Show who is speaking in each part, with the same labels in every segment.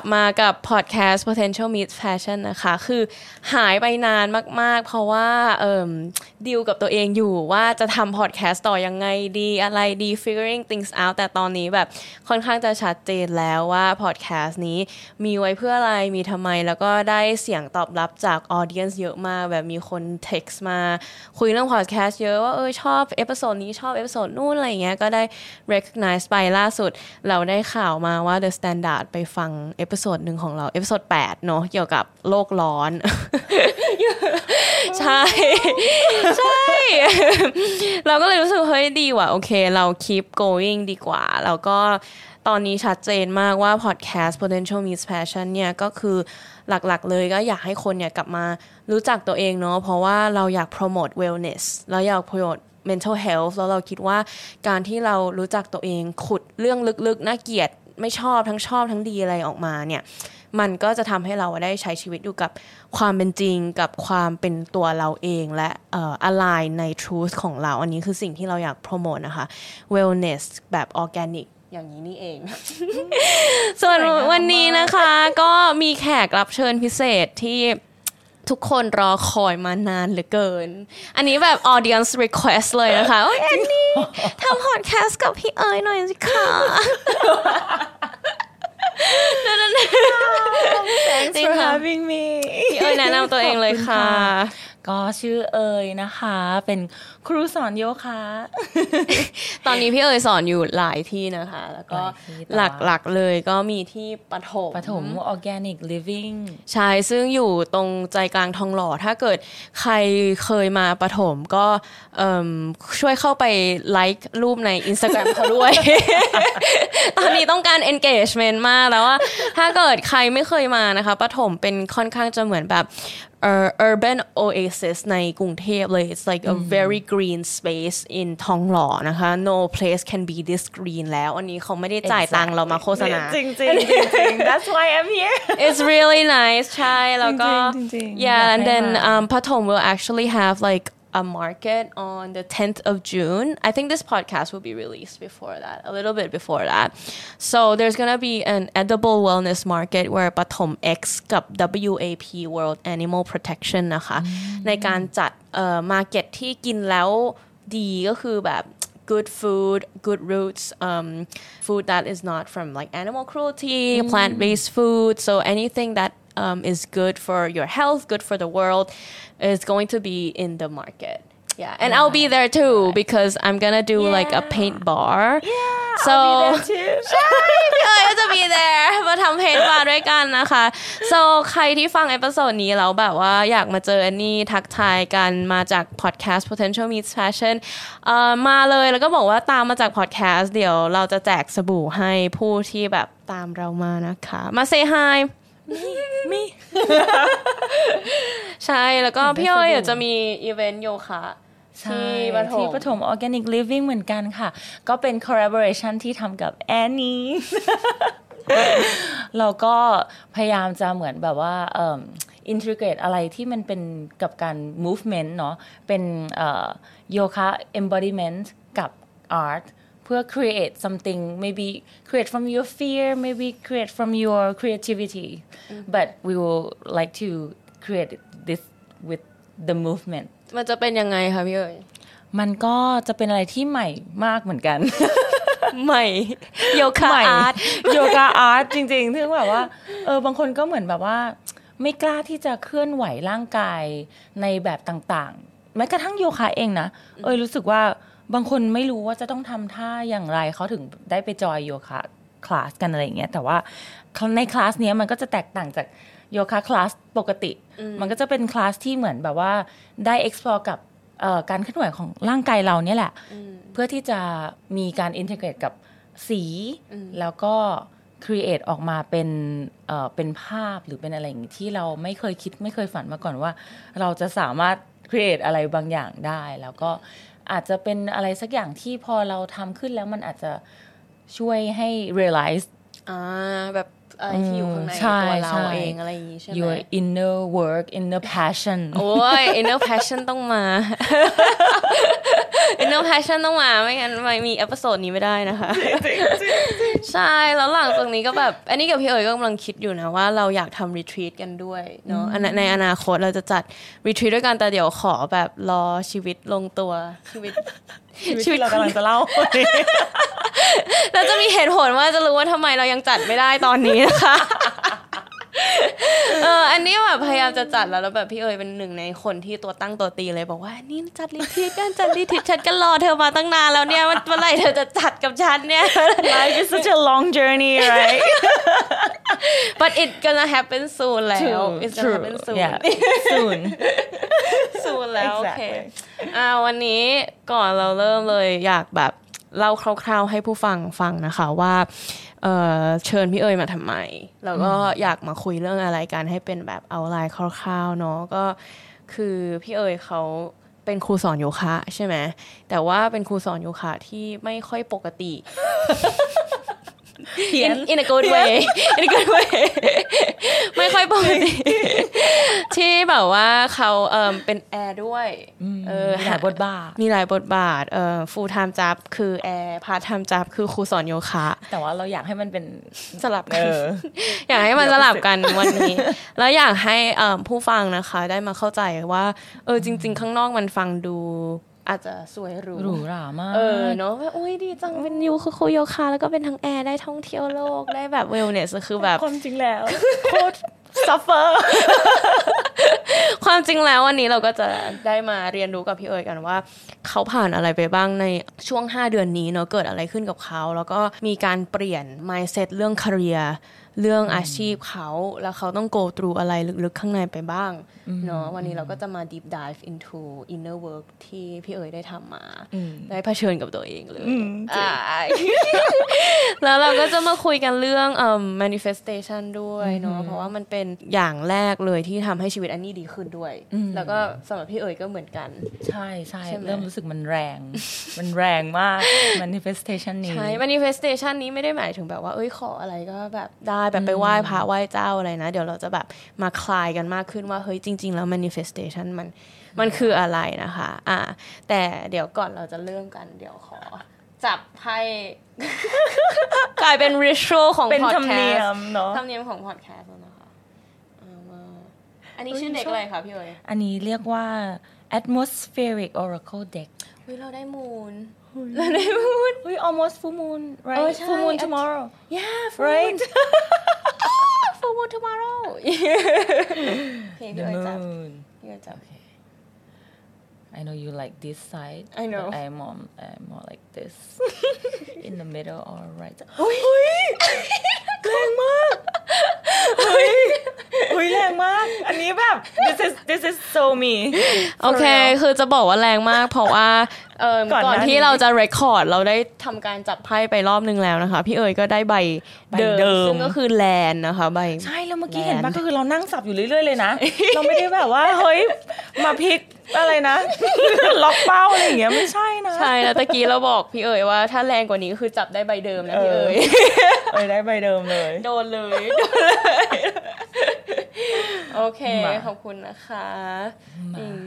Speaker 1: กลับมากับพอดแคสต์ potential meets passion นะคะ คือหายไปนานมาก ๆ เพราะว่าเอ่มดิวกับตัวเองอยู่ว่าจะทำพอดแคสต์ต่อยังไงดีอะไรดี figuring things out แต่ตอนนี้แบบค่อนข้างจะชัดเจนแล้วว่าพอดแคสต์นี้มีไว้เพื่ออะไรมีทำไม แล้วก็ได้เสียงตอบรับจาก audience เยอะมากแบบมีคน text มาคุยเรื่องพอดแคสต์เยอะว่าเออชอบ episode นี้ชอบ episode นู่นอะไรอย่างเงี้ยก็ได้ recognize ไปล่าสุด เราได้ข่าวมาว่า The Standard ไปฟัง episode หนึ่งของเรา episode 8เนอะเกี่ยวกับโลกร้อน ใช่ ใช่ เราก็เลยรู้สึกเฮ้ยดีว่ะ โอเค เรา keep going ดีกว่า แล้วก็ตอนนี้ชัดเจนมากว่า podcast potential meets passion เนี่ยก็คือหลักๆเลยก็อยากให้คนเนี่ยกลับมารู้จักตัวเองเนาะเพราะว่าเราอยาก promote wellness เราอยาก promote mental health แล้วเราคิดว่าการที่เรารู้จักตัวเองขุดเรื่องลึกๆ น่าเกลียด ไม่ชอบทั้งชอบทั้งดีอะไรออกมาเนี่ยมันก็จะทำให้เราได้ใช้ชีวิตอยู่กับความเป็นจริงกับความเป็นตัวเราเองและเอ่อ align ใน truth ของเรา อันนี้คือสิ่งที่เราอยากโปรโมทนะคะ wellness แบบ organic อย่างนี้นี่เอง ส่วนวันนี้นะคะ ก็มีแขกรับเชิญพิเศษที่ ทุกคนรอคอยมานานเหลือเกิน อันนี้แบบ audience request เลยนะคะโอ้ยแอนนี่ทำพอดแคสต์กับพี่เอ๋ยหน่อยสิคะ
Speaker 2: Thanks
Speaker 1: จริง
Speaker 2: for
Speaker 1: ค่ะ
Speaker 2: having me
Speaker 1: พี่เอ๋ยแนะนำตัวเองเลยค่ะ
Speaker 2: ก็ชื่อเอยนะคะ เป็นครูสอนโยคะ
Speaker 1: ตอนนี้พี่เอ๋ยสอนอยู่หลายที่นะคะ แล้วก็
Speaker 2: หลายที่แต่
Speaker 1: ห
Speaker 2: ว่า
Speaker 1: ลักๆเลยก็มีที่ปฐม
Speaker 2: ปฐม organic living
Speaker 1: ใช่ซึ่งอยู่ตรงใจกลางทองหล่อ ถ้าเกิดใครเคยมาปฐมก็เอิ่มช่วยเข้าไปไลค์รูปใน Instagram เขาด้วย ตอนนี้ต้องการ engagement มากแล้วว่าถ้าเกิดใครไม่เคยมานะคะปฐมเป็นค่อนข้างจะเหมือนแบบเอ่อ urban oasis ในกรุงเทพเลย it's like a very green space in ทองหล่อนะคะ no place can be this green แล้วอันนี้เขาไม่ได้จ่ายตังค์เรามาโฆษณา
Speaker 2: จริงๆจริงๆจริงๆ that's why I'm here
Speaker 1: It's really nice ใช่แล้วก็
Speaker 2: จริงๆ
Speaker 1: yeah
Speaker 2: อยาก
Speaker 1: and
Speaker 2: ให้
Speaker 1: then
Speaker 2: มา
Speaker 1: um, Patom will actually have like a market on the 10th of June. I think this podcast will be released before that, a little bit before that. So there's gonna be an edible wellness market where Patom X กับ WAP World Animal Protection นะคะ ในการจัดเอ่อ market ที่กินแล้วดีก็คือแบบ good food, good roots, um, food that is not from like animal cruelty, plant based food. So anything that um, is good for your health, good for the world, is going to be in the market. Yeah, and I'll be there too because I'm gonna do like a paint bar.
Speaker 2: yeah
Speaker 1: So-
Speaker 2: I'll be there too
Speaker 1: ใช่พี่เอ๋ยก็จะมี there มาทำเพนบาร์ด้วยกันนะคะ so ใครที่ฟังเอพิโซดนี้แล้วแบบว่าอยากมาเจออันนี้ทักทายกันมาจาก podcast potential meets passion เอ่อมาเลยแล้วก็บอกว่าตามมาจาก podcast เดี๋ยวเราจะแจกสบู่ให้ผู้ที่แบบตามเรามานะคะ มา say hi
Speaker 2: มี
Speaker 1: ใช่แล้วก็พี่เอ๋ยเดี๋ยวจะมีอีเวนต์โยคะ
Speaker 2: ใช่
Speaker 1: ที่ปฐ
Speaker 2: ที่
Speaker 1: ม
Speaker 2: ปฐม organic living เหมือนกันค่ะ ก็เป็น collaboration ที่ทำกับแอนนี่เราก็พยายามจะเหมือนแบบว่าเอิ่ม integrate อะไรที่มันเป็นกับการ movement เนาะเป็นโยคะ embodiment กับ art เพื่อ create something maybe create from your fear maybe create from your creativity but we will like to create this with the movement
Speaker 1: มันจะเป็นยังไงคะพี่เอ๋ย
Speaker 2: มันก็จะเป็นอะไรที่ใหม่มากเหมือนกัน
Speaker 1: ใหม่โยคะ
Speaker 2: ใหม่
Speaker 1: อาร์ต
Speaker 2: โยคะอาร์ตจริงๆถึงแบบว่าเออบางคนก็เหมือนแบบว่า ไม่กล้าที่จะเคลื่อนไหวร่างกายในแบบต่างๆแม้กระทั่งโยคะเองนะเออรู้สึกว่า บางคนไม่รู้ว่าจะต้องทำท่าอย่างไรเขาถึงได้ไปจอยโยคะคลาสกันอะไรอย่างเงี้ยแต่ว่าในคลาสเนี้ยมันก็จะแตกต่างจากโยคะคลาสปกติ มันก็จะเป็นคลาสที่เหมือนแบบว่าได้ explore กับเอ่อการเคลื่อนไหวของร่างกายเราเนี่ยแหละ เพื่อที่จะมีการอินทิเกรตกับสี แล้วก็ create ออกมาเป็นเอ่อเป็นภาพหรือเป็นอะไรอย่างนี้ที่เราไม่เคยคิดไม่เคยฝันมาก่อนว่า เราจะสามารถ create อะไรบางอย่างได้ แล้วก็ อาจจะเป็นอะไรสักอย่างที่พอเราทำขึ้นแล้วมันอาจจะช่วยให้ realize
Speaker 1: อ่าแบบอะไรที่อยู่ข้างใน
Speaker 2: ใช่
Speaker 1: ตัวเรา
Speaker 2: ใช่
Speaker 1: เองอะไรอย่างงี้ใช่ไหม
Speaker 2: your inner work inner passion
Speaker 1: โอ้ย inner passion ต้องมา inner passion ต้องมาไม่งั้นไม่มี episode นี้ไม่ได้นะคะใช่แล้วหลังจากนี้ก็แบบ อันนี้กับพี่เอ๋ยก็กำลังคิดอยู่นะว่าเราอยากทำ retreat กันด้วยเนาะอันในอนาคตเราจะจัด retreat ด้วยกันแต่เดี๋ยวขอแบบรอชีวิตลงตัวชีวิต
Speaker 2: ชีวิตที่เรากำลังจะเล่า
Speaker 1: เราจะมีเหตุผลว่าจะรู้ว่าทำไมเรายังจัดไม่ได้ตอนนี้นะคะ เอออันนี้แบบพยายามจะจัดแล้วแล้วแบบพี่เอ๋ยเป็นหนึ่งในคนที่ตัวตั้งตัวตีเลยบอกว่านี่จัด retreat กันจัด retreat ฉันก็รอเธอมาตั้งนานแล้วเนี่ยเมื่อไหร่เธอจะจัดกับฉันเนี่ย
Speaker 2: life is such a long journey right
Speaker 1: but it gonna happen soon แล้ว
Speaker 2: True,
Speaker 1: it's gonna
Speaker 2: true.
Speaker 1: happen soon
Speaker 2: Yeah, soon
Speaker 1: soon แล้วโอเค
Speaker 2: Exactly.
Speaker 1: อ่าวันนี้ก่อนเราเริ่มเลยอยากแบบเล่าคร่าวๆให้ผู้ฟังฟังนะคะว่า เอ่อเชิญพี่เอ๋ยมาทำไม แล้วก็อยากมาคุยเรื่องอะไรกันให้เป็นแบบเอาไลน์คร่าวๆเนาะก็คือพี่เอ๋ยเขาเป็นครูสอนโยคะใช่ไหมแต่ว่าเป็นครูสอนโยคะที่ไม่ค่อยปกติ
Speaker 2: เพี้ยน
Speaker 1: in, in a good way in a good way ไม่ค่อยปกติที่แบบว่าเขาเอ่อเป็นแอร์ด้วยเออ
Speaker 2: มีหลายบทบาท
Speaker 1: มีหลายบทบาทเอ่อ full time job คือแอร์ part time job คือครูสอนโยคะ
Speaker 2: แต่ว่าเราอยากให้มันเป็น
Speaker 1: สลับ
Speaker 2: เอ
Speaker 1: กัน
Speaker 2: อ
Speaker 1: อยากให้มันสลับกันวันนี้ แล้วอยากให้เอ่อผู้ฟังนะคะ ได้มาเข้าใจว่า เออจริง ๆ ข้างนอกมันฟังดู อาจจะสวยหรู
Speaker 2: หรูหรามาก
Speaker 1: เออเนาะว่าอุ้ยดีจังเป็นยูคือครูโยคะแล้วก็เป็นทั้งแอร์ได้ท่องเที่ยวโลกได้แบบเวลเนสคือแบบ
Speaker 2: ความจริงแล้วโคตร suffer
Speaker 1: ความจริงแล้ววันนี้เราก็จะได้มาเรียนรู้กับพี่เอ๋ยกันว่า เขาผ่านอะไรไปบ้างในช่วง 5 เดือนนี้เนาะเกิดอะไรขึ้นกับเขา แล้วก็มีการเปลี่ยน mindset เรื่อง career เรื่องอาชีพเขา แล้วเขาต้อง go through อะไรลึกๆข้างในไปบ้างเนาะวันนี้เราก็จะมา deep dive into inner work ที่พี่เอ๋ยได้ทำมา ได้เผชิญกับตัวเองเลยอ่าแล้วเราก็จะมาคุยกันเรื่องเอ่อ manifestation ด้วยเนาะเพราะว่ามันเป็นอย่างแรกเลยที่ทำให้ชีวิตอันนี้ดีขึ้นด้วย แล้วก็สำหรับพี่เอ๋ยก็เหมือนกัน
Speaker 2: ใช่ใช่
Speaker 1: ใช่ไหม
Speaker 2: เริ่มรู้สึกมันแรง มันแรงมาก manifestation นี้
Speaker 1: ใช่ manifestation นี้ไม่ได้หมายถึงแบบว่าเอ้ยขออะไรก็แบบได้แบบไปไหว้พระไหว้เจ้าอะไรนะ เดี๋ยวเราจะแบบมาคลายกันมากขึ้นว่าเฮ้ยจริง ๆ แล้ว manifestation มันมันคืออะไรนะคะ อ่า แต่เดี๋ยวก่อนเราจะเริ่มกันเดี๋ยวขอ จับไพ่กลายเป็น ritual ของ
Speaker 2: เป็น
Speaker 1: podcast
Speaker 2: ธรรมเนียมเนาะ
Speaker 1: ธรรมเนียมของ podcast แล้วนะคะเอามาอันนี้ชื่อเด็กอะไรคะพี่เอ๋ย
Speaker 2: อันนี้เรียกว่า atmospheric oracle deck
Speaker 1: เฮ้ ยเราได้มูนเราได้มูน
Speaker 2: เฮ้ย almost full moon
Speaker 1: เอ
Speaker 2: right
Speaker 1: อใช่
Speaker 2: full moon tomorrow
Speaker 1: yeah full
Speaker 2: right
Speaker 1: moon full moon tomorrow โอเคพี่
Speaker 2: the
Speaker 1: เอ๋ยจับ
Speaker 2: moon
Speaker 1: พี่เอ๋ยจับ
Speaker 2: I know you like this side
Speaker 1: I know.
Speaker 2: but I'm more, I'm more like this in the middle or right
Speaker 1: เฮ้ย
Speaker 2: แรงมากเฮ้ยเฮ้ยแรงมาก อันนี้แบบ this is this is so me
Speaker 1: โอเค คือจะบอกว่าแรงมาก เพราะว่า เอิ่ม
Speaker 2: ก่อนหน้า
Speaker 1: ก่อนที่
Speaker 2: นี้
Speaker 1: เราจะเรคคอร์ดเราได้ทำการจับไพ่ไปรอบนึงแล้วนะคะ พี่เอ๋ยก็ได้ใบ
Speaker 2: ใบเดิม
Speaker 1: ซึ่งก็คือแลนนะคะใบ
Speaker 2: ใช่แล้วเมื่อกี้
Speaker 1: แลนด์
Speaker 2: เห็นปะก็คือเรานั่งสับอยู่เรื่อยๆเลยนะ เราไม่ได้แบบว่าเฮ้ยมาพลิกอะไรนะ ล็อกเป้าอะไรอย่างเงี้ยไม่ใช่นะ
Speaker 1: ใช่แล้วตะกี้เราบอกพี่เอ๋ยว่าถ้าแรงกว่านี้ก็คือจับได้ใบเดิมนะพี่เอ๋ย
Speaker 2: เออได้ใบเดิมเลย
Speaker 1: โดนเลยโดนเลยโอเค
Speaker 2: มา
Speaker 1: ขอบคุณนะคะอืม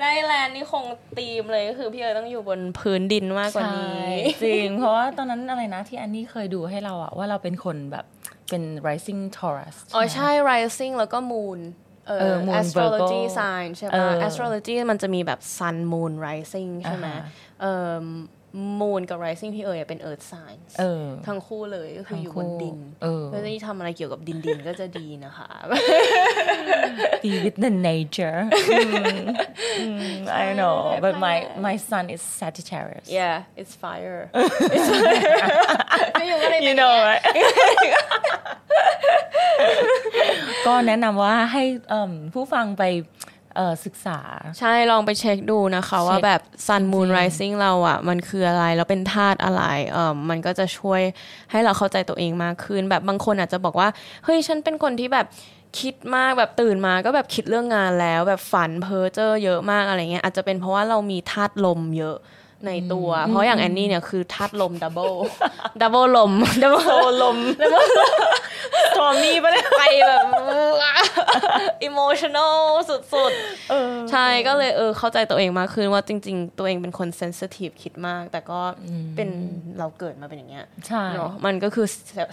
Speaker 1: ได้แลนด์นี่คงตีมเลยก็คือพี่เอ๋ยต้องอยู่บนพื้นดินมากกว่านี้
Speaker 2: ใช่จริง เพราะว่าตอนนั้นอะไรนะที่อันนี้เคยดูให้เราอะว่าเราเป็นคนแบบเป็น rising Taurus
Speaker 1: อ๋อ
Speaker 2: ไหม
Speaker 1: ใช่ rising แล้วก็ moon เอ
Speaker 2: เอ
Speaker 1: อ
Speaker 2: อ moon
Speaker 1: astrology
Speaker 2: Virgo
Speaker 1: sign ใช่
Speaker 2: เอ
Speaker 1: ปะ
Speaker 2: อ
Speaker 1: astrology มันจะมีแบบ sun moon rising ใช่ไหม
Speaker 2: อ่าฮะ
Speaker 1: เออ moon กับ rising พี่เอ๋ยเป็น earth sign
Speaker 2: เออ
Speaker 1: ทั้งคู่เลยก็คืออยู่บนดิน
Speaker 2: เออ
Speaker 1: ก็จะทำอะไรเกี่ยวกับดินดินๆก็จะดีนะคะ
Speaker 2: be with the nature อืมอืม I know but my my son is Sagittarius
Speaker 1: yeah it's fire it's fire ไม่อยู่ก็เลยเป็น
Speaker 2: you know right ก็แนะนำว่าให้เอิ่มผู้ฟังไปเอ่อ ศึกษา
Speaker 1: ใช่ลองไปเช็คดูนะคะ ว่าแบบ sun moon rising เราอะ มันคืออะไร แล้วเป็นธาตุอะไรเออมันก็จะช่วยให้เราเข้าใจตัวเองมากขึ้น แบบบางคนอาจจะบอกว่า เฮ้ย ฉันเป็นคนที่แบบคิดมากแบบตื่นมาก็แบบคิดเรื่องงานแล้ว แบบฝันเพ้อเจ้อเยอะมากอะไรเงี้ยอาจจะเป็นเพราะว่าเรามีธาตุลมเยอะ ในตัว เพราะอย่างแอนนี่เนี่ยคือธาตุลม double double ลม double
Speaker 2: โอลมทอมมี่ปะเนี่ย
Speaker 1: ไปแบบอิโมชันอลสุด
Speaker 2: เออ
Speaker 1: ๆใช่ก็เลยเออเข้าใจตัวเองมากขึ้นว่าจริง ๆ ตัวเองเป็นคนเซนซิทีฟคิดมาก แต่ก็เป็นเราเกิดมาเป็นอย่างเงี้ย
Speaker 2: ใช่
Speaker 1: เนาะมันก็คือ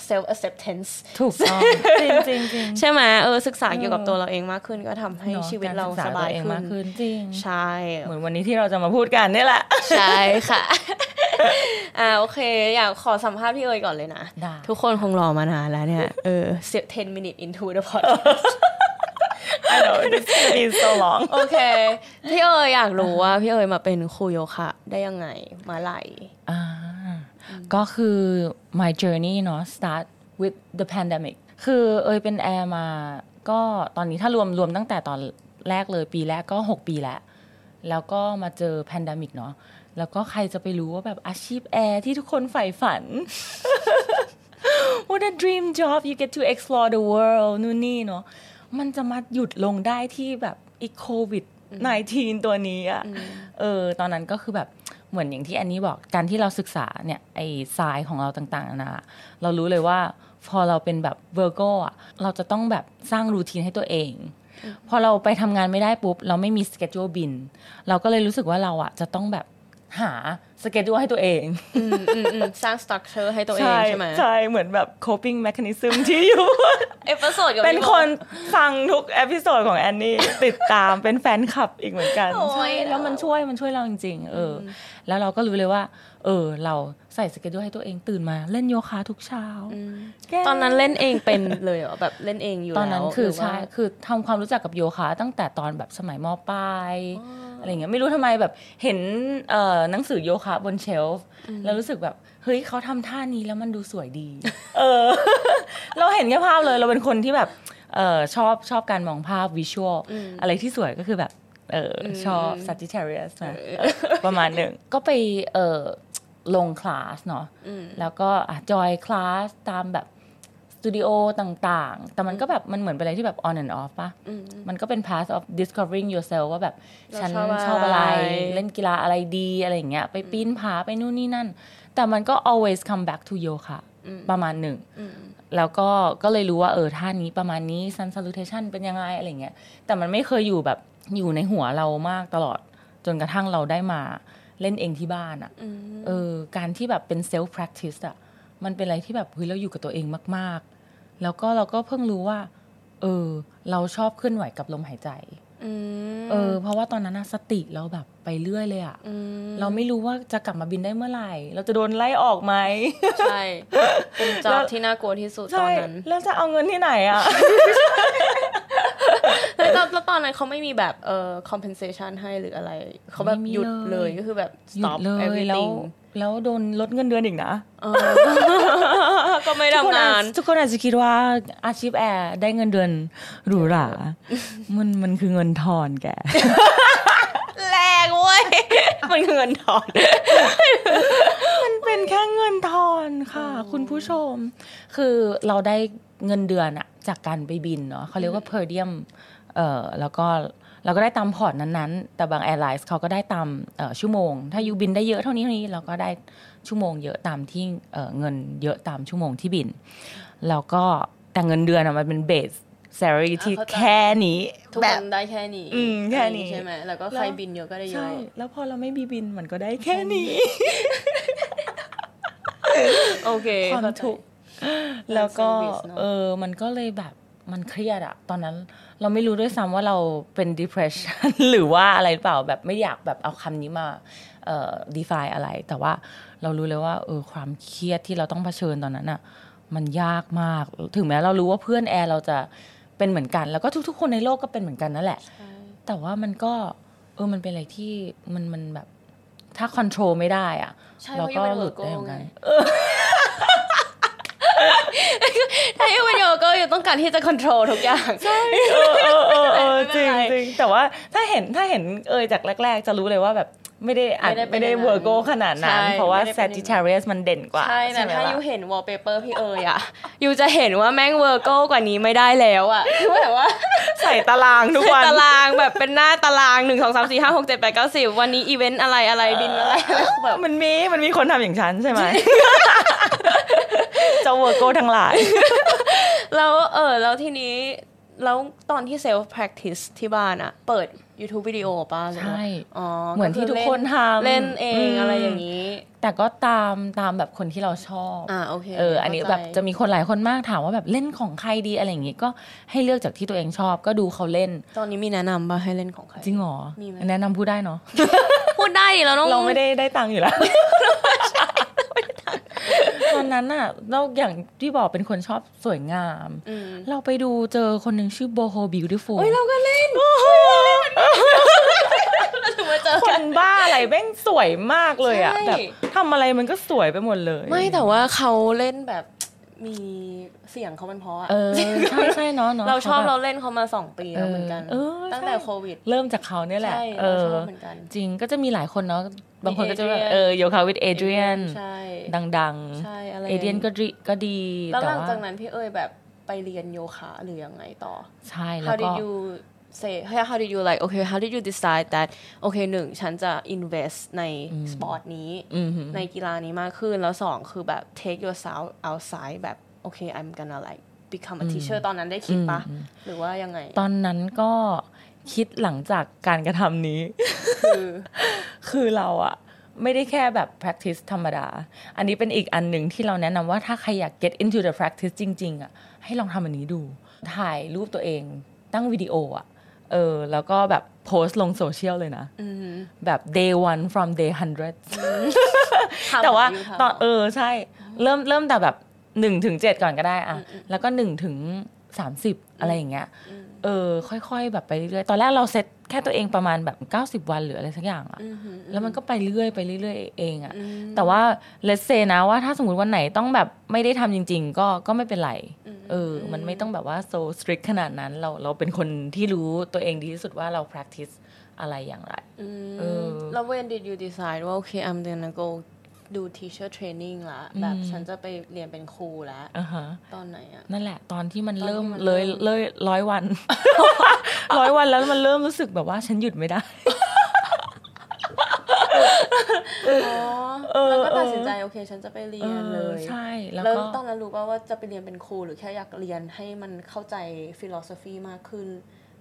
Speaker 1: self acceptance
Speaker 2: ถูกต้องจริงจริงจริง
Speaker 1: ใช่ไหมเออศึกษาเกี่ยวกับตัวเราเองมากขึ้น ก็ทำให้
Speaker 2: เนอะ
Speaker 1: ชีวิตเรา
Speaker 2: กศึกษ
Speaker 1: สบาย
Speaker 2: ตัวเอง
Speaker 1: ขึ้
Speaker 2: มากขึ้
Speaker 1: น
Speaker 2: นจริง
Speaker 1: ใช่
Speaker 2: เหมือนวันนี้ที่เราจะมาพูดกันนี่แหละ
Speaker 1: ใช่ค่ะอ่าโอเค อยากขอสัมภาษณ์พี่เอ๋ยก่อนเลยนะ
Speaker 2: ได้
Speaker 1: ทุกคนคงรอมานานแล้วเนี่ย เออ10 minute into the podcast
Speaker 2: I know this is been so long
Speaker 1: โอเค พี่เอ๋ยอยากรู้ว่าพี่เอ๋ยมาเป็นครูโยคะได้ยังไงมาไหล
Speaker 2: อ่าก็คือ my journey เนาะ start with the pandemic คือเอยเป็นแอร์มา ก็ตอนนี้ถ้ารวมรวมตั้งแต่ตอนแรกเลยปีแรกก็ 6 ปีแล้ว แล้วก็มาเจอ pandemic เนาะ แล้วก็ใครจะไปรู้ว่าแบบอาชีพแอร์ที่ทุกคนใฝ่ฝัน What a dream job you get to explore the world นู่นนี่เนาะมันจะมาหยุดลงได้ที่แบบอีโควิด19ตัวนี้อะเออ ตอนนั้นก็คือแบบเหมือนอย่างที่อันนี้บอกการที่เราศึกษาเนี่ย ไอ้ทรายของเราต่างๆนานาเรารู้เลยว่า พอเราเป็นแบบเวอร์โกอะเราจะต้องแบบสร้าง routine ให้ตัวเอง พอเราไปทำงานไม่ได้ปุ๊บ เราไม่มี schedule บิน เราก็เลยรู้สึกว่าเราอะจะต้องแบบ หาสเกจ l e ให้ตัวเอง
Speaker 1: อืมอืมอืมสร้าง structure ให้ตัวเองใช่ไหม
Speaker 2: ใช่เหมือนแบบ coping mechanism ที่อยู่
Speaker 1: episode กับ
Speaker 2: เป็น
Speaker 1: พี่โม
Speaker 2: คนฟังทุก episode ของแอนนี่ติดตามเป็นแฟนคลับอีกเหมือนกัน
Speaker 1: โอ้ย
Speaker 2: ใช่แล้วมันช่วยมันช่วยเราจริงๆเอออ แล้วเราก็รู้เลยว่า เออ เราใส่ schedule ให้ตัวเองตื่นมาเล่นโยคะทุกเช้าแก
Speaker 1: ตอนนั้นเล่นเองเป็นเลยเหรอแบบเล่นเองอยู่
Speaker 2: ตอนนั้น
Speaker 1: แล้ว
Speaker 2: คือ
Speaker 1: หรืว่า
Speaker 2: ใช่คือทำความรู้จักกับโยคะตั้งแต่ตอนแบบสมัยมปลาย อะไรเงี้ยไม่รู้ทำไมแบบเห็นเอ่อหนังสือโยคะบนเชลฟ์แล้วรู้สึกแบบเฮ้ยเขาทำท่านี้แล้วมันดูสวยดี เออ เราเห็นแค่ภาพเลยเราเป็นคนที่แบบเออชอบชอบการมองภาพวิชวลอะไรที่สวยก็คือแบบเอออชอบ Sagittarius นะประมาณหนึ่งก็ไปเออลงคลาสเนาะแล้วก็อะจอยคลาสตามแบบส ตูดิโอต่างๆ แต่มันก็แบบมันเหมือนเป็นอะไรที่แบบ on and off ปะมันก็เป็น path of discovering yourself ว่าแบบ
Speaker 1: เรา
Speaker 2: ฉัน
Speaker 1: ชอบอะไร
Speaker 2: ชอบอะไร เล่นกีฬาอะไรดีอะไรอย่างเงี้ย ไปปีนผาไปนู่นนี่นั่น แต่มันก็ always come back to yoga ประมาณหนึ่ง แล้วก็ก็เลยรู้ว่าเออท่านี้ประมาณนี้ sun salutation เป็นยังไงอะไรเงี้ย แต่มันไม่เคยอยู่แบบอยู่ในหัวเรามากตลอด จนกระทั่งเราได้มาเล่นเองที่บ้านอะ่ะเออการที่แบบเป็น self practice อะ่ะมันเป็นอะไรที่แบบเฮ้ยเราอยู่กับตัวเองมาก ๆ แล้วก็เราก็เพิ่งรู้ว่า เออ เราชอบเคลื่อนไหวกับลมหายใจ
Speaker 1: อืม
Speaker 2: เออ เพราะว่าตอนนั้นนะสติเราแบบไปเรื่อยเลยอะ่ะเราไม่รู้ว่าจะกลับมาบินได้เมื่อไหร่ เราจะโดนไล่ออกไหม
Speaker 1: ใช่ เป็นจอบที่น่ากลัวที่สุดต
Speaker 2: ใช่
Speaker 1: อนนั้น
Speaker 2: แล้วจะเอาเงินที่ไหนอะ่ะ
Speaker 1: แล้วตอนแล้วตอนนั้นเขาไม่มีแบบเอ่อ compensation ให้หรืออะไร เขาแบบ
Speaker 2: ไม่มี
Speaker 1: หยุด
Speaker 2: เลย
Speaker 1: เลยก็คือแบบ
Speaker 2: หยุด
Speaker 1: stop
Speaker 2: เลยแล้ว
Speaker 1: everything
Speaker 2: แล้วโดนลดเงินเดือนอีกนะ
Speaker 1: เออก็ ไม่ทำงาน
Speaker 2: ทุกคนอาจจะคิดว่าอาชีพแอร์ได้เงินเดือนหรูหรา มันมันคือเงินทอนแก
Speaker 1: แรงเว้ย มันคือเงินทอน
Speaker 2: มันเป็นแค่เงินทอนค่ะ คุณผู้ชม คือเราได้เงินเดือนอะจากการไปบินเนาะเขาเรียกว่า per diem เอ่อแล้วก็ เราก็ได้ตาม port นั้นๆ แต่บาง airline เขาก็ได้ตามเอ่อชั่วโมง ถ้า you บินได้เยอะเท่านี้เท่านี้เราก็ได้ชั่วโมงเยอะตามที่เอ่อเงินเยอะตามชั่วโมงที่บิน แล้วก็แต่เงินเดือนอะมันเป็นเบส salary ที่
Speaker 1: เข้าใจ
Speaker 2: แค่นี้
Speaker 1: ทุก
Speaker 2: แบ
Speaker 1: ค
Speaker 2: บ
Speaker 1: นได้แค่นี้
Speaker 2: อืมแค่นี้
Speaker 1: ใช่ไหมแล้วก็
Speaker 2: แล้ว
Speaker 1: ใครบินเยอะก็ได้เย
Speaker 2: ใช่
Speaker 1: อะ
Speaker 2: แล้วพอเราไม่มีบินมันก็ได้แค่นี้
Speaker 1: โอเค
Speaker 2: ความ
Speaker 1: เข้าใจ
Speaker 2: ทุกข์แล้วก็
Speaker 1: service เนอะ
Speaker 2: เออ มันก็เลยแบบมันเครียดอะตอนนั้น เราไม่รู้ด้วยซ้ำว่าเราเป็น depression หรือว่าอะไรหรือเปล่าแบบไม่อยากแบบเอาคำนี้มาเอ่อ define อะไร แต่ว่าเรารู้เลยว่าเออความเครียดที่เราต้องเผชิญตอนนั้นอะมันยากมาก ถึงแม้เรารู้ว่าเพื่อนแอร์เราจะเป็นเหมือนกัน แล้วก็ทุก ๆ คนในโลกก็เป็นเหมือนกันนั่นแหละ แต่ว่ามันก็เออมันเป็นอะไรที่มันมันแบบถ้าคอนโทรลไม่ได้อะ
Speaker 1: ใช่
Speaker 2: เรา
Speaker 1: เพราะ
Speaker 2: ก็
Speaker 1: ยูเป็น
Speaker 2: หลุด
Speaker 1: Virgo
Speaker 2: ได้เหมือนกัน
Speaker 1: ไง ถ้ายูเป็นโยโก็ยูต้องการที่จะ control ทุกอย่าง
Speaker 2: เออเออเออเออ
Speaker 1: ไม่
Speaker 2: จ
Speaker 1: เป็
Speaker 2: ริ
Speaker 1: น
Speaker 2: ง
Speaker 1: ไร
Speaker 2: จริงแต่ว่าถ้าเห็นถ้าเห็นเอยจากแรก ๆ จะรู้เลยว่าแบบ ไม่ได้อัด
Speaker 1: ไม่ได้เป็น
Speaker 2: ไม่ได้
Speaker 1: อย่างนั้น
Speaker 2: เวอร์โกขนาดนั้น
Speaker 1: ใช่
Speaker 2: เพราะว่า
Speaker 1: ไม่ได้เป็นอย่างนั้น
Speaker 2: Sagittarius มันเด่นกว่า
Speaker 1: ใช่แต่
Speaker 2: ไหม
Speaker 1: ถ้า
Speaker 2: ล่ะ
Speaker 1: ยูเห็นวอลเปเปอร์พี่เอยอะยูจะเห็นว่าแม่งเวอร์โก้กว่านี้ไม่ได้แล้วอะคือแบบว่า
Speaker 2: ใส่ตารางทุกวัน
Speaker 1: ตารางแบบเป็นหน้าตารางหนึ่งสองสามสี่ห้าหกเจ็ดแปดเก้าสิบวันนี้อีเวนต์อะไรอะไรบินอะไรอะไรแบบ
Speaker 2: มันมีมันมีคนทำอย่างฉันใช่ไหมเจ้า Virgo ทั้งหลาย
Speaker 1: แล้วเออแล้วทีนี้ แล้วตอนที่ self practice ที่บ้านอะเปิด YouTube วิดีโอป่ะหรือว่า
Speaker 2: ใช่
Speaker 1: อ๋อ
Speaker 2: เหมือนที่ทุกคนทำ
Speaker 1: เล่นเอง
Speaker 2: อืม
Speaker 1: อะไรอย่างนี้
Speaker 2: แต่ก็ตามตามแบบคนที่เราชอบ
Speaker 1: อ่าโอเค
Speaker 2: เอออันนี้
Speaker 1: เข้าใจ
Speaker 2: แบบจะมีคนหลายคนมากถามว่าแบบเล่นของใครดีอะไรอย่างงี้ก็ให้เลือกจากที่ตัวเองชอบก็ดูเขาเล่น
Speaker 1: ตอนนี้มีแนะนำป่ะให้เล่นของใคร
Speaker 2: จริงเหรอ
Speaker 1: มีไหม
Speaker 2: แนะนำพูดได้เนาะ
Speaker 1: พูดได้ดิเราต้อง
Speaker 2: เราไม่ได้ได้ตังค์อยู่แล้ว ตอนนั้นน่ะเราอย่างที่บอกเป็นคนชอบสวยงาม
Speaker 1: อืม
Speaker 2: เราไปดูเจอคนหนึ่งชื่อโบโฮบิวตี้ฟูล
Speaker 1: เฮ้ยเราก็เล่นเราถึงมาเจอ
Speaker 2: ค
Speaker 1: กัน
Speaker 2: นบ้าอะไรแม่งสวยมากเลยอะ
Speaker 1: ใช่
Speaker 2: แบบทำอะไรมันก็สวยไปหมดเลย
Speaker 1: ไม่แต่ว่าเขาเล่นแบบ มีเสียงเขามันเพราะอะ
Speaker 2: เออใช่ใช่เนาะเนาะ
Speaker 1: เราชอบ
Speaker 2: ขแบบ
Speaker 1: เราเล่นเขามาสองปีแล้วเหมือนกัน
Speaker 2: เออเออ
Speaker 1: ตั้งแต่
Speaker 2: ใช่
Speaker 1: โควิด
Speaker 2: เริ่มจากเขาเนี่ยแหละ
Speaker 1: ใช่
Speaker 2: เอ
Speaker 1: เรา
Speaker 2: อ
Speaker 1: ชอบเหมือนกัน
Speaker 2: จริงก็จะมีหลายคนเนาะบางคนก็จะแบบ
Speaker 1: Adrian
Speaker 2: เออโยคะวิดเอเดรียน
Speaker 1: ใช่
Speaker 2: ดัง
Speaker 1: ใช่อะไร
Speaker 2: ๆเอเดรียนก็ดีก็ดี
Speaker 1: แล้ว
Speaker 2: แต่
Speaker 1: หลัง
Speaker 2: ว่า
Speaker 1: จากนั้นพี่เอ้ยแบบไปเรียนโยคะหรือยังไงต่อ
Speaker 2: ใช่แล้ว
Speaker 1: How
Speaker 2: ก็
Speaker 1: did you say how did you like okay how did you decide that โอเคหนึ่งฉันจะ invest ในสปอร์ตนี้
Speaker 2: อืมหือ
Speaker 1: ในกีฬานี้มากขึ้น แล้วสองคือแบบ take yourself outside แบบโอเค I'm gonna like become a teacher ตอนนั้นได้คิดปะหรือว่ายังไง
Speaker 2: ตอนนั้นก็คิดหลังจากการกระทำนี้
Speaker 1: คือ
Speaker 2: คือเราอะไม่ได้แค่แบบ practice ธรรมดา อันนี้เป็นอีกอันหนึ่งที่เราแนะนำว่าถ้าใครอยาก get into the practice จริง ๆอะให้ลองทำอันนี้ดู ถ่ายรูปตัวเองตั้งวิดีโออะ เออ แล้วก็แบบโพสต์ลงโซเชียลเลยนะ
Speaker 1: อืม
Speaker 2: แบบ day one from day hundred
Speaker 1: ทำ
Speaker 2: แต่ว่า
Speaker 1: ยู่ทำ
Speaker 2: ตอนเออใช่ เริ่มเริ่มแต่แบบหนึ่งถึงเจ็ดก่อนก็ได้อะแล้วก็หนึ่งถึงสามสิบอะไรอย่างเงี้ย เออ ค่อยๆ แบบไปเรื่อยๆ ตอนแรกเราเซตแค่ตัวเองประมาณแบบเก้าสิบวันหรืออะไรสักอย่างอะ
Speaker 1: อืมหืม
Speaker 2: แล้วมันก็ไปเรื่อยไปเรื่อยๆ เองอะ
Speaker 1: อืม
Speaker 2: แต่ว่าเลสเซนะว่าถ้าสมมติวันไหนต้องแบบไม่ได้ทำจริง ๆ ก็ก็ไม่เป็นไร เออ มันไม่ต้องแบบว่า so strict ขนาดนั้น เราเราเป็นคนที่รู้ตัวเองดีที่สุดว่าเรา practice อะไรอย่างไร
Speaker 1: อืม
Speaker 2: เออ
Speaker 1: แล้ว when did you decide ว่าโอเค I'm gonna go do teacher training ละแบบฉันจะไปเรียนเป็นครูแล้ว
Speaker 2: อ่าฮะ
Speaker 1: ตอนไหนอะ
Speaker 2: นั่นแหละ ตอนที่มัน
Speaker 1: ตอนที่
Speaker 2: เริ่ม
Speaker 1: มัน
Speaker 2: เลย
Speaker 1: เริ่ม
Speaker 2: เลยร้อยวันร้อยวันแล้วมันเริ่มรู้สึกแบบว่าฉันหยุดไม่ได้
Speaker 1: อ๋อแล้วก็ตัดสินใจโอเค ฉันจะไปเรียนเล
Speaker 2: เออยใช่แล้ว
Speaker 1: แล้ว
Speaker 2: ก็
Speaker 1: ตอนนั้นรู้ป่าว่าจะไปเรียนเป็นครูหรือแค่อยากเรียนให้มันเข้าใจ philosophy มากขึ้น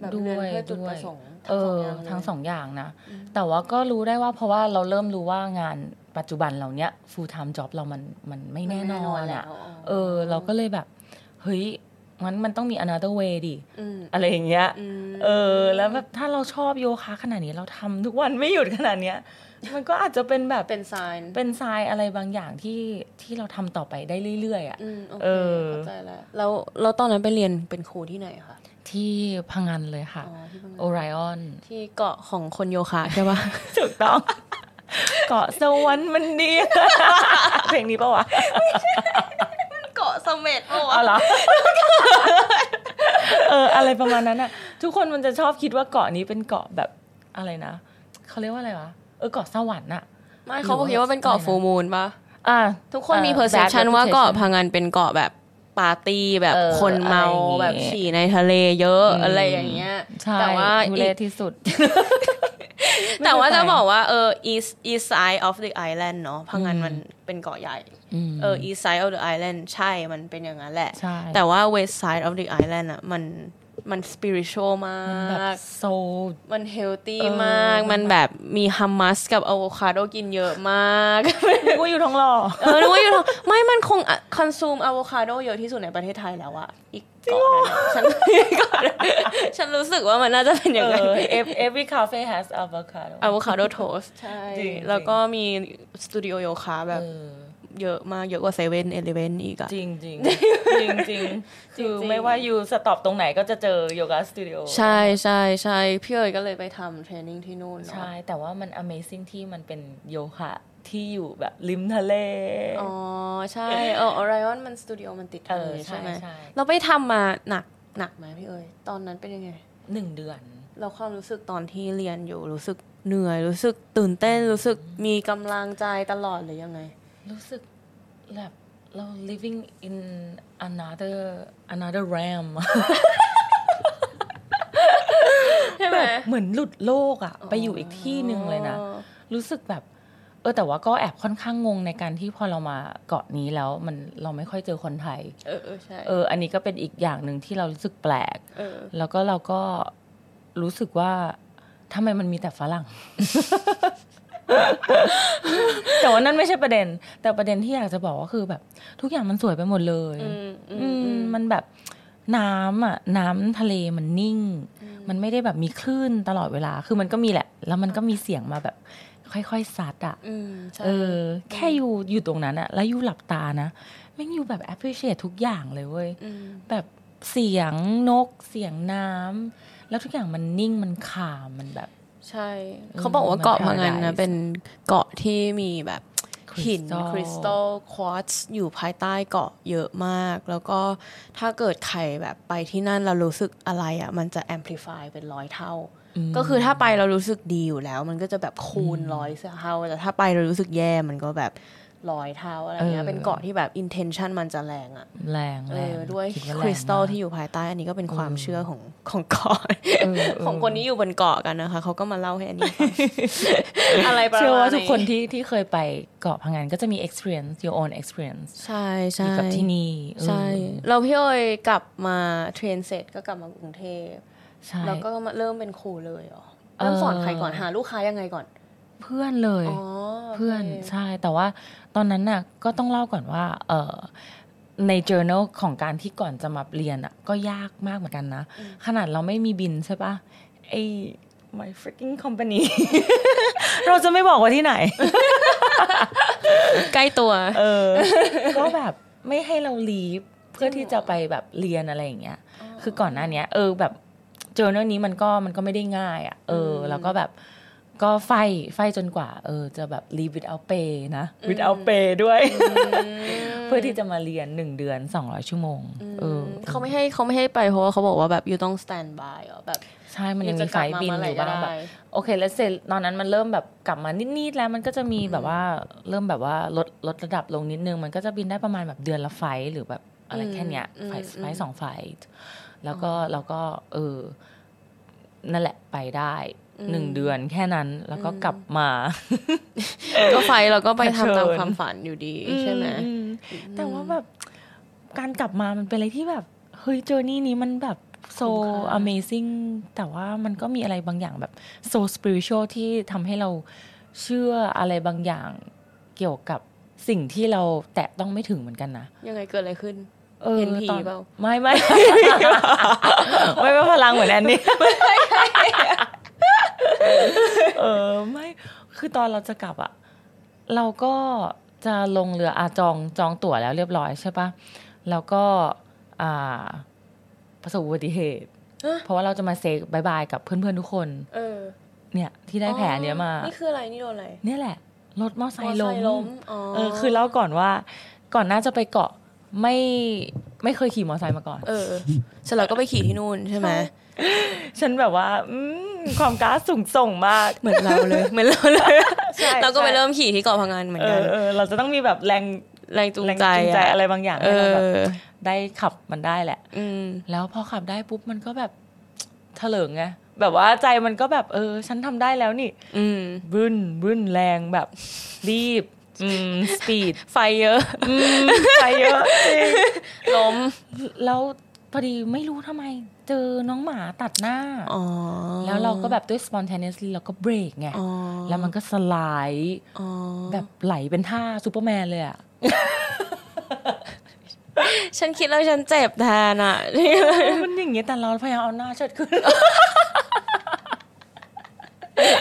Speaker 1: แบบ
Speaker 2: ด้
Speaker 1: เรียน
Speaker 2: วย
Speaker 1: เพื่อจุด
Speaker 2: ด้ว
Speaker 1: ป
Speaker 2: ย
Speaker 1: ระสงค์
Speaker 2: เอ
Speaker 1: ทั้งสอง
Speaker 2: อ
Speaker 1: อย่างเลย
Speaker 2: ทั้งสองอย่างนะ แต่ว่าก็รู้ได้ว่าเพราะว่าเราเริ่มรู้ว่างาน ปัจจุบันเราเนี้ย full time job เรามันมันไม่แน่นอนอะ
Speaker 1: แล้ว
Speaker 2: เออ เราก็เลยแบบ เฮ้ยงั้นมันต้องมี another way ดิ
Speaker 1: อืม
Speaker 2: อะไรอย่างเงี้ย
Speaker 1: อืม
Speaker 2: เออ แล้วแบบถ้าเราชอบโยคะขนาดนี้เราทำทุกวันไม่หยุดขนาดเนี้ย มันก็อาจจะเป็นแบบ
Speaker 1: เป็นไซน์
Speaker 2: เป็นทรายอะไรบางอย่างที่ที่เราทำต่อไปได้เรื่อยๆอะ
Speaker 1: อืมโอเค
Speaker 2: เออ
Speaker 1: เข้าใจแล้วแล้วแล้วตอนนั้นไปเรียนเป็นครูที่ไหนคะ
Speaker 2: ที่พังงานเลยค่ะ
Speaker 1: อ๋อที่พังงา
Speaker 2: โอไรออน
Speaker 1: ที่เกาะของคนโยคะใช่ปะ
Speaker 2: ถูกต้อง เกาะสวรรค์มันดีเพลงนี้ปะวะ
Speaker 1: เกาะเสม็ดปะ
Speaker 2: อ๋อ
Speaker 1: วะ
Speaker 2: เหรอเอออะไรประมาณนั้นอะทุกคนมันจะชอบคิดว่าเกาะนี้เป็นเกาะแบบอะไรนะเขาเรียกว่าอะไรวะเออเกาะสวรรค์อะ
Speaker 1: ไม่เขาบอกคิดว่าเป็นเกาะฟูมูลปะ
Speaker 2: อะ
Speaker 1: ทุกคนมี
Speaker 2: อ่อ
Speaker 1: perception
Speaker 2: bad
Speaker 1: ว่าเกาะ
Speaker 2: reputation
Speaker 1: พังงานเป็นเกาะแบบปาร์ตี้แบบ
Speaker 2: เออ
Speaker 1: คนเมา
Speaker 2: อะไรอย่างงี้
Speaker 1: แบบฉี่ในทะเลเยอะ
Speaker 2: อืม
Speaker 1: อะไรอย่างเงี้ย
Speaker 2: ใช่
Speaker 1: แต่ว่า
Speaker 2: ทุ
Speaker 1: อี
Speaker 2: เร
Speaker 1: ก
Speaker 2: ศที่สุด
Speaker 1: แต่ว่า
Speaker 2: ไม่
Speaker 1: จะ
Speaker 2: เคยไป
Speaker 1: บอกว่าเออ east east side of the island เนาะพังงานมันเป็นเกาะใหญ่
Speaker 2: ม
Speaker 1: เออ east side of the island ใช่มันเป็นอย่างนั้นแหละ
Speaker 2: ใช่
Speaker 1: แต่ว่า west side of the island อะมัน มัน spiritual ม
Speaker 2: แบบา
Speaker 1: ก
Speaker 2: โซ
Speaker 1: มัน healthy
Speaker 2: เออ
Speaker 1: มาก
Speaker 2: มั
Speaker 1: มันนแบบมี hummus กับอะโวคาโดกินเยอะมาก
Speaker 2: นึกว่าอยู่ท้องหล่อ
Speaker 1: เออนึกว่าอยู่ท้องไม่มันคง consume อะโวคาโดเยอะที่สุดในประเทศไทยแล้วอะอีกเกาะนั้นอะฉันก่อนฉันรู้สึกว่ามันน่าจะเป็นอย่าง
Speaker 2: เอ
Speaker 1: นั้น
Speaker 2: อ every- every cafe has avocado
Speaker 1: อะโวคาโดโทสใช่
Speaker 2: จริง
Speaker 1: แล้วก็มีสตูดิโอโยคะแบบ
Speaker 2: เออ
Speaker 1: เยอะมากเยอะกว่าเซเว่นเอเลเวนอีกอะ
Speaker 2: จริงจริงจริงจริงคือไม่ว่าอยู่ stop ตรงไหนก็จะเจอโยคะสตูดิโอ
Speaker 1: ใช่ใช่ใช่พี่เอ๋ยก็เลยไปทำ training ที่นู่นเนาะ
Speaker 2: ใช่ แต่ว่ามัน amazing ที่มันเป็นโยคะที่อยู่แบบริมทะเล
Speaker 1: อ๋อ ใช่เออออไรออนมันสตูดิโอมันติดทะเล
Speaker 2: เออใช่
Speaker 1: ใช่ไหม
Speaker 2: ใช่
Speaker 1: เราไปทำมาหนักหนักไหมพี่เอ๋ยตอนนั้นเป็นยังไง
Speaker 2: หนึ่งเดือน
Speaker 1: เราความรู้สึกตอนที่เรียนอยู่รู้สึกเหนื่อยรู้สึกตื่นเต้นรู้สึกมีกำลังใจตลอดหรือยังไง
Speaker 2: รู้สึกแบบเรา living in another another realm
Speaker 1: ใช่ไหม
Speaker 2: แบบเหมือนหลุดโลกอะไปอยู่อีกที่หนึ่งเลยนะ รู้สึกแบบ เออแต่ว่าก็แอบค่อนข้างงงในการที่พอเรามาเกาะนี้แล้วมันเราไม่ค่อยเจอคนไทย
Speaker 1: เออเออใช่
Speaker 2: เออ อันนี้ก็เป็นอีกอย่างหนึ่งที่เรารู้สึกแปลก
Speaker 1: เออ
Speaker 2: แล้วก็เราก็รู้สึกว่าทำไมมันมีแต่ฝรั่ง แต่ว่านั่นไม่ใช่ประเด็น แต่ประเด็นที่อยากจะบอกก็คือแบบ ทุกอย่างมันสวยไปหมดเลย
Speaker 1: อืมอื
Speaker 2: อื
Speaker 1: ม
Speaker 2: มมันแบบน้ำอะน้ำทะเลมันนิ่ง มันไม่ได้แบบมีคลื่นตลอดเวลา คือมันก็มีแหละ แล้วมันก็มีเสียงมาแบบ ค่อยๆซัดอะ
Speaker 1: อืมใช่
Speaker 2: เออ แค่อยู่อยู่ตรงนั้นอะแล้วอยู่หลับตานะแม่งอยู่แบบ appreciate ทุกอย่างเลยเว้ย
Speaker 1: ม
Speaker 2: แบบเสียงนกเสียงน้ำแล้วทุกอย่างมันนิ่งมันขามมันแบบ
Speaker 1: ใช่ เขาบอกว่าเกาะพังงานนะ
Speaker 2: Paradise
Speaker 1: เป็นเกาะที่มีแบบหิน
Speaker 2: Crystal
Speaker 1: คริสตัลควอตซ์อยู่ภายใต้เกาะเยอะมาก แล้วก็ถ้าเกิดใครแบบไปที่นั่นเรารู้สึกอะไรอะ มันจะ amplify เป็นร้อยเท่า ก็คือถ้าไปเรารู้สึกดีอยู่แล้ว มันก็จะแบบคูณร้อยเท่าแต่ถ้าไปเรารู้สึกแย่มันก็แบบ ร้อยเท่าอะไรเงี้ย
Speaker 2: เออ
Speaker 1: เป็นเกาะที่แบบ intention มันจะแรงอะ
Speaker 2: แรง
Speaker 1: เอ
Speaker 2: แรง
Speaker 1: อด้วย
Speaker 2: ดา
Speaker 1: ค
Speaker 2: แง
Speaker 1: ริสตัล
Speaker 2: มาก
Speaker 1: ที่อยู่ภายใต้อันนี้ก็เป็นความเชื่อของของเกาะ
Speaker 2: เออเออ
Speaker 1: ของคนที่อยู่บนเกาะกันนะคะเขาก็มาเล่าให้อันนี้ฟังอะไรประมาณ
Speaker 2: เชื่อว่าทุกคน
Speaker 1: นี้
Speaker 2: ที่ที่เคยไปเกาะพังงานก็จะมี experience your own experience
Speaker 1: ใช่
Speaker 2: อ
Speaker 1: ใช่
Speaker 2: ยู่กับที่นี่เออ
Speaker 1: ใช่เราพี่โอยกลับมาเทรนเสร็จก็กลับมากรุงเทพ
Speaker 2: ใช่
Speaker 1: แล้วก็มาเริ่มเป็นครูเลยเหรอเริ่มสอนใครก่อนหาลูกค้ายังไงก่อน
Speaker 2: เพื่อนเลย
Speaker 1: อ๋อ
Speaker 2: เพื่อน
Speaker 1: โค
Speaker 2: ใช่แต่ว่าตอนนั้นน่ะก็ต้องเล่าก่อนว่า เออใน journal ของการที่ก่อนจะมาเรียนอะ ก็ยากมากเหมือนกันนะ ขนาดเราไม่มีบินใช่ปะไอ้ my freaking company เราจะไม่บอกว่าที่ไหน
Speaker 1: ใกล้ตัว
Speaker 2: เออ ก็แบบไม่ให้เราลีฟเพื่อที่จะไปแบบเรียนอะไรอย่างเงี้ย คือก่อนหน้าเนี้ยเออแบบเจอเรื่องนี้มันก็มันก็ไม่ได้ง่าย อะ เออ แล้วก็แบบ ก็ไฟไฟจนกว่า เออ จะแบบ leave without pay นะ without pay ด้วย เพื่อที่จะมาเรียนหนึ่งเดือนสองร้อยชั่วโมง เออ
Speaker 1: เขาไม่ให้เขาไม่ให้ไปเพราะว่าเขาบอกว่าแบบอยู่ต้อง stand by เหรอแบบ
Speaker 2: ใช่ มันยังมีไฟล์บินอยู่บ้างแบบ
Speaker 1: ได้
Speaker 2: โอเค แล้วเสร็จตอนนั้นมันเริ่มแบบกลับมานิดๆแล้วมันก็จะมีแบบว่าเริ่มแบบว่าลดลดระดับลงนิดนึง มันก็จะบินได้ประมาณแบบเดือนละไฟล์หรือแบบอะไรแค่เนี้ย
Speaker 1: อืม
Speaker 2: ไฟล์
Speaker 1: อืม
Speaker 2: ไฟล์สองไฟล์แล้วก็แล้วก็ เออนั่นแหละไปได้หนึ่งเดือนแค่นั้นแล้วก็กลับมา
Speaker 1: ก็ไฟเราก็ไป
Speaker 2: เผชิญ
Speaker 1: ทำตามความฝันอยู่ดีใช่ไหม
Speaker 2: อืมแต่ว่าแบบการกลับมามันเป็นอะไรที่แบบ เฮ้ยเจอร์นี่นี้มันแบบ so
Speaker 1: คุ้มค่า
Speaker 2: amazing แต่ว่ามันก็มีอะไรบางอย่างแบบ so spiritual ที่ทำให้เราเชื่ออะไรบางอย่างเกี่ยวกับสิ่งที่เราแตะต้องไม่ถึงเหมือนกันนะ
Speaker 1: ยังไงเกิดอะไรขึ้น
Speaker 2: ออ
Speaker 1: เห็นผี
Speaker 2: ตอ
Speaker 1: เปล่า
Speaker 2: ไม่ไม่ไม่ไม่พลังเหมือนแอนนี่ เออไม่คือตอนเราจะกลับอะเราก็จะลงเรืออาจองจองตั๋วแล้วเรียบร้อยใช่ปะแล้วก็อ่าประสบอุบัติเหตุ
Speaker 1: ฮะ
Speaker 2: เพราะว่าเราจะมาเซกบายบายกับเพื่อนๆทุกคน
Speaker 1: เออ
Speaker 2: เนี่ย ที่ได้แผลเนี้ยมา
Speaker 1: นี่คืออะไรนี่โดนอะไร
Speaker 2: เนี่ยแหละรถมอไซ
Speaker 1: มอ
Speaker 2: ค์
Speaker 1: ไซ
Speaker 2: ล้ม
Speaker 1: ค์ล้มอ๋อ
Speaker 2: เออ คือเล่าก่อนว่า ก่อนหน้าจะไปเกาะไม่ ไม่เคยขี่มอไซค์มาก่อน
Speaker 1: เออเสร็จแล้วก็ไปขี่ที่นู่นใช่ไหม
Speaker 2: ฉันแบบว่าอืมความกล้าสูงส่งมาก
Speaker 1: เหมือนเราเลยเหมือนเราเลย
Speaker 2: ใช่
Speaker 1: เราก็ไป
Speaker 2: ใช่
Speaker 1: เริ่มขี่ที่เกาะพังงานเหมือน
Speaker 2: เอ
Speaker 1: กัน
Speaker 2: อเออเราจะต้องมีแบบแรง
Speaker 1: แรงจูง
Speaker 2: แรง
Speaker 1: ใจ
Speaker 2: จูงใจ
Speaker 1: อะ
Speaker 2: อะไรบางอย่าง
Speaker 1: เอ
Speaker 2: ให้เราแบบ
Speaker 1: อ
Speaker 2: ได้ขับมันได้แหละ
Speaker 1: อืม
Speaker 2: แล้วพอขับได้ปุ๊บมันก็แบบเถลิงไงแบบว่าใจมันก็แบบ เออ ฉันทำได้แล้วนี่
Speaker 1: อืม
Speaker 2: บึ้นบึ้นแรงแบบรีบอืม speed
Speaker 1: ไฟเยอะ
Speaker 2: ไปเยอะจริง
Speaker 1: ล้ม
Speaker 2: แล้วพอดีไม่รู้ทำไม เจอน้องหมาตัดหน้า
Speaker 1: อ๋อ
Speaker 2: แล้วเราก็แบบด้วย spontaneously เราก็เบรกไง
Speaker 1: อ๋อ
Speaker 2: แล้วมันก็สไลด์
Speaker 1: อ๋อ
Speaker 2: แบบไหลเป็นท่าซูเปอร์แมนเลยอะ
Speaker 1: ฉันคิดแล้วฉันเจ็บแทนอะ
Speaker 2: มันอย่างเงี้ยแต่เราพยายามเอาหน้าเชิดขึ้น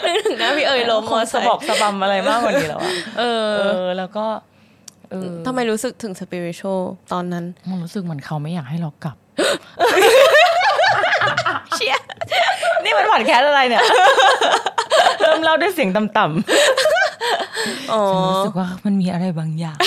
Speaker 1: นึกถึงหน้าพี่เอ๋ยล้มมอ
Speaker 2: ส
Speaker 1: ไซะ
Speaker 2: บอก
Speaker 1: ค์
Speaker 2: สะบำอะไรมากกว่านี้แล้วอะ
Speaker 1: เออ
Speaker 2: เออแล้วก็เออ
Speaker 1: ทำไมรู้สึกถึงสปิริต a l ตอนนั้น
Speaker 2: มันรู้สึกเหมือนเขาไม่อยากให้เรากลับ
Speaker 1: เชีย
Speaker 2: นี่มันผ่อนแคสอะไรเนี่ย เริ่มเล่าด้วยเสียงต่ำ
Speaker 1: อ๋อ
Speaker 2: ๆฉันรู้สึกว่ามันมีอะไรบางอย่าง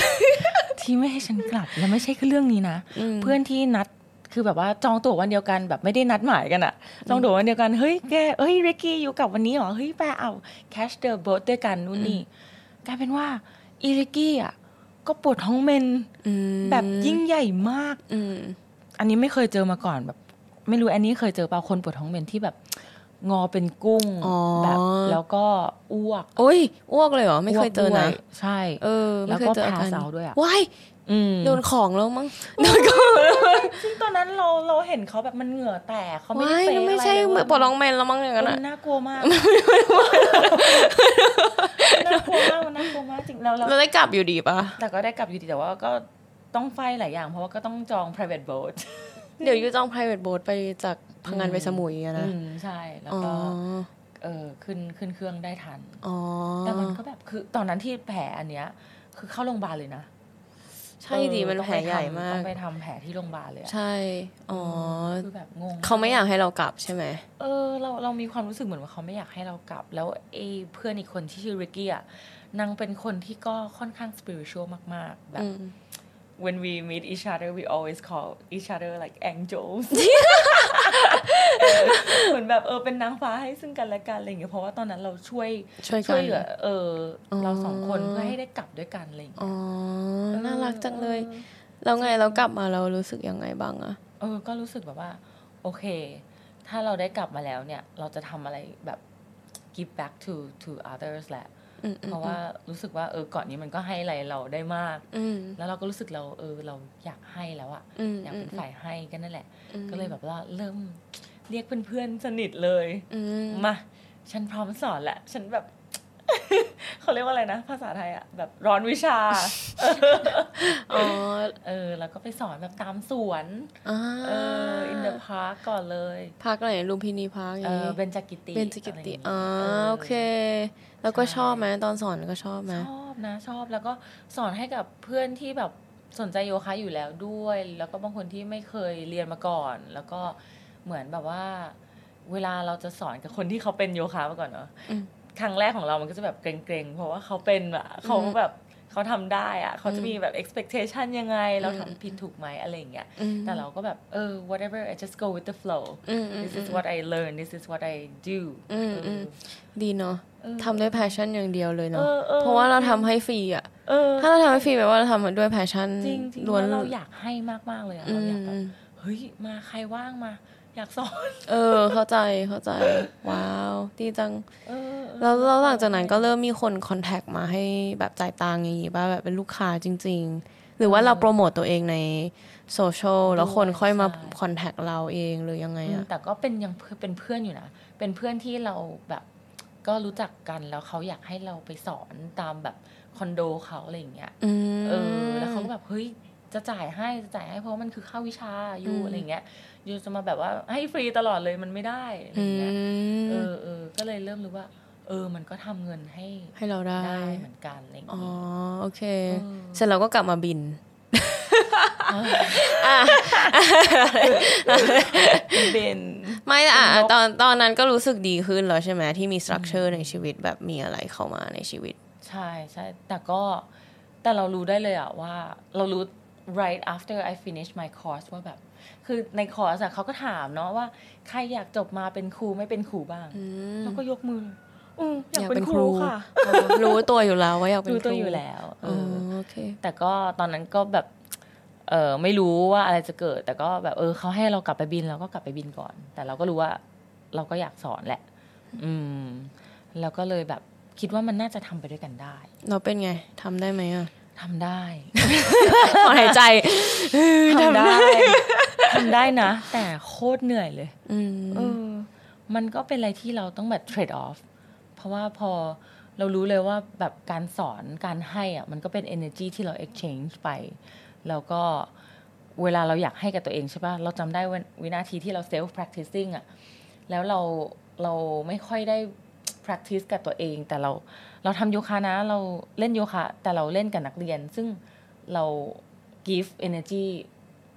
Speaker 2: ที่ไม่ให้ฉันกลับ แล้วไม่ใช่แค่เรื่องนี้นะ เพื่อนที่นัด คือแบบว่าจองตั๋ววันเดียวกันแบบไม่ได้นัดหมายกันอะจองตั๋ววันเดียวกันเฮ้ยแกเฮ้ยริกกี้อยู่กลับวันนี้เหรอเฮ้ยแปเอา catch the boat ด้วยกันนู่นนี่กลายเป็นว่าอีริกกี้อะก็ปวดท้องเมน
Speaker 1: อืม
Speaker 2: แบบยิ่งใหญ่มาก
Speaker 1: อืม
Speaker 2: อันนี้ไม่เคยเจอมาก่อนแบบ ไม่รู้อันนี้เคยเจอเปล่าคนปวดท้องเมนที่แบบงอเป็นกุ้ง
Speaker 1: อ๋อ
Speaker 2: แบบแล้วก็อ้วก
Speaker 1: โอ้ยอ้วกเลยเหรอ ไม่เคยเจอ
Speaker 2: วกด้ว
Speaker 1: นะ
Speaker 2: ใช่
Speaker 1: เออ
Speaker 2: แล้ว
Speaker 1: ไม่
Speaker 2: ก็
Speaker 1: เคยเจออาการ
Speaker 2: pass out ด้วยอะ
Speaker 1: ว้าย
Speaker 2: อืม
Speaker 1: โดนของแล้วมั้ง
Speaker 2: ซึ่งตอนนั้นเราเราเห็นเขาแบบมันเหงื่อแตกเขาไม่ได้
Speaker 1: ว้าย
Speaker 2: เฟก
Speaker 1: ไม่ใช่
Speaker 2: อะไรเลย
Speaker 1: ปวดร้องเมนแล้วมั้งอย่างนั้น
Speaker 2: มั
Speaker 1: อะ
Speaker 2: นน่ากลัวมากน่ากลัวมากมันน่ากลัวมากจริงแล้วแล้ว
Speaker 1: เราได้กลับอยู่ดีปะ
Speaker 2: แต่ก็ได้กลับอยู่ดีแต่ว่าก็ต้องไฟหลายอย่าง เพราะว่าก็ต้องจอง private boat
Speaker 1: เดี๋ยวยูจอง private boat ไปจากพังงานไปสมุยอะนะ
Speaker 2: อืมใช่แล้ว
Speaker 1: อ๋อ
Speaker 2: ก็เออขึ้นขึ้นเครื่องได้ทัน
Speaker 1: อ๋อ
Speaker 2: แต่มันก็แบบคือตอนนั้นที่แผลอันเนี้ย คือเข้าโรงพยาบาลเลยนะ
Speaker 1: ใช่ดี
Speaker 2: เออ
Speaker 1: มัน
Speaker 2: ต้อง
Speaker 1: แผล
Speaker 2: ไป
Speaker 1: ใหญ่
Speaker 2: ทำ
Speaker 1: มา
Speaker 2: ต้
Speaker 1: ก
Speaker 2: องไปทำแผลที่โรงพยาบาลเลยอะ
Speaker 1: ใช่ อ๋อ
Speaker 2: คือแบบงง
Speaker 1: เขาไม่อยากให้เรากลับใช่ไหม
Speaker 2: เออเราเรามีความรู้สึกเหมือนว่าเขาไม่อยากให้เรากลับ แล้วไอ้เพื่อนอีกคนที่ชื่อริกกี้อะนางเป็นคนที่ก็ค่อนข้าง spiritual มากๆแบบ
Speaker 1: อืม
Speaker 2: when we meet each other we always call each other like angels เออเหมือนแบบเออเป็นนางฟ้าให้ซึ่งกันและกันอะไรอย่างเงี้ยเพราะว่าตอนนั้นเราช่วย
Speaker 1: ช่วยกัน
Speaker 2: ช่วยเหลือเอออ
Speaker 1: อ
Speaker 2: เราสองคนเพื่อให้ได้กลับด้วยกันอะไรอย่างเงี้
Speaker 1: อ๋
Speaker 2: ย
Speaker 1: อน่ารักจังเลย
Speaker 2: ออ
Speaker 1: แล้วไงเรากลับมาเรารู้สึกยังไงบ้างอะ
Speaker 2: เออ ก็รู้สึกแบบว่า โอเค ถ้าเราได้กลับมาแล้วเนี่ย เราจะทำอะไรแบบ give back to to others แหละ
Speaker 1: อืมอืม
Speaker 2: เพราะว่ารู้สึกว่าเออก่อนนี้มันก็ให้อะไรเราได้มาก
Speaker 1: อืม
Speaker 2: แล้วเราก็รู้สึกเราเออเราอยากให้แล้วอะ
Speaker 1: อืม
Speaker 2: อยากเป็นฝ่ายให้กันนั่นแหละ
Speaker 1: อืม
Speaker 2: ก็เลยแบบว่าเริ่ม เรียกเพื่อนๆสนิทเลย
Speaker 1: อืม
Speaker 2: มาฉันพร้อมสอนแหละ ฉันแบบเขาเรียกว่าอะไรนะ ภาษาไทยอะแบบร้อนวิชา
Speaker 1: อ๋อ
Speaker 2: เออ แล้วก็ไปสอนแบบตามสวน
Speaker 1: อ่า
Speaker 2: เออ in the park ก่อนเลย
Speaker 1: พักไหนลุมพินีพักอ
Speaker 2: เอย่างอ
Speaker 1: งี้
Speaker 2: เบญจกิติ
Speaker 1: เป็นจิกิติะ
Speaker 2: ไร
Speaker 1: อ่า
Speaker 2: ย่างงี้ย
Speaker 1: โอเค แล้วก็
Speaker 2: ใช่
Speaker 1: ชอบไหมตอนสอนก็ชอบไหม
Speaker 2: ชอบนะ ชอบแล้วก็สอนให้กับเพื่อนที่แบบสนใจโยคะอยู่แล้วด้วย แล้วก็บางคนที่ไม่เคยเรียนมาก่อน แล้วก็ เหมือนแบบว่า เวลาเราจะสอนกับคนที่เขาเป็นโยคะมาก่อนเนาะ
Speaker 1: อืม
Speaker 2: ครั้งแรกของเรามันก็จะแบบเกรงๆ เพราะว่าเขาเป็นอะเขาแบบเขาทำได้อะเขาจะมีแบบ expectation ยังไง เรา
Speaker 1: อืม
Speaker 2: ทำผิดถูกไหมอะไรอย่างเงี้ย
Speaker 1: อืม
Speaker 2: แต่เราก็แบบเออ whatever I just go with the flow
Speaker 1: อืมอืม
Speaker 2: this is what I learn this is what I do
Speaker 1: อืมอืม
Speaker 2: เออ
Speaker 1: ดีเนาะ
Speaker 2: เออ
Speaker 1: ทำด้วย passion อย่างเดียวเลยเนาะ
Speaker 2: เออเออ
Speaker 1: เพราะว่าเราทำให้ฟรีอะ
Speaker 2: เออ
Speaker 1: ถ้าเราทำให้ฟรีแปลว่าเราทำด้วย passion
Speaker 2: จริงจริง
Speaker 1: ล้วน
Speaker 2: แล้วเราอยากให้มากๆเลยอะ
Speaker 1: อื
Speaker 2: เรา
Speaker 1: ม
Speaker 2: อยากแบบเฮ้ยมาใครว่างมา อยากสอน
Speaker 1: เออ เข้าใจเข้าใจ ว้าวดีจัง
Speaker 2: เออเออ
Speaker 1: แล้วแล้วหลังจากนั้นก็เริ่มมีคนคอนแทคมาให้แบบจ่ายตังค์อย่างงี้ป่ะแบบเป็นลูกค้าจริง ๆ หรือว่าเราโปรโมตตัวเองในโซเชียลแล้วคนค่อยมาคอนแทคเราเองหรือยังไง
Speaker 2: อืม
Speaker 1: อะ
Speaker 2: แต่ก็เป็นยังเพื่อนเป็นเพื่อนอยู่นะ เป็นเพื่อนที่เราแบบก็รู้จักกันแล้วเขาอยากให้เราไปสอนตามแบบคอนโดเขาอะไรอย่างเงี้ย
Speaker 1: อืม
Speaker 2: เออ แล้วเขาก็แบบเฮ้ยจะจ่ายให้จะจ่ายให้เพราะว่ามันคือค่าวิชาอยู่
Speaker 1: อืม
Speaker 2: อะไรอย่างเงี้ยอ ยู่จะมาแบบว่าให้ฟรีตลอดเลยมันไม่ได้อะไรอ
Speaker 1: อื
Speaker 2: ย่างเงี้ย
Speaker 1: ม
Speaker 2: เออเออก็เลยเริ่มรู้ว่า เออ มันก็ทำเงินให้
Speaker 1: ให้เราได้
Speaker 2: ได้เหมือนกันอะไรอย่าง
Speaker 1: อ๋อ
Speaker 2: งี้
Speaker 1: โอเค
Speaker 2: เออ
Speaker 1: เสร็จเราก็กลับมาบิน
Speaker 2: เบน
Speaker 1: ไม่อะ
Speaker 2: เป็นนก
Speaker 1: ตอนตอนนั้นก็รู้สึกดีขึ้นแล้วใช่ไหมที่มี structure ในชีวิตแบบมีอะไรเข้ามาในชีวิต
Speaker 2: ใช่ใช่แต่ก็แต่เรารู้ได้เลยอะว่า เรารู้ right after I finish my course ว่าแบบ คือในคอร์สอะเขาก็ถามเนาะว่าใครอยากจบมาเป็นครูไม่เป็นครูบ้าง
Speaker 1: อืม
Speaker 2: เราก็ยกมืออืมอยาก
Speaker 1: อยาก
Speaker 2: เป็
Speaker 1: เป็นน
Speaker 2: ค
Speaker 1: ครู
Speaker 2: รูค่ะ
Speaker 1: อ๋อรู้ตัวอยู่แล้วว่าอยากเป็น
Speaker 2: รู้ตัว
Speaker 1: ค
Speaker 2: อยู่แล้วเอ
Speaker 1: อ๋อ
Speaker 2: อ
Speaker 1: โอเค
Speaker 2: แต่ก็ตอนนั้นก็แบบเออไม่รู้ว่าอะไรจะเกิด แต่ก็แบบเออเขาให้เรากลับไปบินเราก็กลับไปบินก่อน แต่เราก็รู้ว่าเราก็อยากสอนแหละ อืม แล้วก็เลยแบบคิดว่ามันน่าจะทำไปด้วยกันได้
Speaker 1: เราเป็นไงทำได้ไหมอะ
Speaker 2: ทำได้
Speaker 1: ถอนหายใจ
Speaker 2: ทำได้ ทำได้นะ แต่โคตรเหนื่อยเลย
Speaker 1: อืม
Speaker 2: เออ มันก็เป็นอะไรที่เราต้องแบบ trade off เพราะว่าพอเรารู้เลยว่าแบบการสอนการให้อะมันก็เป็น energy ที่เรา exchange ไป แล้วก็เวลาเราอยากให้กับตัวเองใช่ปะเราจำได้วันวินาทีที่เรา self practicing อะ แล้วเราเราไม่ค่อยได้ practice กับตัวเอง แต่เราเราทำโยคะนะ เราเล่นโยคะ แต่เราเล่นกับนักเรียน ซึ่งเรา give energy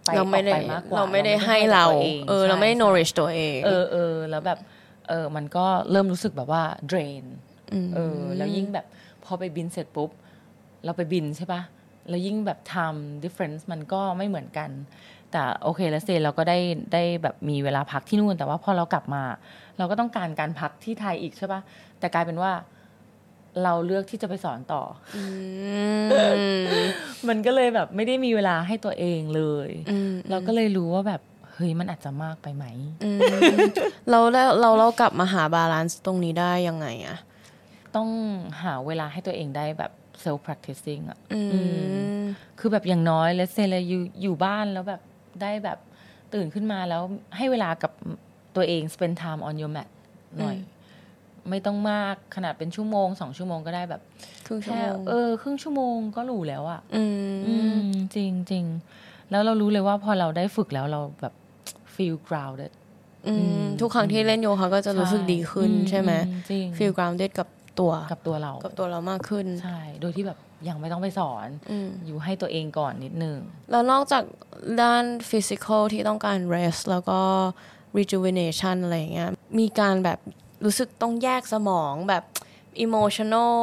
Speaker 2: ไป
Speaker 1: เราไม่ได้
Speaker 2: ออกปมากกว่า
Speaker 1: เราไม่ได้
Speaker 2: กับ
Speaker 1: ให้เรา
Speaker 2: ตัวง
Speaker 1: เออ เราไม่ได้
Speaker 2: ใช่
Speaker 1: nourish ตัวเอง
Speaker 2: เออเออแล้วแบบเออมันก็เริ่มรู้สึกแบบว่า drain
Speaker 1: ม
Speaker 2: เออ แล้วยิ่งแบบพอไปบินเสร็จปุ๊บ เราไปบินใช่ปะแล้วยิ่งแบบ time difference มันก็ไม่เหมือนกัน แต่โอเคแล้วเซเราก็ได้ได้แบบมีเวลาพักที่นู่น แต่ว่าพอเรากลับมา เราก็ต้องการการพักที่ไทยอีกใช่ปะแต่กลายเป็นว่า เราเลือกที่จะไปสอนต่อ
Speaker 1: อืม
Speaker 2: มันก็เลยแบบไม่ได้มีเวลาให้ตัวเองเลย
Speaker 1: อืม
Speaker 2: เราก็เลยรู้ว่าแบบเฮ้ยมันอาจจะมากไปไหม
Speaker 1: อืมเราแล้วเราเรากลับมาหา balance ตรงนี้ได้ยังไงอะ
Speaker 2: ต้องหาเวลาให้ตัวเองได้แบบ self practicing อะ
Speaker 1: อืม
Speaker 2: คือแบบอย่างน้อย let's say เลยอยู่อยู่บ้านแล้วแบบได้แบบตื่นขึ้นมาแล้วให้เวลากับตัวเอง spend time on your mat หน่อย ไม่ต้องมากขนาดเป็นชั่วโมงสองชั่วโมงก็ได้แบบ
Speaker 1: ครึ่งชั่ว
Speaker 2: แค่
Speaker 1: โมง
Speaker 2: เออครึ่งชั่วโมงก็หรูแล้วอะ
Speaker 1: อื
Speaker 2: อื
Speaker 1: ม
Speaker 2: มจริงจริงแล้วเรารู้เลยว่าพอเราได้ฝึกแล้วเราแบบ feel grounded
Speaker 1: อืมทุกครั้งที่เล่นโยคะก็จะรู้สึกดีขึ้น
Speaker 2: อื
Speaker 1: ใช่ไหม
Speaker 2: อืจริง
Speaker 1: feel grounded กับตัว
Speaker 2: กับตัวเรา
Speaker 1: กับตัวเรามากขึ้น
Speaker 2: ใช่โดยที่แบบยังไม่ต้องไปสอน
Speaker 1: อืม
Speaker 2: อยู่ให้ตัวเองก่อนนิดนึง
Speaker 1: แล้วนอกจากด้าน physical ที่ต้องการ rest แล้วก็ rejuvenation อะไรอย่างเงี้ยมีการแบบ รู้สึกต้องแยกสมองแบบ emotional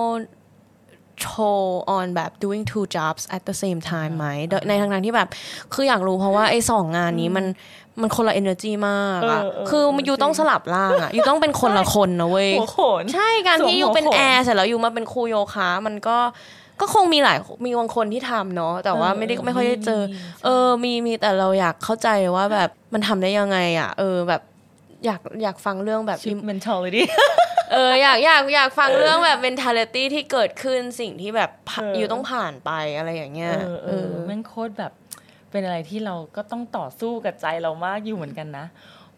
Speaker 1: toll on แบบ doing two jobs at the same time ไหมโดยในทางทางๆที่แบบ คืออยากรู้เพราะว่าไอ้สองงานนี้มันมันคนละ energy มากอะ
Speaker 2: เออเออ
Speaker 1: คือมันอยู่ต้องสลับร่างอะอยู่ต้องเป็นคนละคนนะเว้ย
Speaker 2: หัวโขน
Speaker 1: ใช่การที่
Speaker 2: สวม
Speaker 1: อยู่เป็น
Speaker 2: หัวโขน
Speaker 1: แอร์เสร็จแล้วอยู่มาเป็นครูโยคะมันก็ก็คงมีหลายมีบางคนที่ทำเนาะแต่ว่า
Speaker 2: เออ
Speaker 1: ไม่ได้
Speaker 2: เออ
Speaker 1: ไม่ค่อยได้เจอ
Speaker 2: มี
Speaker 1: เออมีมีแต่เราอยากเข้าใจว่าแบบมันทำได้ยังไงอะเออแบบ อยากอยากฟังเรื่องแบบ
Speaker 2: ชิป mentality
Speaker 1: เอออยากอยากอยากฟังเรื่องแบบ mentality ที่เกิดขึ้นสิ่งที่แบบผ่า
Speaker 2: เอออ
Speaker 1: อยู่ต้องผ่านไปอะไรอย่างเงี้ย
Speaker 2: เออเออแม่งโคตรแบบเป็นอะไรที่เราก็ต้องต่อสู้กับใจเรามากอยู่เหมือนกันนะ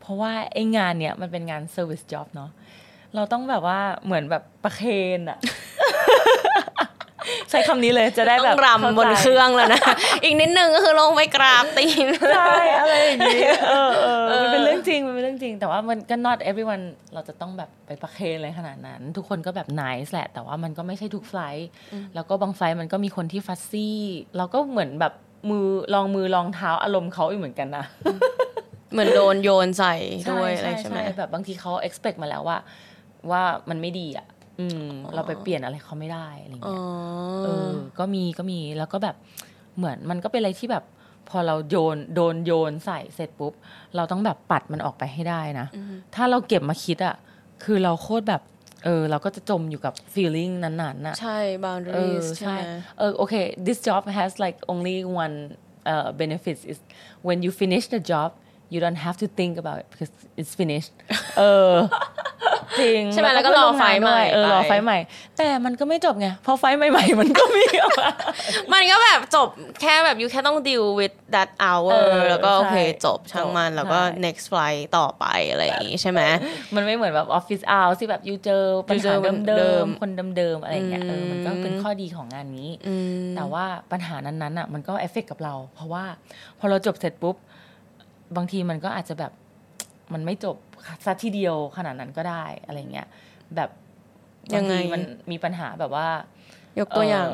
Speaker 2: เพราะว่าไอ้งานเนี้ยมันเป็นงาน service job เนาะเราต้องแบบว่าเหมือนแบบประเคนอะ ใช้คำนี้เลยจะได้
Speaker 1: ต้
Speaker 2: แบ
Speaker 1: อบงรำบน
Speaker 2: ข้าใจ
Speaker 1: เครื่องแล้วนะ อีกนิดนึงก็คือลงไปกราบตีน
Speaker 2: ใช่อะไรอย่างนี้เออเออมันเป็นเรื่องจริงมันเป็นเรื่องจริง แต่ว่ามันก็ not everyone เราจะต้องแบบไปประเคนอะไรขนาดนั้น ทุกคนก็แบบ nice แหละ แต่ว่ามันก็ไม่ใช่ทุกไฟลท์แล้วก็บางไฟลท์มันก็มีคนที่ฟัสซี่เราก็เหมือนแบบมือลองมือลองเท้าอารมณ์เขาอีกเหมือนกันนะ
Speaker 1: เหมือนโดนโยนใส่ด้วยอะไรใช่ไหม
Speaker 2: แบบบางทีเขา expect มาแล้วว่า ว่ามันไม่ดีอะ อืมเราไปเปลี่ยนอะไรเขาไม่ได้อะไร
Speaker 1: อ๋อ
Speaker 2: เงี้ยเออ ก็มีก็มีแล้วก็แบบเหมือนมันก็เป็นอะไรที่แบบ พอเราโยนโดนโยนใส่เสร็จปุ๊บ เราต้องแบบปัดมันออกไปให้ได้นะถ้าเราเก็บมาคิดอะคือเราโคตรแบบเออเราก็จะจมอยู่กับ feeling นั้นๆน่ะ
Speaker 1: ใช่
Speaker 2: เออ
Speaker 1: boundaries ใช่
Speaker 2: ใช่
Speaker 1: ไหม
Speaker 2: เออโอเค this job has like only one uh, benefits is when you finish the job you don't have to think about it because it's finished เออจริง
Speaker 1: ใช่ไหมแล้วก็รอไฟล์ใหม่
Speaker 2: เออ
Speaker 1: ไป
Speaker 2: รอไฟล์ใหม่ แต่มันก็ไม่จบไงเพราะไฟล์ใหม่ ๆ มันก็มีออกมา
Speaker 1: มันก็แบบจบแค่แบบ you แค่ต้อง deal with that hour
Speaker 2: เออ
Speaker 1: แล้วก็โอเค
Speaker 2: ใช่
Speaker 1: จบช่างมัน
Speaker 2: จบ
Speaker 1: แล้วก็
Speaker 2: ใช่
Speaker 1: next flight ต่อไปอะไรอย่างงี้ใช่ไหม
Speaker 2: มันไม่เหมือนแบบออฟฟิศเอาที่แบบยูเจอปัญ
Speaker 1: เจ
Speaker 2: หา
Speaker 1: อ
Speaker 2: เดิ
Speaker 1: เดิ
Speaker 2: ม
Speaker 1: ม
Speaker 2: ๆคนเดิมๆอะไรอย่างเงี้ยเออมันก็เป็น
Speaker 1: อืม
Speaker 2: ข้อดีของงานนี้
Speaker 1: อืม
Speaker 2: แต่ว่าปัญหานั้นๆอะมันก็เอฟเฟกกับเรา เพราะว่าพอเราจบเสร็จปุ๊บ บางทีมันก็อาจจะแบบมันไม่จบซะทีเดียวขนาดนั้นก็ได้อะไรเงี้ยแบบ
Speaker 1: ยั
Speaker 2: บาง
Speaker 1: งไง
Speaker 2: ทีมันมีปัญหาแบบว่า ย
Speaker 1: กตัวอย่าง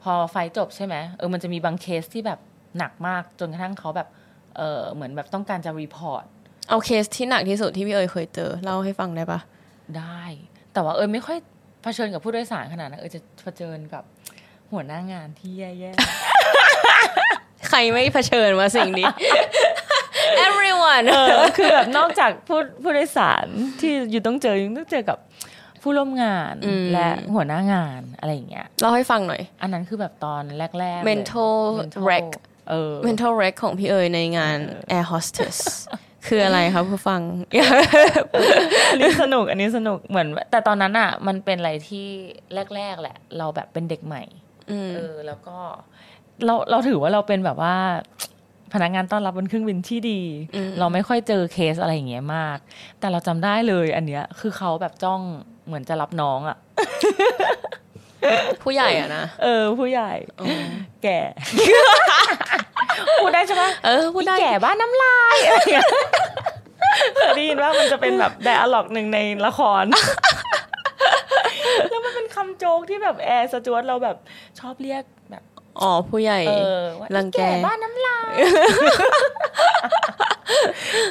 Speaker 2: เพอไฟจบใช่ไหมเออมันจะมีบางเคสที่แบบหนักมากจนกระทั่งเขาแบบเออเหมือนแบบต้องการจะ report
Speaker 1: เอาเคสที่หนักที่สุดที่พี่เอ๋ยเคยเจอเล่าให้ฟังได้ปะ
Speaker 2: ได้ แต่ว่าเออไม่ค่อยเผชิญกับผู้โดยสารขนาดนั้นเออจะเผชิญกับหัวหน้างานที่แย่ๆ
Speaker 1: ใครไม่เผชิญมาสิ่งนี้ everyone
Speaker 2: เออ คือแบบนอกจากผู้ผู้โดยสารที่อยู่ต้องเจอยังต้องเจอกับผู้ร่วมงาน
Speaker 1: อืม
Speaker 2: และหัวหน้างานอะไรอย่างเงี้ย
Speaker 1: เล่าให้ฟังหน่อย
Speaker 2: อันนั้นคือแบบตอนแรกๆเลย
Speaker 1: mental
Speaker 2: mental
Speaker 1: wreck
Speaker 2: เออ
Speaker 1: mental wreck ของพี่เอ๋ยในงาน air hostess คืออะไรครับผู้ฟัง
Speaker 2: อันนี้สนุกอันนี้สนุกเหมือน แต่ตอนนั้นอะ มันเป็นอะไรที่แรก ๆ แหละ เราแบบเป็นเด็กใหม่
Speaker 1: อืม
Speaker 2: เออแล้วก็เราเราถือว่าเราเป็นแบบว่า พนักงานต้อนรับบนเครื่องบินที่ดี
Speaker 1: อืม
Speaker 2: เราไม่ค่อยเจอเคสอะไรอย่างเงี้ยมาก แต่เราจำได้เลยอันเนี้ยคือเขาแบบจ้องเหมือนจะรับน้องอะ
Speaker 1: ผู้ใหญ่อะนะ
Speaker 2: เออ ผู้ใหญ่ แก่พูดได้ใช่ไหม
Speaker 1: เออพูดได้
Speaker 2: อีแก่บ้านน้ำลายอะไรอย่างเงี้ยเคยได้ยินว่ามันจะเป็นแบบไดอะล็อกหนึ่งในละครแล้วมันเป็นคำโจ๊กที่แบบแอร์สจวตเราแบบชอบเรียกแบบ
Speaker 1: อ๋อผู้ใหญ่
Speaker 2: เออว่า
Speaker 1: รังแก
Speaker 2: อีบ้านน้ำลาย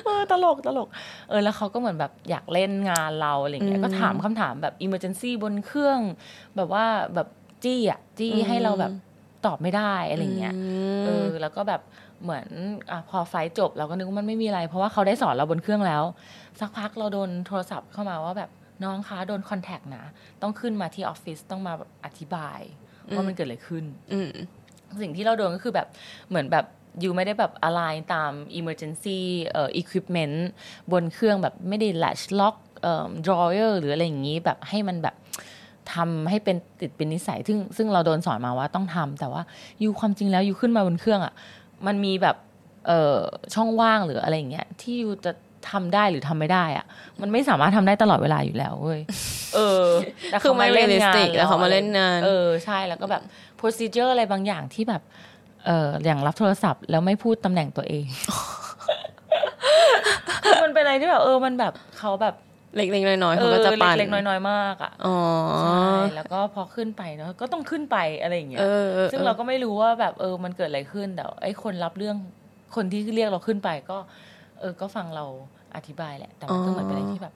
Speaker 2: เออตลกตลก เออแล้วเขาก็เหมือนแบบอยากเล่นงานเราอะไรเงี้ย
Speaker 1: อืม
Speaker 2: ก็ถามคำถามแบบ emergency บนเครื่อง แบบว่าแบบจี้อะจี้
Speaker 1: อืม
Speaker 2: ให้เราแบบตอบไม่ได้อะไรเงี้ยเออแล้วก็แบบเหมือนอะพอไฟล์จบเราก็นึกว่ามันไม่มีอะไร เพราะว่าเขาได้สอนเราบนเครื่องแล้ว สักพักเราโดนโทรศัพท์เข้ามาว่าแบบน้องคะโดนคอนแทคนะ ต้องขึ้นมาที่ออฟฟิศต้องมาแบบอธิบาย ว่ามันเกิดอะไรขึ้น
Speaker 1: อืม
Speaker 2: สิ่งที่เราโดนก็คือแบบเหมือนแบบยูไม่ได้แบบ align ตาม emergency เอ่อ equipment บนเครื่องแบบไม่ได้ latch lock เอ่อ drawer หรืออะไรอย่างนี้แบบให้มันแบบทำให้เป็นติดเป็นนิสัย ซึ่งซึ่งเราโดนสอนมาว่าต้องทำแต่ว่ายูความจริงแล้วยูขึ้นมาบนเครื่องอะ่ะมันมีแบบเอ่อช่องว่างหรืออะไรอย่างเงี้ยที่ยูจะทำได้หรือทำไม่ได้อะ่ะมันไม่สามารถทำได้ตลอดเวลาอยู่แล้วเว้ย เออแต่
Speaker 1: คือมัน
Speaker 2: เล่นงาน
Speaker 1: realistic แล้วเขามาเล่นงาน
Speaker 2: เออใช่แล้วก็แบบ procedure อะไรบางอย่างที่แบบเอออย่างรับโทรศัพท์แล้วไม่พูดตำแหน่งตัวเองคือมันเป็นอะไรที่แบบเออมันแบบเขาแบบ
Speaker 1: เล็กๆน้อยๆ
Speaker 2: เอ
Speaker 1: เขา
Speaker 2: อ
Speaker 1: ก็จะปั่น
Speaker 2: เล็กๆน้อยๆมากอะ
Speaker 1: อ๋อ
Speaker 2: ใช่แล้วก็พอขึ้นไปเนาะก็ต้องขึ้นไปอะไรอย่างเงี้ย
Speaker 1: เออออ
Speaker 2: ซึ่งเราก็ไม่รู้ว่าแบบเออมันเกิดอะไรขึ้นแต่ไอ้คนรับเรื่องคนที่เรียกเราขึ้นไปก็ เออก็ฟังเราอธิบายแหละ แต่มันก็เหมือนเป็นอะไรที่แบบ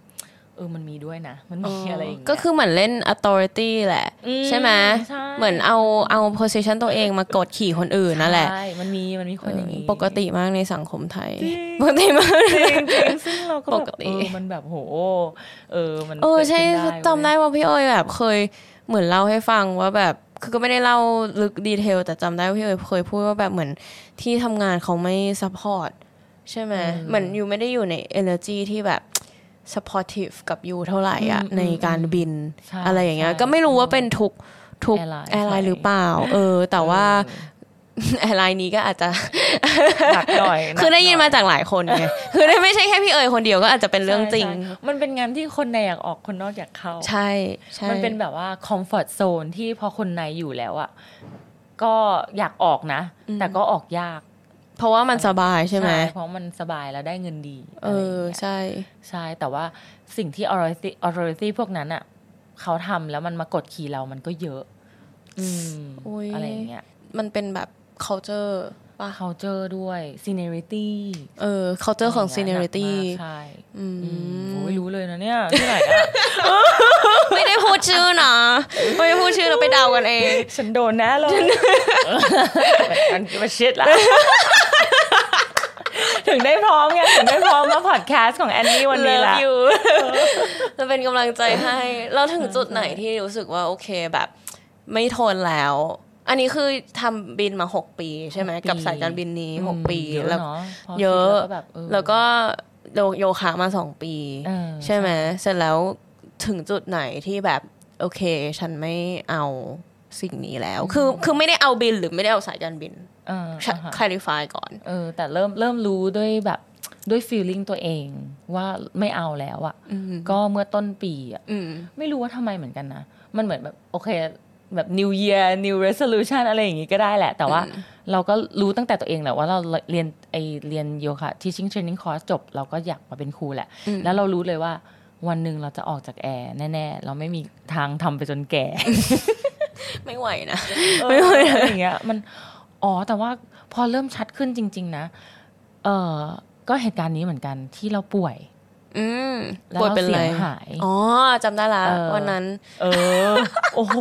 Speaker 2: เออมันมีด้วยนะ มันมีอะไรอย่างเงี้ย
Speaker 1: ก็คือเหมือนเล่น authority แหละ
Speaker 2: อืม
Speaker 1: ใช่ไหม
Speaker 2: ใช่
Speaker 1: เหมือนเอาเอา position ตัวเองมากดขี่คนอื่นนั่นแหละ
Speaker 2: ใช่มันมีมันมีคนอย่างนี้
Speaker 1: ปกติมากในสังคมไทย
Speaker 2: จริง
Speaker 1: ปกติมาก
Speaker 2: จริงจริงซึ่งเราก็แบบ
Speaker 1: ปกติ
Speaker 2: เออมันแบบโหเออมัน
Speaker 1: เออ
Speaker 2: กิด
Speaker 1: ใช่
Speaker 2: ขึ้น
Speaker 1: จำได้
Speaker 2: เว้ย
Speaker 1: ว่าพี่เอยแบบเคยเหมือนเล่าให้ฟังว่าแบบคือก็ไม่ได้เล่าลึก detail แต่จำได้ว่าพี่เอยเคยพูดว่าแบบเหมือนที่ทำงานเขาไม่ support ใช่ไหมเหมือน you ไม่ได้อยู่ใน energy ที่แบบ supportive กับ you เท่าไหร่อะ
Speaker 2: อืม
Speaker 1: ในการบิน
Speaker 2: ใช่
Speaker 1: อะไรอย่างเงี้ย
Speaker 2: ใช่
Speaker 1: ก็ไม่รู้ว่าเป็นทุกทุก
Speaker 2: Airline
Speaker 1: airline
Speaker 2: ใช่
Speaker 1: น์หรือเปล่า เออ แต่ว่า airline นี้ก็อาจจะ
Speaker 2: หนักหน่อยก็
Speaker 1: คือได้ยินมาจากหลายคนไงคือไม่ใช่แค่พี่เอ๋ยคนเดียวก็อาจจะเป็นเรื่องจริง
Speaker 2: ใช่ใช่มันเป็นงานที่คนในอยากออกคนนอกอยากเข้า
Speaker 1: ใช่ใช่
Speaker 2: มันเป็นแบบว่าคอมฟอร์ z โซนที่พอคนในอยู่แล้วอะก็อยากออกนะ แต่ก็ออกยาก
Speaker 1: เพราะว่ามันสบายใช่ไหม
Speaker 2: เพราะมันสบายแล้วได้เงินดี
Speaker 1: เอ
Speaker 2: ออะไรอย่างเงี้ย
Speaker 1: ใช่
Speaker 2: ใช่แต่ว่าสิ่งที่ authority authority พวกนั้นอะเขาทำแล้วมันมากดขี่เรามันก็เยอะ อืม
Speaker 1: อุ๊ย
Speaker 2: อะไรอย่างเงี้ย
Speaker 1: มันเป็นแบบ culture ป่ะ
Speaker 2: culture ด้วย seniority
Speaker 1: เออ culture ของะ
Speaker 2: ไรย่าเยหนัก
Speaker 1: seniority
Speaker 2: มากใช่
Speaker 1: อืม
Speaker 2: อืมโอ้ยรู้เลยนะเนี่ยที่ไหนอะ
Speaker 1: ไม่ได้พูดชื่อนะไม่ได้พูดชื่อเราไปเดากันเอง
Speaker 2: ฉันโดนแน่เลยมันมันชิดละ ถึงได้พร้อมไงถึงได้พร้อมมาพอดแคสต์ของแอนนี่วันนี้ละ
Speaker 1: Love you จะเป็นกำลังใจให้แล้วถึงจุดไหนที่รู้สึกว่าโอเคแบบ ไม่ทนแล้ว อันนี้คือทำบินมาหกปีใช่ไหม
Speaker 2: หกปี
Speaker 1: กับสายการบินนี้หกปี
Speaker 2: เยอะ
Speaker 1: แล้ว
Speaker 2: เนาะพ
Speaker 1: เยอะ
Speaker 2: คิดแล้วก็แบบเออ
Speaker 1: แล้วก็โยโยคะมาสองปี
Speaker 2: เออ
Speaker 1: ใช่ไหมเสร็จแล้วถึงจุดไหนที่แบบโอเค ฉันไม่เอาสิ่งนี้แล้ว คือคือไม่ได้เอาบินหรือไม่ได้เอาสายการบิน
Speaker 2: เอออ่าฮะ
Speaker 1: clarify ก่อน
Speaker 2: เออแต่เริ่มเริ่มรู้ด้วยแบบด้วย feeling ตัวเองว่าไม่เอาแล้วอะ
Speaker 1: อืม
Speaker 2: ก็เมื่อต้นปีอะ
Speaker 1: อืม
Speaker 2: ไม่รู้ว่าทำไมเหมือนกันนะ มันเหมือนแบบโอเคแบบ new year new resolution อะไรอย่างงี้ก็ได้แหละ แต่ว่าเราก็รู้ตั้งแต่ตัวเองแหละว่าเราเรียนไอเรียนโยคะ teaching training course จบ เราก็อยากมาเป็นครูแหละ
Speaker 1: อืม
Speaker 2: แล้วเรารู้เลยว่าวันหนึ่งเราจะออกจากแอร์แน่ ๆ เราไม่มีทางทำไปจนแก่
Speaker 1: ไม่ไหวนะ
Speaker 2: ไม่ไหวอะไรอย่างเงี้ยมัน อ๋อ แต่ว่าพอเริ่มชัดขึ้นจริง ๆ นะ เออก็เหตุการณ์นี้เหมือนกันที่เราป่วย
Speaker 1: อืม
Speaker 2: แล้ว
Speaker 1: ปวดเป็น
Speaker 2: เสี
Speaker 1: ไร
Speaker 2: ยงหาย
Speaker 1: อ๋อจำได้ละ
Speaker 2: เออ
Speaker 1: วันนั้น
Speaker 2: เออ โอ้โห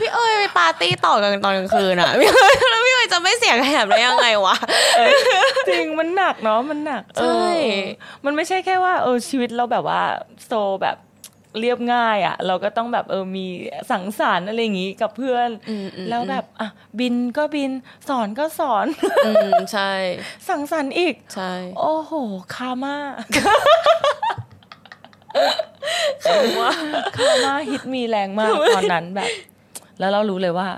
Speaker 1: พี่เอ้ยไปปาร์ตี้ต่อกันตอนกลางคืนอะพี่เอ้ยแล้วพี่เอ้ยจะไม่เสียงแหบได้ยังไงวะ
Speaker 2: จริงมันหนักเนาะมันหนัก
Speaker 1: ใช่
Speaker 2: เออมันไม่ใช่แค่ว่า เออชีวิตเราแบบว่าโซแบบ เรียบง่ายอะ่ะ เราก็ต้องแบบเออมีสังสรรค์อะไรอย่างงี้กับเพื่อน
Speaker 1: อืมอืม
Speaker 2: แล้วแบบอะบินก็บินสอนก็สอน
Speaker 1: อืมใช่
Speaker 2: สังสรรค์อีก
Speaker 1: ใช่
Speaker 2: โอ้โหคามา
Speaker 1: ว่า
Speaker 2: คามาฮิตมีแรงมากตอนนั้นแบบ แล้วเรารู้เลยว่า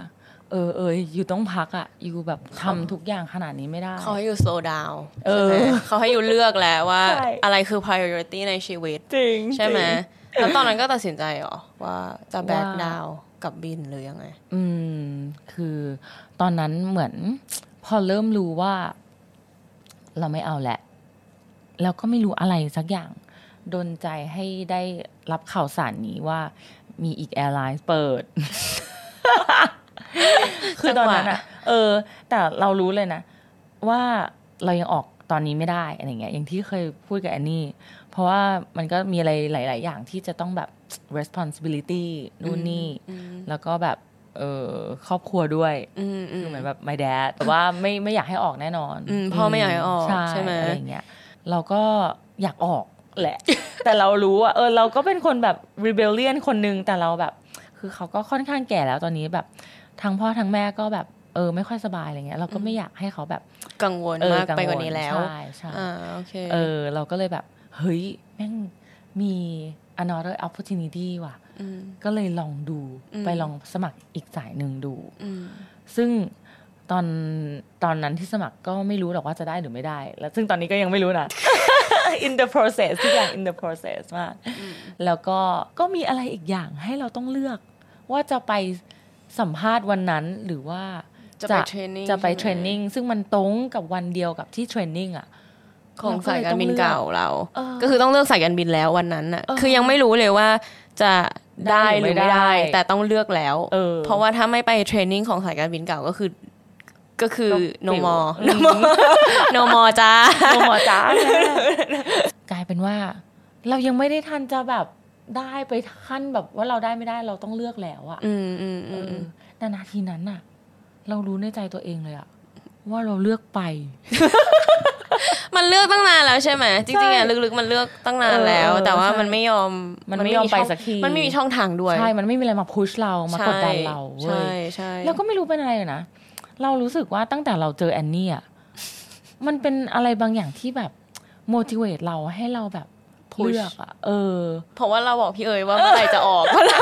Speaker 2: เออเอออยู่ต้องพักอะ่ะ อยู่แบบทำทุกอย่างขนาดนี้ไม่ได้
Speaker 1: เขาให้อยู่ slow down
Speaker 2: เอ
Speaker 1: ใช่
Speaker 2: อ
Speaker 1: ไหมเขาให้อยู่เลือกแล้วว่า
Speaker 2: ใช่
Speaker 1: อะไรคือ priority ในชีวิต
Speaker 2: จริง
Speaker 1: ใช่ไหม
Speaker 2: จริง
Speaker 1: แล้วตอนนั้นก็ตัดสินใจเหรอ ว่าจะ back
Speaker 2: ว่า
Speaker 1: down กับบินหรือยังไง
Speaker 2: อืม คือตอนนั้นเหมือน พอเริ่มรู้ว่า เราไม่เอาแหละ แล้วก็ไม่รู้อะไรสักอย่างดนใจให้ได้รับข่าวสารนี้ว่า มีอีกแอร์ไลน์เปิด คือตอนนั้นอะเออ แต่เรารู้เลยนะ ว่าเรายังออกตอนนี้ไม่ได้อะไรเงี้ยอย่างที่เคยพูดกับแอนนี่ เพราะว่ามันก็มีอะไรหลาย ๆ อย่างที่จะต้องแบบ responsibility นู่นนี่ แล้วก็แบบเออครอบครัวด้วย
Speaker 1: อืมอืม
Speaker 2: คือเหมือนแบบ my dad แต่ว่าไม่ไม่อยากให้ออกแน่นอน
Speaker 1: อืมพ่อไม่อยากให้ออกใช่ไหม
Speaker 2: อะไรอย่างเงี้ยเราก็อยากออกแหละ แต่เรารู้ว่าเออเราก็เป็นคนแบบ rebellion คนหนึงแต่เราแบบ คือเขาก็ค่อนข้างแก่แล้วตอนนี้แบบทั้งพ่อทั้งแม่ก็แบบเออไม่ค่อยสบายอะไรเงี้ยเราก็ไม่อยากให้เขาแบบ
Speaker 1: กังวล
Speaker 2: เออ
Speaker 1: มาก
Speaker 2: ง
Speaker 1: ไปกว่านี้แล้ว
Speaker 2: ใช่ใช่
Speaker 1: อ่าโอเค
Speaker 2: เออเราก็เลยแบบ เฮ้ย แม่งมี another opportunity ว่ะ
Speaker 1: ม
Speaker 2: ก็เลยลองดู
Speaker 1: อืม
Speaker 2: ไปลองสมัครอีกสายหนึ่งดู
Speaker 1: อืม
Speaker 2: ซึ่งตอนตอนนั้นที่สมัครก็ไม่รู้หรอกว่าจะได้หรือไม่ได้ แล้วซึ่งตอนนี้ก็ยังไม่รู้นะ in the process ทุกอย่าง in the process มาก แล้วก็ก็มีอะไรอีกอย่างให้เราต้องเลือก ว่าจะไปสัมภาษณ์วันนั้นหรือว่า
Speaker 1: จะไป training
Speaker 2: จะไป
Speaker 1: ใช่ไหม
Speaker 2: เทรนนิ่งซึ่งมันตรงกับวันเดียวกับที่เทรนนิ่งอะ
Speaker 1: ของสายการบินเก่าเรา
Speaker 2: เออ
Speaker 1: ก็คือต้องเลือกสายการบินแล้ววันนั้นน่ะ
Speaker 2: เออ
Speaker 1: คือยังไม่รู้เลยว่าจะได้
Speaker 2: ได้
Speaker 1: ห
Speaker 2: หรื
Speaker 1: รือ
Speaker 2: อไม่
Speaker 1: ไม่
Speaker 2: ได้
Speaker 1: ได้ แต่ต้องเลือกแล้ว
Speaker 2: เออ
Speaker 1: เพราะว่าถ้าไม่ไปเทรนนิ่งของสายการบินเก่าก็คือก็คือ
Speaker 2: ก็
Speaker 1: no
Speaker 2: ปิว
Speaker 1: more
Speaker 2: อืม
Speaker 1: no more no more จ้า
Speaker 2: โมหมอจ้ากลายเป็นว่า เรายังไม่ได้ทันจะแบบได้ไปขั้นแบบว่าเราได้ไม่ได้เราต้องเลือกแล้วอะ
Speaker 1: อืมอืม
Speaker 2: เอ
Speaker 1: อืม
Speaker 2: อแต่นาทีนั้นน่ะเรารู้ในใจตัวเองเลยอะว่าเราเลือกไป
Speaker 1: มันเลือกตั้งนานแล้วใช่ไหมจริงๆอะ
Speaker 2: ใช่
Speaker 1: ลึกๆมันเลือกตั้งนานแล้ว
Speaker 2: เออ
Speaker 1: แต่ว่า
Speaker 2: ใช่
Speaker 1: มันไม่ยอม
Speaker 2: มันไม่ยอมไป
Speaker 1: ช่ง
Speaker 2: สักที
Speaker 1: มันไม่มีช่องทางด้วย
Speaker 2: ใช่ มันไม่มีอะไรมาพุชเรามากดดันเราเว้
Speaker 1: ใช่
Speaker 2: ย
Speaker 1: ใช่
Speaker 2: แล้วก็ไม่รู้เป็นอะไรเลยนะเรารู้สึกว่าตั้งแต่เราเจอแอนนี่อะมันเป็นอะไรบางอย่างที่แบบ motivate เราให้เราแบบ เลือกอะเออ
Speaker 1: เพราะว่าเราบอกพี่เอ๋ยว่าเมื่อไหร่จะออกเพราะเรา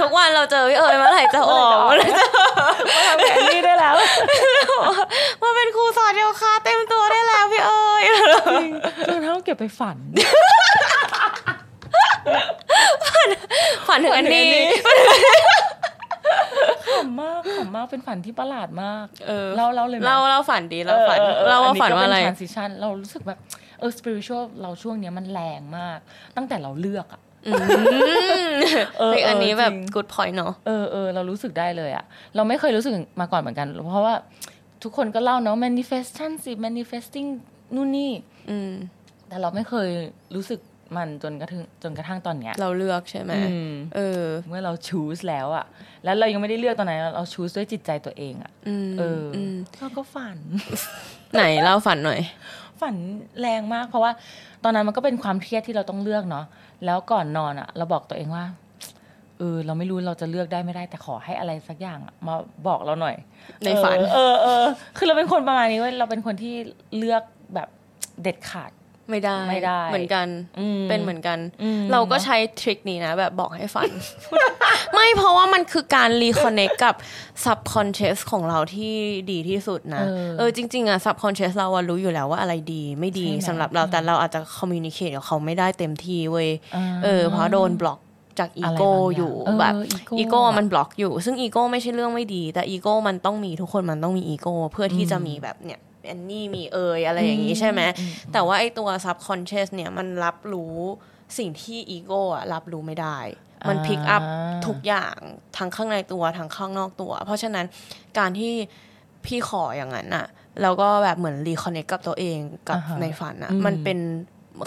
Speaker 1: ทุกวันเราเจอพี่เอ๋ยเมื่อไหร่จะออก
Speaker 2: เมื่
Speaker 1: เมื่
Speaker 2: อ
Speaker 1: อ
Speaker 2: ไห
Speaker 1: ไห
Speaker 2: ร่
Speaker 1: ร่
Speaker 2: จะ
Speaker 1: จะ
Speaker 2: ทำแอนนี่ได้แล้ว
Speaker 1: มาเป็นครูสอนโยคะเต็มตัวได้แล้วพี่เอ๋ย
Speaker 2: จริงจนกระทั่งเก็บไปฝัน
Speaker 1: ฝันถึงอันนี้
Speaker 2: ขำมากขำมากเป็นฝันที่ประหลาดมาก
Speaker 1: เออ
Speaker 2: เล่าเล่าเลยไหม
Speaker 1: เราเราฝันดีเราฝัน
Speaker 2: ออออ
Speaker 1: เราว่าฝันว่าอะไร
Speaker 2: นนี้ก็เป็น transition เรารู้สึกแบบ เออ spiritual เราช่วงเนี้ยมันแรงมาก ตั้งแต่เราเลือกอะ
Speaker 1: อืม
Speaker 2: เออ
Speaker 1: เฮ้ยอันนี้แบบ
Speaker 2: จริง
Speaker 1: good point เนาะ
Speaker 2: เออเออเรารู้สึกได้เลยอะเราไม่เคยรู้สึกมาก่อนเหมือนกัน เพราะว่าทุกคนก็เล่าเนาะ manifestation สิ manifesting นู่นนี่
Speaker 1: อืม
Speaker 2: แต่เราไม่เคยรู้สึกมันจนกระทั่งจนกระทั่งตอนเนี้ย
Speaker 1: เราเลือกใช่ไหม
Speaker 2: อืม
Speaker 1: เออ
Speaker 2: เมื่อเรา choose แล้วอะแล้วเรายังไม่ได้เลือกตอนไหนนเรา choose ด้วยจิตใจตัวเองอะ
Speaker 1: อืม
Speaker 2: เอออ
Speaker 1: ม
Speaker 2: เราก็ฝัน
Speaker 1: ไหนเล่าฝันหน่อย
Speaker 2: ฝันแรงมาก เพราะว่าตอนนั้นมันก็เป็นความเครียดที่เราต้องเลือกเนาะแล้วก่อนนอนอะเราบอกตัวเองว่าเออเราไม่รู้เราจะเลือกได้ไม่ได้แต่ขอให้อะไรสักอย่างอะมาบอกเราหน่อย
Speaker 1: ในฝัน
Speaker 2: เออเออเออคือเราเป็นคนประมาณนี้เว้ยเราเป็นคนที่เลือกแบบเด็ดขาด
Speaker 1: ไม่ได้
Speaker 2: ไม่ได้
Speaker 1: เหมือนกัน
Speaker 2: อืม
Speaker 1: เป็นเหมือนกัน
Speaker 2: อืม
Speaker 1: เราก็ใชtrick นี้นะ แบบบอกให้ฝัน ไม่เพราะว่ามันคือการรีคอนเน c กับ subconscious ของเราที่ดีที่สุดนะ
Speaker 2: เออ
Speaker 1: เออจริง ๆอะ subconscious เราอะรู้อยู่แล้วว่าอะไรดีไม่ดี
Speaker 2: ใช่ไหม
Speaker 1: สำหรับเราแต่เราอาจจะ communicate กับเขาไม่ได้เต็มที่เว้ย
Speaker 2: อ่า
Speaker 1: เออเพราะโดนบล็อกจากอี
Speaker 2: อะไรบางอย่าง
Speaker 1: อยู่
Speaker 2: เออ
Speaker 1: แบบ
Speaker 2: ego
Speaker 1: อีโก้
Speaker 2: อะ
Speaker 1: มันบล็อกอยู่ ซึ่งอีโก้ไม่ใช่เรื่องไม่ดี แต่อีโก้มันต้องมีทุกคนมันต้องมีอีโก้เพื่อที่จะมีแบบเนี่ย แอนนี่มีเอ๋ยอะไรอย่างนี้ใช่ไหม
Speaker 2: อืม
Speaker 1: แต่ว่าไอ้ตัว subconscious เนี่ยมันรับรู้สิ่งที่อีโก้อะรับรู้ไม่ได้ มัน
Speaker 2: อ่า
Speaker 1: pick up ทุกอย่างทั้งข้างในตัวทั้งข้างนอกตัว เพราะฉะนั้นการที่พี่ขออย่างนั้นอะแล้วก็แบบเหมือน reconnect กับตัวเองกับ
Speaker 2: อ่าฮะ
Speaker 1: ในฝันอะ
Speaker 2: อืม
Speaker 1: มันเป็น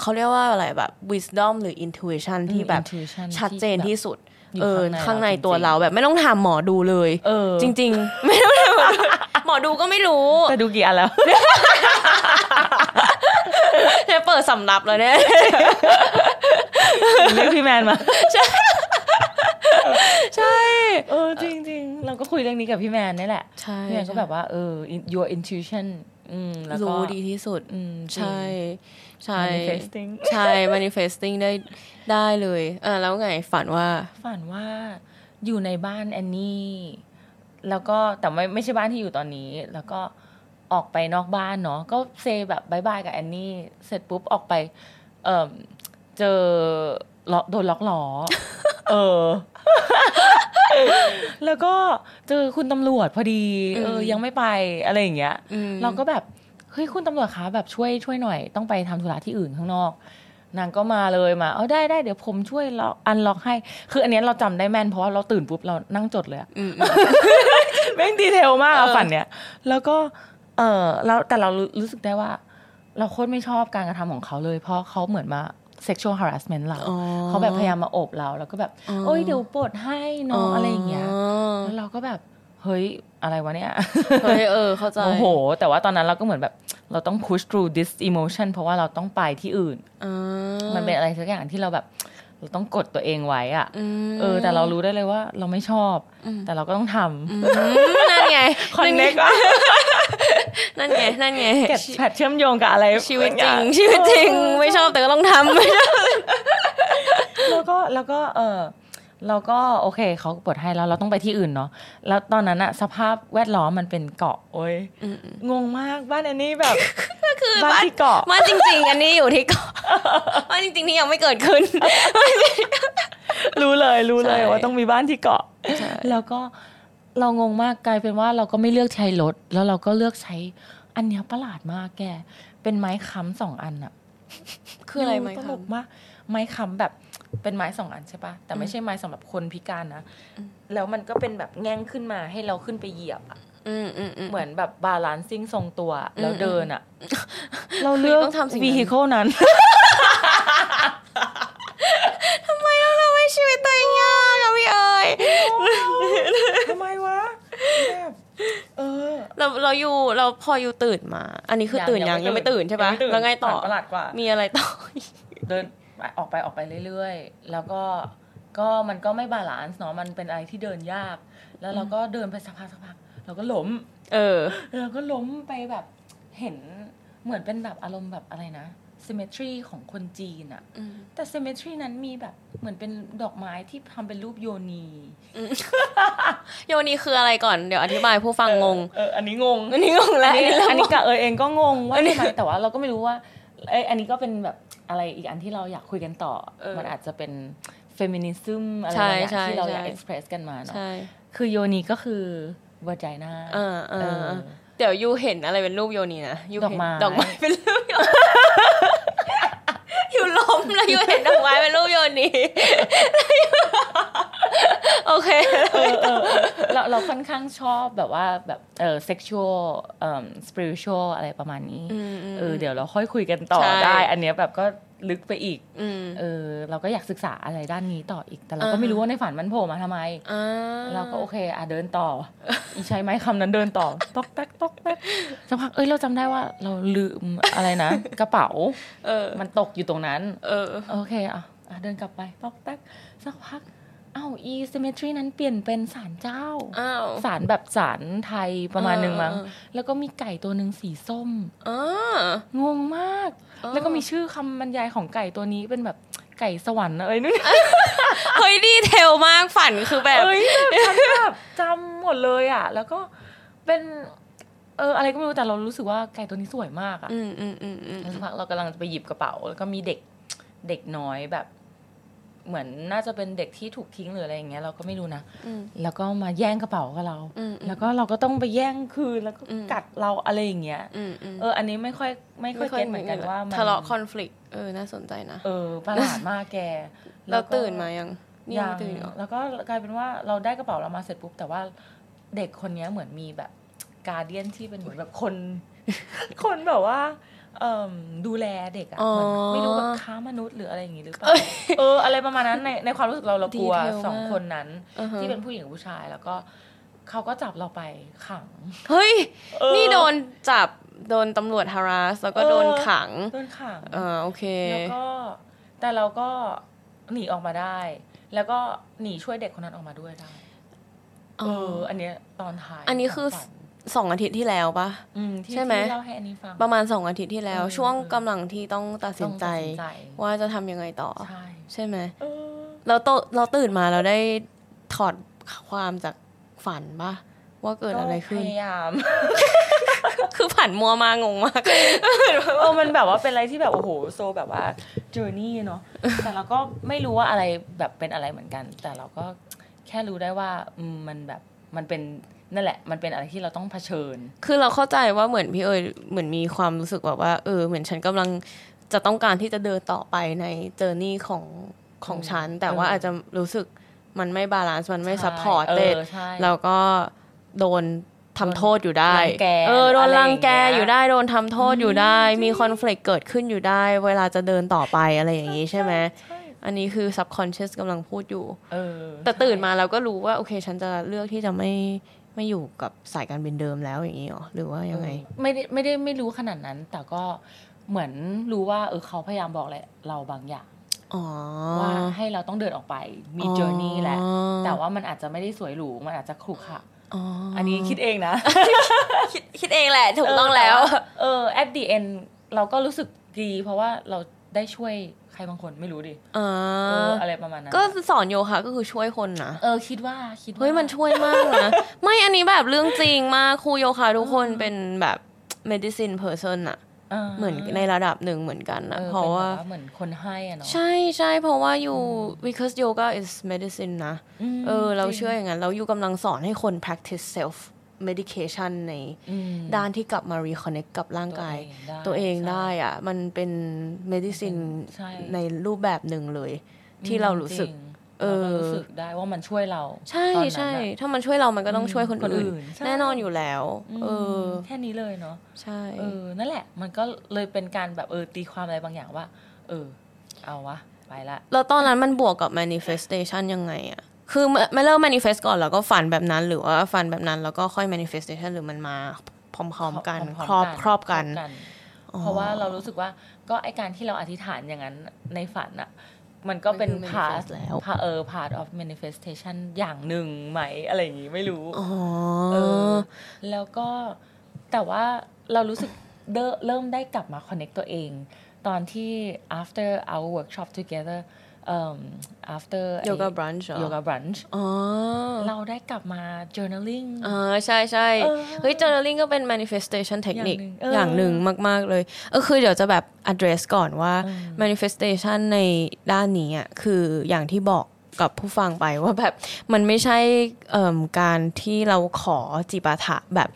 Speaker 1: เขาเรียกว่าอะไรแบบ wisdom หรือ intuition ที่แบบ
Speaker 2: intuition
Speaker 1: ชัดเจนที่สุด
Speaker 2: อยู่
Speaker 1: เออ
Speaker 2: ข้างใน
Speaker 1: ข้าง
Speaker 2: ในเรา
Speaker 1: ตัว
Speaker 2: จริงๆ
Speaker 1: เราแบบไม่ต้องถามหมอดูเลย
Speaker 2: เออ
Speaker 1: จริง ๆ ไม่ต้องถามหมอดูหมอดูก็ไม่รู้
Speaker 2: แต่ดูกี่อันแล้ว
Speaker 1: เนี่ยเปิดสำรับแล้วเนี่ย
Speaker 2: เรียกพี่แมนมา
Speaker 1: ใช่
Speaker 2: เออจริงจริงๆเราก็คุยเรื่องนี้กับพี่แมนนี่แหละ
Speaker 1: ใช่
Speaker 2: พี่แมนก็แบบว่าเออ your intuition อืมแล้วก็
Speaker 1: รู้ดีที่สุด
Speaker 2: อืม
Speaker 1: ใช่ ใช่
Speaker 2: manifesting
Speaker 1: ใช่ manifesting ได้ได้เลยอ่าแล้วไงฝันว่า
Speaker 2: ฝันว่าอยู่ในบ้านแอนนี่แล้วก็แต่ไม่ไม่ใช่บ้านที่อยู่ตอนนี้ แล้วก็ออกไปนอกบ้านเนาะก็เซแบบบายบายกับแอนนี่เสร็จปุ๊บออกไป เออเจอล็อกโดนล็อกล้อเออ แล้วก็เจอคุณตำรวจพอดีเออ
Speaker 1: อืม
Speaker 2: ยังไม่ไปอะไรอย่างเงี้ย
Speaker 1: อืม
Speaker 2: เราก็แบบเฮ้ยคุณตำรวจคะแบบช่วยช่วยหน่อย ต้องไปทำธุระที่อื่นข้างนอก นางก็มาเลยมา เอาได้ได้เดี๋ยวผมช่วยล็อกอันล็อกให้ คืออันเนี้ยเราจำได้แม่นเพราะว่าเราตื่นปุ๊บเรานั่งจดเลยอะ
Speaker 1: อืม
Speaker 2: แม่งดีเทลมากอะ
Speaker 1: เออ
Speaker 2: ฝันเนี้ยแล้วก็เออเราแต่เรารู้รู้สึกได้ว่า เราโคตรไม่ชอบการกระทำของเขาเลย เพราะเขาเหมือนมา sexual harassment เรา
Speaker 1: อ๋อ
Speaker 2: เขาแบบพยายามมาโอบเรา แล้วก็แบบ
Speaker 1: อ๋อ
Speaker 2: โอ้ยเดี๋ยวปลดให้น้องอะไรอย่างเงี้ยแล้วเราก็แบบเฮ้ย อะไรวะเนี่ย
Speaker 1: เฮ้ย เออ เข้าใจ
Speaker 2: โอ้โห แต่ว่าตอนนั้นเราก็เหมือนแบบ เราต้อง push through this emotion เพราะว่าเราต้องไปที่อื่น
Speaker 1: อ่า
Speaker 2: มันเป็นอะไรสักอย่างที่เราแบบ เราต้องกดตัวเองไว้อะ
Speaker 1: ม
Speaker 2: เออ แต่เรารู้ได้เลยว่าเราไม่ชอบ
Speaker 1: อืม
Speaker 2: แต่เราก็ต้องท
Speaker 1: อืมนั่นไงำ
Speaker 2: connect อะ
Speaker 1: นั่นไงนั่นไง
Speaker 2: เก็ตแพทเชื่อมโยงกับอะไร
Speaker 1: ชีวิตจริง
Speaker 2: บาอย่า
Speaker 1: ชีวิตจริง ไม่ชอบแต่ก็ต้องทำ
Speaker 2: แล้วก็แล้วก็เออ เราก็โอเคเขาเปิดให้แล้วเราต้องไปที่อื่นเนาะแล้วตอนนั้นอะสภาพแวดล้อมมันเป็นเกาะโอ้ยงงมากบ้านอันนี้แบบคือบ้านที่เกาะ
Speaker 1: มาจริง ๆ อันนี้อยู่ที่เกาะมาจริงๆที่ยังไม่เกิดขึ้น
Speaker 2: รู้เลยรู้เลย
Speaker 1: ใช่
Speaker 2: ว่าต้องมีบ้านที่เกาะ
Speaker 1: ใช่
Speaker 2: แล้วก็เรางงมากกลายเป็นว่าเราก็ไม่เลือกใช้รถแล้วเราก็เลือกใช้อันเนี้ยประหลาดมากแก เป็นไม้ค้ำสองอันอะ
Speaker 1: คืออะไรไหม
Speaker 2: ต
Speaker 1: คะ
Speaker 2: ลกมากไม้ค้ำแบบ เป็นไม้สองอันใช่ปะแต่ไม่ใช่ไม้สำหรับคนพิการนะ แล้วมันก็เป็นแบบแง่งขึ้นมาให้เราขึ้นไปเหยียบอะ
Speaker 1: อืมอืมอืม
Speaker 2: เหมือนแบบบาลานซิ่งทรงตัว แล้ว
Speaker 1: อืม
Speaker 2: เดินอะเราเลือก
Speaker 1: ต้องทำสิ่งนั้น
Speaker 2: vehicle นั้น
Speaker 1: ทำไมเราทำให้ชีวิตตัวเองยากอะพี่เอ๋ย
Speaker 2: ทำไมวะแบบเออ
Speaker 1: เราเราอยู่เราพออยู่ตื่นมา อันนี้คือตื่นยังยังไม่ตื่นใช่ปะ
Speaker 2: ยังไม่ตื่น
Speaker 1: แล้วไงต่อ
Speaker 2: ประหลาดกว่า
Speaker 1: มีอะไรต่อ
Speaker 2: เดิน ออกไปออกไปเรื่อยๆ แล้วก็ก็มันก็ไม่ balance เนาะมันเป็นอะไรที่เดินยาก แล้วเราก็เดินไปสักพักสักพักเราก็ล้ม
Speaker 1: เออ
Speaker 2: เราก็ล้มไปแบบเห็นเหมือนเป็นแบบอารมณ์แบบอะไรนะ symmetry ของคนจีนอะ
Speaker 1: อืม
Speaker 2: แต่ symmetry นั้นมีแบบเหมือนเป็นดอกไม้ที่ทำเป็นรูปโยนี
Speaker 1: โยนีคืออะไรก่อนเดี๋ยวอธิบายผู้ฟังงง
Speaker 2: เอออันนี้งง
Speaker 1: อันนี้งงแล้ว
Speaker 2: อันนี้
Speaker 1: เรา
Speaker 2: อันนี้กะเออเองก็งงว่า
Speaker 1: อันนี้
Speaker 2: ทำไมแต่ว่าเราก็ไม่รู้ว่าเอยอันนี้ก็เป็นแบบ อะไรอีกอันที่เราอยากคุยกันต่อ
Speaker 1: เออ
Speaker 2: มันอาจจะเป็นfeminism อะไร
Speaker 1: ใช่
Speaker 2: บางอย่าง
Speaker 1: ใช่
Speaker 2: ที่เราอยาก
Speaker 1: ใช่
Speaker 2: เอ็กซ์เพรสกันมาเนาะ
Speaker 1: ใช่
Speaker 2: คือโยนีก็คือวาจายนา
Speaker 1: อ่าอ่าอ่าเดี๋ยว you เห็นอะไรเป็นรูปโยนีนะ
Speaker 2: you
Speaker 1: เห็นดอก
Speaker 2: ไม้
Speaker 1: ดอกไม้เป็นรูปโยนี you ล้มแล้ว you เห็นดอกไม้เป็นรูปโยนีโอเค
Speaker 2: เออเออเออเราเราค่อนข้างชอบแบบว่าแบบเออ sexual เอ่อ spiritual อะไรประมาณนี้
Speaker 1: อืมอืม
Speaker 2: เออเดี๋ยวเราค่อยคุยกันต่อ
Speaker 1: ใช่
Speaker 2: ได้ อันเนี้ยแบบก็ลึกไปอีก
Speaker 1: อืม
Speaker 2: เออเราก็อยากศึกษาอะไรด้านนี้ต่ออีก แต่เราก็
Speaker 1: อ่า
Speaker 2: ไม่รู้ว่าในฝันมันโผล่มาทำไม
Speaker 1: อ่า
Speaker 2: เราก็โอเค อะเดินต่ออีใช้ไม้ค้ำนั้นเดินต่อตอกแป๊กตอกแป๊กสักพักเอ้ยเราจำได้ว่าเราลืมอะไรนะกระเป๋า
Speaker 1: เออ
Speaker 2: มันตกอยู่ตรงนั้น
Speaker 1: เออ
Speaker 2: โอเคอะอะเดินกลับไปตอกแป๊กสักพัก อ้าวอี cemetery นั้นเปลี่ยนเป็นศาลเจ้า
Speaker 1: อ้าว
Speaker 2: ศาลแบบศาลไทยประมาณหนึ่งมั้ง
Speaker 1: เออเออ
Speaker 2: แล้วก็มีไก่ตัวหนึ่งสีส้ม
Speaker 1: อ่าง
Speaker 2: งมาก
Speaker 1: อ๋อ
Speaker 2: แล้วก็มีชื่อคำบรรยายของไก่ตัวนี้เป็นแบบไก่สวรรค์อะไรนู่น
Speaker 1: เฮ้ยดีเทลมากฝันคือแบบ
Speaker 2: เอ้ยแบบฉันแบบจำหมดเลยอะ แล้วก็เป็นเอออะไรก็ไม่รู้แต่เรารู้สึกว่าไก่ตัวนี้สวยมากอะ
Speaker 1: อืมอืมอืมอืม
Speaker 2: แล้วสักพักเรากำลังจะไปหยิบกระเป๋า แล้วก็มีเด็กเด็กน้อยแบบ เหมือนน่าจะเป็นเด็กที่ถูกทิ้งหรืออะไรอย่างเงี้ยเราก็ไม่รู้นะ
Speaker 1: อืม
Speaker 2: แล้วก็มาแย่งกระเป๋ากับเรา
Speaker 1: อืม
Speaker 2: แล้วก็เราก็ต้องไปแย่งคืนแล้วก็
Speaker 1: อืม
Speaker 2: กัดเราอะไรอย่างเงี้ย
Speaker 1: อืมอืม
Speaker 2: เออ อันนี้ไม่ค่อยไม่ค่อยเก็ตเหมือนกันว่ามัน
Speaker 1: ทะเลาะคอน FLICT เออน่าสนใจนะ
Speaker 2: เออประหลาดมากแก
Speaker 1: เรา
Speaker 2: ก็
Speaker 1: ตื่นมายังนี่
Speaker 2: ยั
Speaker 1: ยังงตื่นเหรอ
Speaker 2: แล้วก็กลายเป็นว่าเราได้กระเป๋าเรามาเสร็จปุ๊บแต่ว่าเด็กคนเนี้ยเหมือนมีแบบการเดียนที่เป็นเหมือนแบบคน คนแบบว่าเอ่ม ดูแลเด็กอะ
Speaker 1: อ๋อ
Speaker 2: เหมือนไม่รู้แบบค้ามนุษย์หรืออะไรอย่างงี้หรือเปล่าเออ อะไรประมาณนั้นในในความรู้สึกเราเรากลัว
Speaker 1: ดีเทลมาก
Speaker 2: สองคนนั้น
Speaker 1: อือฮะ
Speaker 2: ที่เป็นผู้หญิงกับผู้ชายแล้วก็เขาก็จับเราไปขัง
Speaker 1: เฮ้ย
Speaker 2: เออ
Speaker 1: นี่โดนจับโดนตำรวจ harass แล้วก็
Speaker 2: เออ
Speaker 1: โดนขัง
Speaker 2: โดนขัง
Speaker 1: เออโอเค
Speaker 2: แล้วก็แต่เราก็หนีออกมาได้ แล้วก็หนีช่วยเด็กคนนั้นออกมาด้วยได้เออ อันเนี้ยตอนท้าย
Speaker 1: อันนี้คือ
Speaker 2: ขงฝัน
Speaker 1: สองอาทิตย์ที่แล้วปะ
Speaker 2: อืมที่
Speaker 1: ใช่ไหม
Speaker 2: ที่เล่าให้อันนี้ฟัง
Speaker 1: ประมาณสองอาทิตย์ที่แล้ว
Speaker 2: เออ
Speaker 1: ช่วง
Speaker 2: เออ
Speaker 1: กำลังที่ต้องตัดสินใจ
Speaker 2: ต้องตัดสินใจ
Speaker 1: ว่าจะทำยังไงต่อ
Speaker 2: ใช่
Speaker 1: ใช่ไหม
Speaker 2: เออ
Speaker 1: เราโตเราตื่นมาเราได้ถอดความจากฝันปะว่าเกิดอะไรขึ้น
Speaker 2: พยายาม
Speaker 1: คือผันมัวมางงมาก
Speaker 2: เออมันแบบว่าเป็นอะไรที่แบบโอ้โหโซแบบว่า journey เนาะแต่เราก็ไม่รู้ว่าอะไรแบบเป็นอะไรเหมือนกัน แต่เราก็แค่รู้ได้ว่าอืมมันแบบมันเป็น นั่นแหละมันเป็นอะไรที่เราต้องเผชิญ
Speaker 1: คือเราเข้าใจว่าเหมือนพี่เอ๋ยเหมือนมีความรู้สึกแบบว่า เออ เหมือนฉันกำลังจะต้องการที่จะเดินต่อไปใน journey ของของฉัน แต่ว่า
Speaker 2: เอออ
Speaker 1: อาจจะรู้สึกมันไม่ balance มันไม่
Speaker 2: ใช่
Speaker 1: support
Speaker 2: เออใช่
Speaker 1: แล้วก็โดนทำโทษอยู่ได้
Speaker 2: รังแก
Speaker 1: เออ โดนรังแก
Speaker 2: อะไรอย่างเงี้ย
Speaker 1: อยู่ได้ โดนทำโทษอยู่ได้ มี conflict เกิดขึ้นอยู่ได้ เวลาจะเดินต่อไปอะไรอย่างนี้ใช่ไหม อันนี้คือ subconscious กำลังพูดอยู่
Speaker 2: เออ
Speaker 1: แต่ตื่นมาเราก็รู้ว่า โอเค ฉันจะเลือกที่จะไม่ ไม่อยู่กับสายการบินเดิมแล้วอย่างนี้หรอหรือว่ายังไง
Speaker 2: เออไม่ได้ไม่ได้ไม่รู้ขนาดนั้น แต่ก็เหมือนรู้ว่าเออเขาพยายามบอกแหละเราบางอย่าง
Speaker 1: อ๋อ
Speaker 2: ว่าให้เราต้องเดินออกไป มี
Speaker 1: อ๋อ
Speaker 2: เจอร์นี่แหละ แต่ว่ามันอาจจะไม่ได้สวยหรู มันอาจจะขรุขระ
Speaker 1: อ๋อ
Speaker 2: อันนี้คิดเองนะ
Speaker 1: คิดคิดเองแหละ ถูกต้องแล้ว
Speaker 2: เออ at the end เราก็รู้สึกดี เพราะว่าเราได้ช่วยใค รบางคนไม่รู้ดิ
Speaker 1: อ่า
Speaker 2: เอออะไรประมาณนั้น
Speaker 1: ก็สอนโยคะก็คือช่วยคนนะ
Speaker 2: เออคิดว่าคิดว่า
Speaker 1: เฮ้ยมันช่วยมากนะ ไม่อันนี้แบบเรื่องจริงมากครูโยคะทุกคนเป็นแบบ medicine person อะเหมือนในระดับหนึ่งเหมือนกันนะ
Speaker 2: ออ
Speaker 1: เพราะว่า
Speaker 2: ป็นแบบเหมือนคนให้อะเนาะ
Speaker 1: ใช่ใช่เพราะว่าอยู่ because yoga is medicine นะ
Speaker 2: ม
Speaker 1: เออ เรา
Speaker 2: จง
Speaker 1: เชื่ออย่างนั้น แล้วอยู่กำลังสอนให้คน practice self medication ใน
Speaker 2: อืม
Speaker 1: ด้านที่กลับมา reconnect กับร่างกาย
Speaker 2: ตั
Speaker 1: ตัวว
Speaker 2: เอ
Speaker 1: เองง
Speaker 2: ได้
Speaker 1: ได้อะมันเป็น medicine
Speaker 2: ใช่
Speaker 1: ในรูปแบบหนึ่งเลย ที่เรารู้สึก
Speaker 2: จง
Speaker 1: เออ
Speaker 2: เราก็รู้สึกได้ว่ามันช่วยเรา
Speaker 1: ใช่
Speaker 2: ตอนนั้น
Speaker 1: ใช่
Speaker 2: อะ
Speaker 1: ถ้ามันช่วยเรามันก็ต้องช่วยคน
Speaker 2: คนอื่
Speaker 1: อื่
Speaker 2: น
Speaker 1: น
Speaker 2: ใช่
Speaker 1: แน่นอนอยู่แล้ว เออ
Speaker 2: แค่นี้เลยเนาะ
Speaker 1: ใช่
Speaker 2: เออนั่นแหละ มันก็เลยเป็นการแบบเออตีความอะไรบางอย่างว่า เออ เอาวะ ไปละ
Speaker 1: แล้วตอนนั้นมันบวกกับ manifestation ยังไงอะ คือไม่ไม่เริ่ม manifest ก่อนแล้วก็ฝันแบบนั้นหรือว่าฝันแบบนั้นแล้วก็ค่อย manifestation หรือมันมาพร้อมๆกัน
Speaker 2: พ
Speaker 1: ครอบครอบกัน
Speaker 2: เพราะว่าเรารู้สึกว่าก็ไอการที่เราอธิษฐานอย่างนั้นในฝันอะมันก็เป็น
Speaker 1: มันคือ
Speaker 2: part
Speaker 1: manifest แล้ว
Speaker 2: part เออ part of manifestation อย่างหนึ่งไหมอะไรอย่างงี้ไม่รู้
Speaker 1: อ๋อ
Speaker 2: เออแล้วก็แต่ว่าเรารู้สึกเดอเริ่มได้กลับมา connect ตัวเอง ตอนที่ after our workshop together um after ไอ้
Speaker 1: yoga brunch เหรอ
Speaker 2: yoga brunch
Speaker 1: อ๋อ
Speaker 2: เราได้กลับมา journaling
Speaker 1: อ่าใช่ใช่
Speaker 2: เออ
Speaker 1: เฮ้ย journaling ก็เป็น manifestation technique
Speaker 2: อย่างหนึ่งเออ
Speaker 1: อ
Speaker 2: อย่าง
Speaker 1: หนึ่งมาก ๆ เลยเออคือเดี๋ยวจะแบบ address ก่อนว่า manifestation ในด้านนี้อะคืออย่างที่บอกกับผู้ฟังไปว่าแบบมันไม่ใช่เอิ่มการที่เราขอจิปาถะแบบ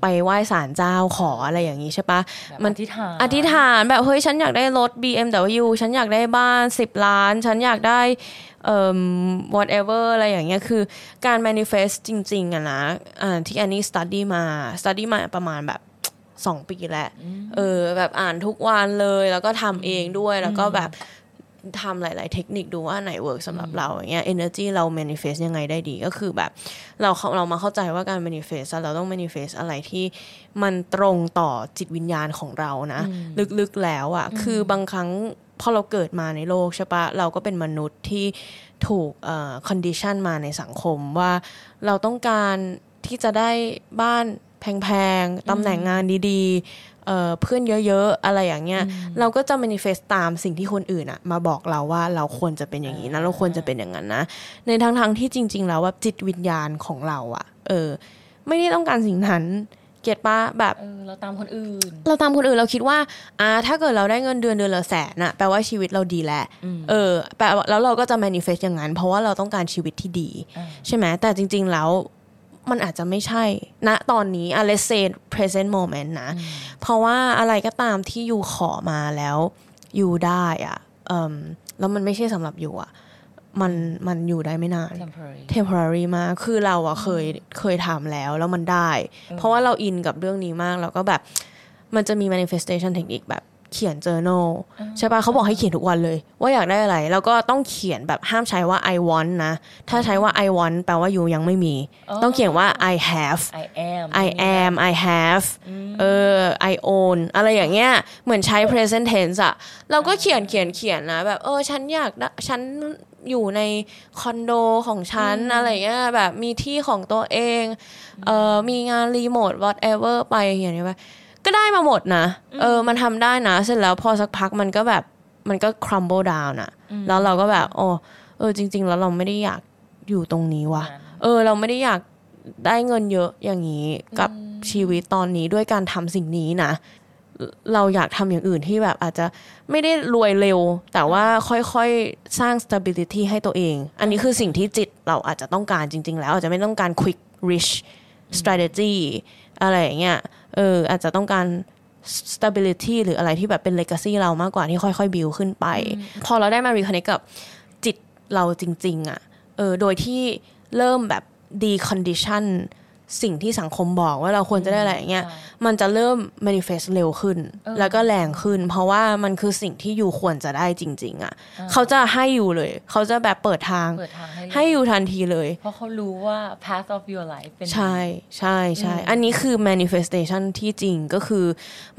Speaker 1: ไปไหว้ศาลเจ้าขออะไรอย่างนี้ใช่ปะ
Speaker 2: แบบ
Speaker 1: มัน
Speaker 2: อธิษฐาน
Speaker 1: อธิษฐานแบบเฮ้ยฉันอยากได้รถ BMW ฉันอยากได้บ้าน10ล้าน ฉันอยากได้เอ่อ whatever อะไรอย่างเงี้ยคือการ manifest จริงๆอะนะอ่าที่อันนี้ study มา study มาประมาณแบบสองปีแล้วเออ แบบอ่านทุกวันเลยแล้วก็ทำเองด้วยแล้วก็แบบ ทำหลาย ๆ เทคนิคดูว่าไหนเวิร์กสำหรับเราอย่างเงี้ย energy เรา manifest ยังไงได้ดีก็คือแบบ เราเขาเรามาเข้าใจว่าการ manifest อะเราต้อง manifest อะไรที่มันตรงต่อจิตวิญญาณของเรานะ ลึก ๆ แล้วอะคือบางครั้งพอเราเกิดมาในโลกใช่ปะเราก็เป็นมนุษย์ที่ถูกเอ่อ condition มาในสังคมว่าเราต้องการที่จะได้บ้านแพง ๆ ตำแหน่งงานดี ๆ เอ่อเพื่อนเยอะๆ อะไรอย่างเงี้ย เราก็จะ manifest ตามสิ่งที่คนอื่นอะมาบอกเราว่าเราควรจะเป็นอย่างนี้นะเราควรจะเป็นอย่างนั้นนะ ในทางทางๆที่จริง ๆ แล้วว่าจิตวิญญาณของเราอะเออ ไม่ได้ต้องการสิ่งนั้นเก็ตปะแบบ
Speaker 2: เออเราตามคนอื่น
Speaker 1: เราตามคนอื่นเราคิดว่าอ่าถ้าเกิดเราได้เงินเดือนเดือนละแสนอะแปลว่าชีวิตเราดีแล้วเออแปลว่าแล้วเราก็จะ manifest อย่างนั้น เพราะว่าเราต้องการชีวิตที่ดี
Speaker 2: อ่า
Speaker 1: ใช่ไหมแต่จริง ๆ แล้ว มันอาจจะไม่ใช่ณตอนนี้อะ let's say present moment นะ เพราะว่าอะไรก็ตามที่อยู่ขอมาแล้วอยู่ได้อะเอมแล้วมันไม่ใช่สำหรับอยู่อะมันมันอยู่ได้ไม่นาน
Speaker 2: temporary
Speaker 1: temporary มากคือเราอะเคยเคยทำแล้วแล้วมันได้ เพราะว่าเราอินกับเรื่องนี้มาก แล้วก็แบบมันจะมี manifestation technique แบบ เขียน journal ใช่ปะเขาบอกให้เขียนทุกวันเลย ว่าอยากได้อะไร แล้วก็ต้องเขียนแบบห้ามใช้ว่า I want นะ ถ้าใช้ว่า I want แปลว่าอยู่ยังไม่มี ต้องเขียนว่า I have
Speaker 2: I am
Speaker 1: I am I have เออ I own อะไรอย่างเงี้ยเหมือนใช้ present tense อะเราก็เขียนเขียนเขียนนะ แบบเออฉันอยากได้ฉันอยู่ในคอนโดของฉันอะไรเงี้ยแบบมีที่ของตัวเองเออมีงานรีโมท whatever ไปอย่างเงี้ยไป ก็ได้มาหมดนะ เออ มันทำได้นะ เสร็จแล้วพอสักพักมันก็แบบมันก็ crumble down อะแล้วเราก็แบบโอ้เออจริง ๆ แล้วเราไม่ได้อยากอยู่ตรงนี้ว่ะ เออ เราไม่ได้อยากได้เงินเยอะอย่างนี้กับชีวิตตอนนี้ด้วยการทำสิ่งนี้นะเราอยากทำอย่างอื่นที่แบบอาจจะไม่ได้รวยเร็ว แต่ว่าค่อยๆ สร้าง stability ให้ตัวเอง อันนี้คือสิ่งที่จิตเราอาจจะต้องการจริง ๆ แล้วอาจจะไม่ต้องการ quick rich strategy อะไรอย่างเงี้ยเอออาจจะต้องการ stability หรืออะไรที่แบบเป็น legacy เรามากกว่าที่ค่อยๆ build ขึ้นไป พอเราได้มา reconnect กับจิตเราจริง ๆอะเออโดยที่เริ่มแบบ decondition สิ่งที่สังคมบอกว่าเราควรจะได้อะไรอย่างเงี้ย
Speaker 2: ใช่
Speaker 1: มันจะเริ่ม manifest เร็วขึ้น
Speaker 2: เออ
Speaker 1: แล้วก็แรงขึ้น เพราะว่ามันคือสิ่งที่อยู่ควรจะได้จริง ๆ อะ เขาจะให้อยู่เลย เขาจะแบบเปิดทาง
Speaker 2: เปิดทางให้เลย
Speaker 1: ให้อยู่ทันทีเลย
Speaker 2: เพราะเขารู้ว่า path of your life เป็น
Speaker 1: ใช่ใช่ใช่อันนี้คือ manifestation ที่จริงก็คือ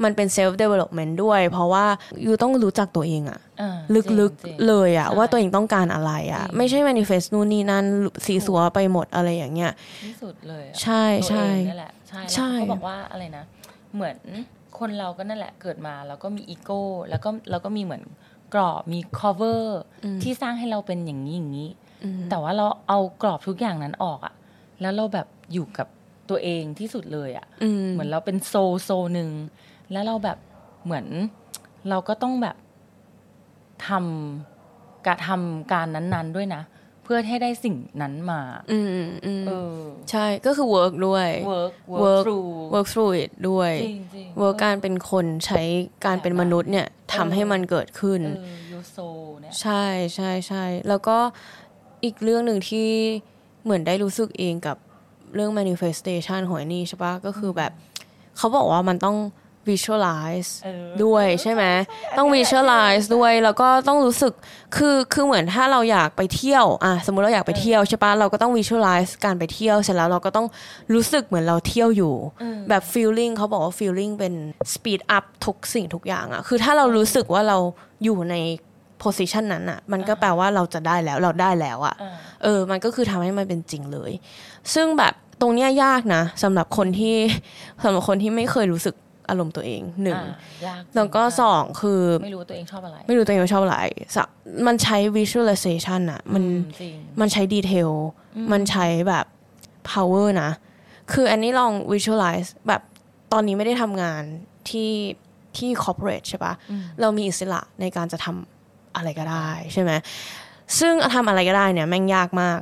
Speaker 1: มันเป็น self development ด้วย เพราะว่าอยู่ต้องรู้จักตัวเองอะ
Speaker 2: อ่า
Speaker 1: ลึก
Speaker 2: จริงๆ
Speaker 1: ๆเลยอะ
Speaker 2: ใช่
Speaker 1: ว่าตัวเองต้องการอะไรอะ
Speaker 2: จริง
Speaker 1: ไม่ใช่ manifest นู่นนี่นั่นสีสัวไปหมดอะไรอย่างเงี้ย
Speaker 2: ที่สุดเลยอะ
Speaker 1: ใช่
Speaker 2: ตัว
Speaker 1: ใช่
Speaker 2: เองนั่นแหละใช่
Speaker 1: ใช่
Speaker 2: แล้วเขาบอกว่าอะไรนะ เหมือนคนเราก็นั่นแหละเกิดมาแล้วก็มีอีโก้แล้วก็แล้วก็มีเหมือนกรอบมี cover ที่สร้างให้เราเป็นอย่างนี้อย่างนี้ แต่ว่าเราเอากรอบทุกอย่างนั้นออกอะแล้วเราแบบอยู่กับตัวเองที่สุดเลยอะ
Speaker 1: อืม
Speaker 2: เหมือนเราเป็นโซโซหนึ่งแล้วเราแบบเหมือนเราก็ต้องแบบ ทำการทำการนั้น ๆ ด้วยนะ เพื่อให้ได้สิ่งนั้นมา
Speaker 1: อืมอืม
Speaker 2: เออ
Speaker 1: ใช่ก็คือ work ด้วย
Speaker 2: work
Speaker 1: work
Speaker 2: work through
Speaker 1: work through it ด้วย
Speaker 2: จริงจริง
Speaker 1: work การเป็นคนใช้การเป็นมนุษย์เนี่ยทำให้มันเกิดขึ้น
Speaker 2: เออ your soul เนี่ย
Speaker 1: ใช่ใช่ใช่แล้วก็อีกเรื่องหนึ่งที่เหมือนได้รู้สึกเองกับเรื่อง manifestation ของไอ้นี่ใช่ปะก็คือแบบ เขาบอกว่ามันต้อง visualize
Speaker 2: เออ
Speaker 1: ด้วยใช่ไหมต้อง visualize ด้วยแล้วก็ต้องรู้สึกคือคือเหมือนถ้าเราอยากไปเที่ยวอะสมมุติเราอยากไปเที่ยวใช่ปะเราก็ต้อง visualize การไปเที่ยวเสร็จแล้วเราก็ต้องรู้สึกเหมือนเราเที่ยวอยู่ แบบ feeling เขาบอกว่า feeling เป็น speed up ทุกสิ่งทุกอย่างอะคือถ้าเรารู้สึกว่าเราอยู่ใน position นั้นอะมันก็แปลว่าเราจะได้แล้วเราได้แล้วอะ
Speaker 2: อ่า
Speaker 1: เออมันก็คือทำให้มันเป็นจริงเลย ซึ่งแบบตรงเนี้ยยากนะสำหรับคนที่สำหรับคนที่ไม่เคยรู้สึก อารมณ์ตัวเองหนึ่ง
Speaker 2: อ่ายากจริง
Speaker 1: แล้วก็สองคือ
Speaker 2: ไม่รู้ว่าตัวเองชอบอะไร
Speaker 1: ไม่รู้ตัวเองว่าชอบอะไรสะมันใช้ visualization อะมัน
Speaker 2: อืจริง
Speaker 1: มันใช้ดีเทลมันใช้แบบ power นะ คืออันนี้ลอง visualize แบบตอนนี้ไม่ได้ทำงานที่ที่ corporate ใช่ปะเรามีอิสระในการจะทำอะไรก็ได้ใช่ไหม ซึ่งทำอะไรก็ได้เนี่ยแม่งยากมาก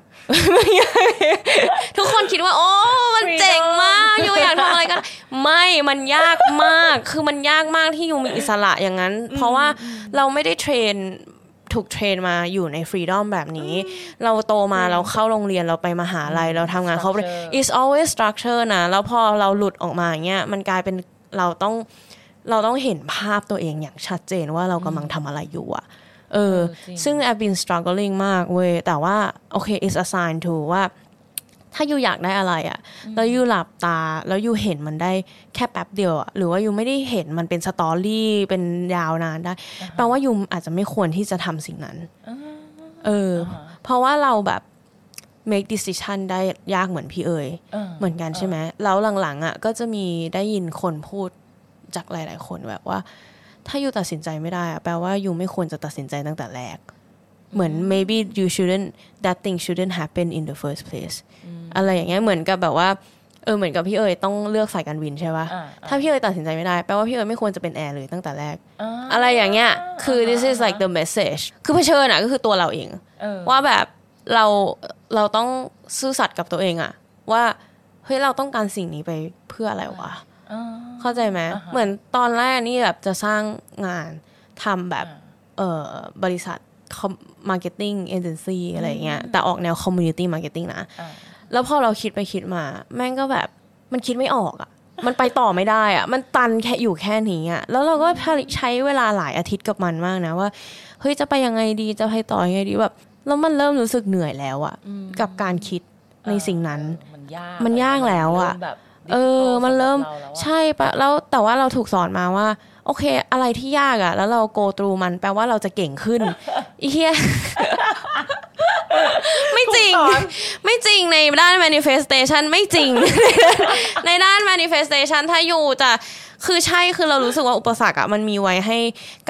Speaker 1: ทุกคนคิดว่า โอ้มันเจ๋งมากอยู่อยากทำอะไรก็ได้ไม่มันยากมากคือมันยากมากที่อยู่มีอิสระอย่างนั้น เพราะว่าเราไม่ได้เทรนถูกเทรนมาอยู่ในฟรีดอมแบบนี้ เราโตมาเราเข้าโรงเรียนเราไปมหาลัยเราทำงานเขา
Speaker 2: Structure
Speaker 1: is always structure นะ แล้วพอเราหลุดออกมาอย่างเงี้ยมันกลายเป็นเราต้องเราต้องเห็นภาพตัวเองอย่างชัดเจนว่าเรากำลังทำอะไรอยู่อะ เออ
Speaker 2: เออจริง
Speaker 1: ซึ่ง I've been struggling มากเว้ย แต่ว่า โอเค is a sign to ว่า ถ้ายูอยากได้อะไรอะแล้วยูหลับตา แล้วยูเห็นมันได้แค่แป๊บเดียวอะหรือว่ายูไม่ได้เห็นมันเป็นสตอรี่เป็นยาวนานได้ แปลว่ายูอาจจะไม่ควรที่จะทำสิ่งนั้น เออ เพราะว่าเราแบบ make decision ได้ยากเหมือนพี่เอ๋ย
Speaker 2: เออ
Speaker 1: เหมือนกันใช่ไหมแล้วหลังๆอะ ก็จะมีได้ยินคนพูดจากหลาย ๆ คนแบบว่า ถ้ายูตัดสินใจไม่ได้อะแปลว่ายูไม่ควรจะตัดสินใจตั้งแต่แรก เหมือน maybe you shouldn't that thing shouldn't happen in the first place อะไรอย่างเงี้ยเหมือนกับแบบว่าเออเหมือนกับพี่เอ๋ยต้องเลือกสายการบินใช่ปะ
Speaker 2: อ่า
Speaker 1: ถ้าพี่เอ๋ยตัดสินใจไม่ได้แปลว่าพี่เอ๋ยไม่ควรจะเป็นแอร์เลยตั้งแต่แรก
Speaker 2: อ่า
Speaker 1: อะไรอย่างเงี้ยคือ this is like the message คือเผชิญอะก็คือตัวเราเอง
Speaker 2: เออ
Speaker 1: ว่าแบบเราเราต้องซื่อสัตย์กับตัวเองอะว่าเฮ้ยเราต้องการสิ่งนี้ไปเพื่ออะไรวะ
Speaker 2: อ่า
Speaker 1: เข้าใจไหม
Speaker 2: อ่าฮะ
Speaker 1: เหมือนตอนแรกนี่แบบจะสร้างงานทำแบบ
Speaker 2: อ่า
Speaker 1: เอ่อบริษัท marketing agency อะไรอย่างเงี้ย แต่ออกแนว community marketing นะ
Speaker 2: อ่า
Speaker 1: แล้วพอเราคิดไปคิดมา แม่งก็แบบมันคิดไม่ออกอะมันไปต่อไม่ได้อะมันตันแค่อยู่แค่นี้อะแล้วเราก็ใช้เวลาหลายอาทิตย์กับมันมากนะว่า เฮ้ย จะไปยังไงดีจะไปต่อยังไงดีแบบแล้วมันเริ่มรู้สึกเหนื่อยแล้วอะกับการคิดในสิ่งนั้น
Speaker 2: เออมันยาก
Speaker 1: มันยากแล้วอะ
Speaker 2: เริ่มแบบ
Speaker 1: เออ
Speaker 2: difficult
Speaker 1: มันเริ่ม
Speaker 2: สำหบาแล้วอะ
Speaker 1: ใช่ปะแล้วแต่ว่าเราถูกสอนมาว่า โอเค อะไรที่ยากอะแล้วเราโกตรูมันแปลว่าเราจะเก่งขึ้นอีเฮียไม่จริง ไม่จริงในด้าน manifestation ไม่จริง ในด้าน manifestation ถ้าอยู่จะคือใช่คือเรารู้สึกว่าอุปสรรคอะมันมีไว้ให้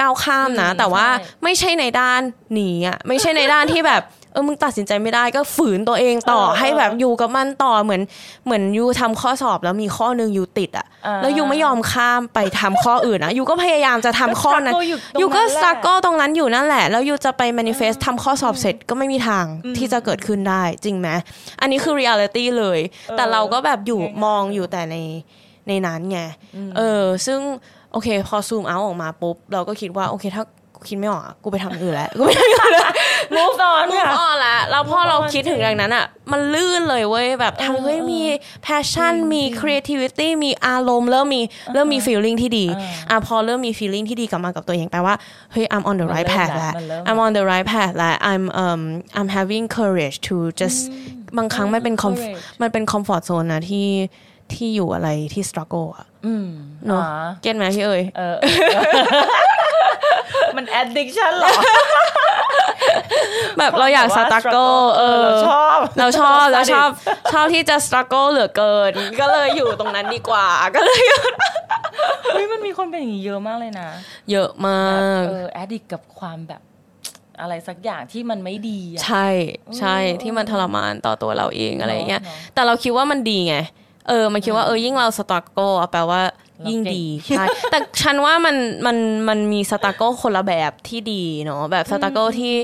Speaker 1: ก้าวข้ามนะ
Speaker 2: อืม
Speaker 1: แต่ว่า
Speaker 2: ใช่
Speaker 1: ไม่ใช่ในด้านหนีอะไม่ใช่ในด้านที่แบบเออมึงตัดสินใจไม่ได้ก็ฝืนตัวเองต่อ
Speaker 2: เออ
Speaker 1: ให้แบบอยู่กับมันต่อเหมือนเหมือนยูทำข้อสอบแล้วมีข้อหนึ่งยูติดอะ
Speaker 2: อ่า
Speaker 1: แล้วยูไม่ยอมข้ามไปทำข้ออื่นอะยูก็พยายามจะทำข้อนั้น
Speaker 2: ก็ struggle อยู่ตรงนั้น
Speaker 1: ยูก็
Speaker 2: แหละ
Speaker 1: ส t ักก็ตรงนั้นอยู่นั่นแหละ แล้วยูจะไป manifest ทำข้อสอบเสร็จก็ไม่มีทางที่จะเกิดขึ้นได้จริงไหมอันนี้คือ reality เลย แต่เราก็แบบอยู่มองอยู่แต่ในในนั้นไงเออ ซึ่งโอเค พอซูมเอาออกมาปุ๊บ เราก็คิดว่า โอเค ถ้า กูคิดไม่ออกอะกูไปทำอื่นแล้วกูไปทำอื่นแล้ว
Speaker 2: move on
Speaker 1: มูฟ
Speaker 2: ค่ะ
Speaker 1: ออนละแล้วพอ
Speaker 2: Move
Speaker 1: เรา
Speaker 2: on
Speaker 1: คิดถึงอย่างนั้นอะ มันลื่นเลยเว้ยแบบทำเฮ้ยมี passion มี creativity มีอารมณ์ เริ่มมีเริ่มมี feeling ที่ดีอะพอเริ่มมี feeling ที่ดีกลับมากับตัวเองแปลว่าเฮ้ย I'm on the
Speaker 2: มัน
Speaker 1: right
Speaker 2: เริ่ม
Speaker 1: path
Speaker 2: ละ
Speaker 1: แล้ว
Speaker 2: มันเริ่ม
Speaker 1: I'm on the right path แล้ว I'm um I'm having courage to just บางครั้งมันเป็น com-
Speaker 2: courage
Speaker 1: มันเป็น comfort zone นะที่ ที่อยู่อะไรที่ struggle อะ
Speaker 2: อืม
Speaker 1: เนอะ
Speaker 2: อ๋อ
Speaker 1: เก็ตไหมพี่เอ๋ย
Speaker 2: เออมัน addiction เหรอ
Speaker 1: แบบเราอยาก
Speaker 2: แบบว่า
Speaker 1: struggle เออ
Speaker 2: เราชอบ
Speaker 1: เราชอบเราชอบ ชอบที่จะ struggle เหลือเกิน ก็เลยอยู่ตรงนั้นดีกว่าก็เลย
Speaker 2: เฮ้ยมันมีคนเป็นอย่างนี้เยอะมากเลยนะ
Speaker 1: เยอะมาก
Speaker 2: เออ addict กับความแบบอะไรสักอย่างที่มันไม่ดีอะ
Speaker 1: ใช่ใช่ที่มันทรมานต่อตัวเราเองอะไรอย่างเงี้ย
Speaker 2: เนอะ
Speaker 1: แต่เราคิดว่ามันดีไง เออ มันคิดว่าเออยิ่งเรา struggle อะแปลว่ายิ่งดีใช่แต่ฉันว่ามันมันมันมี struggle คนละแบบที่ดีเนาะแบบ struggle ที่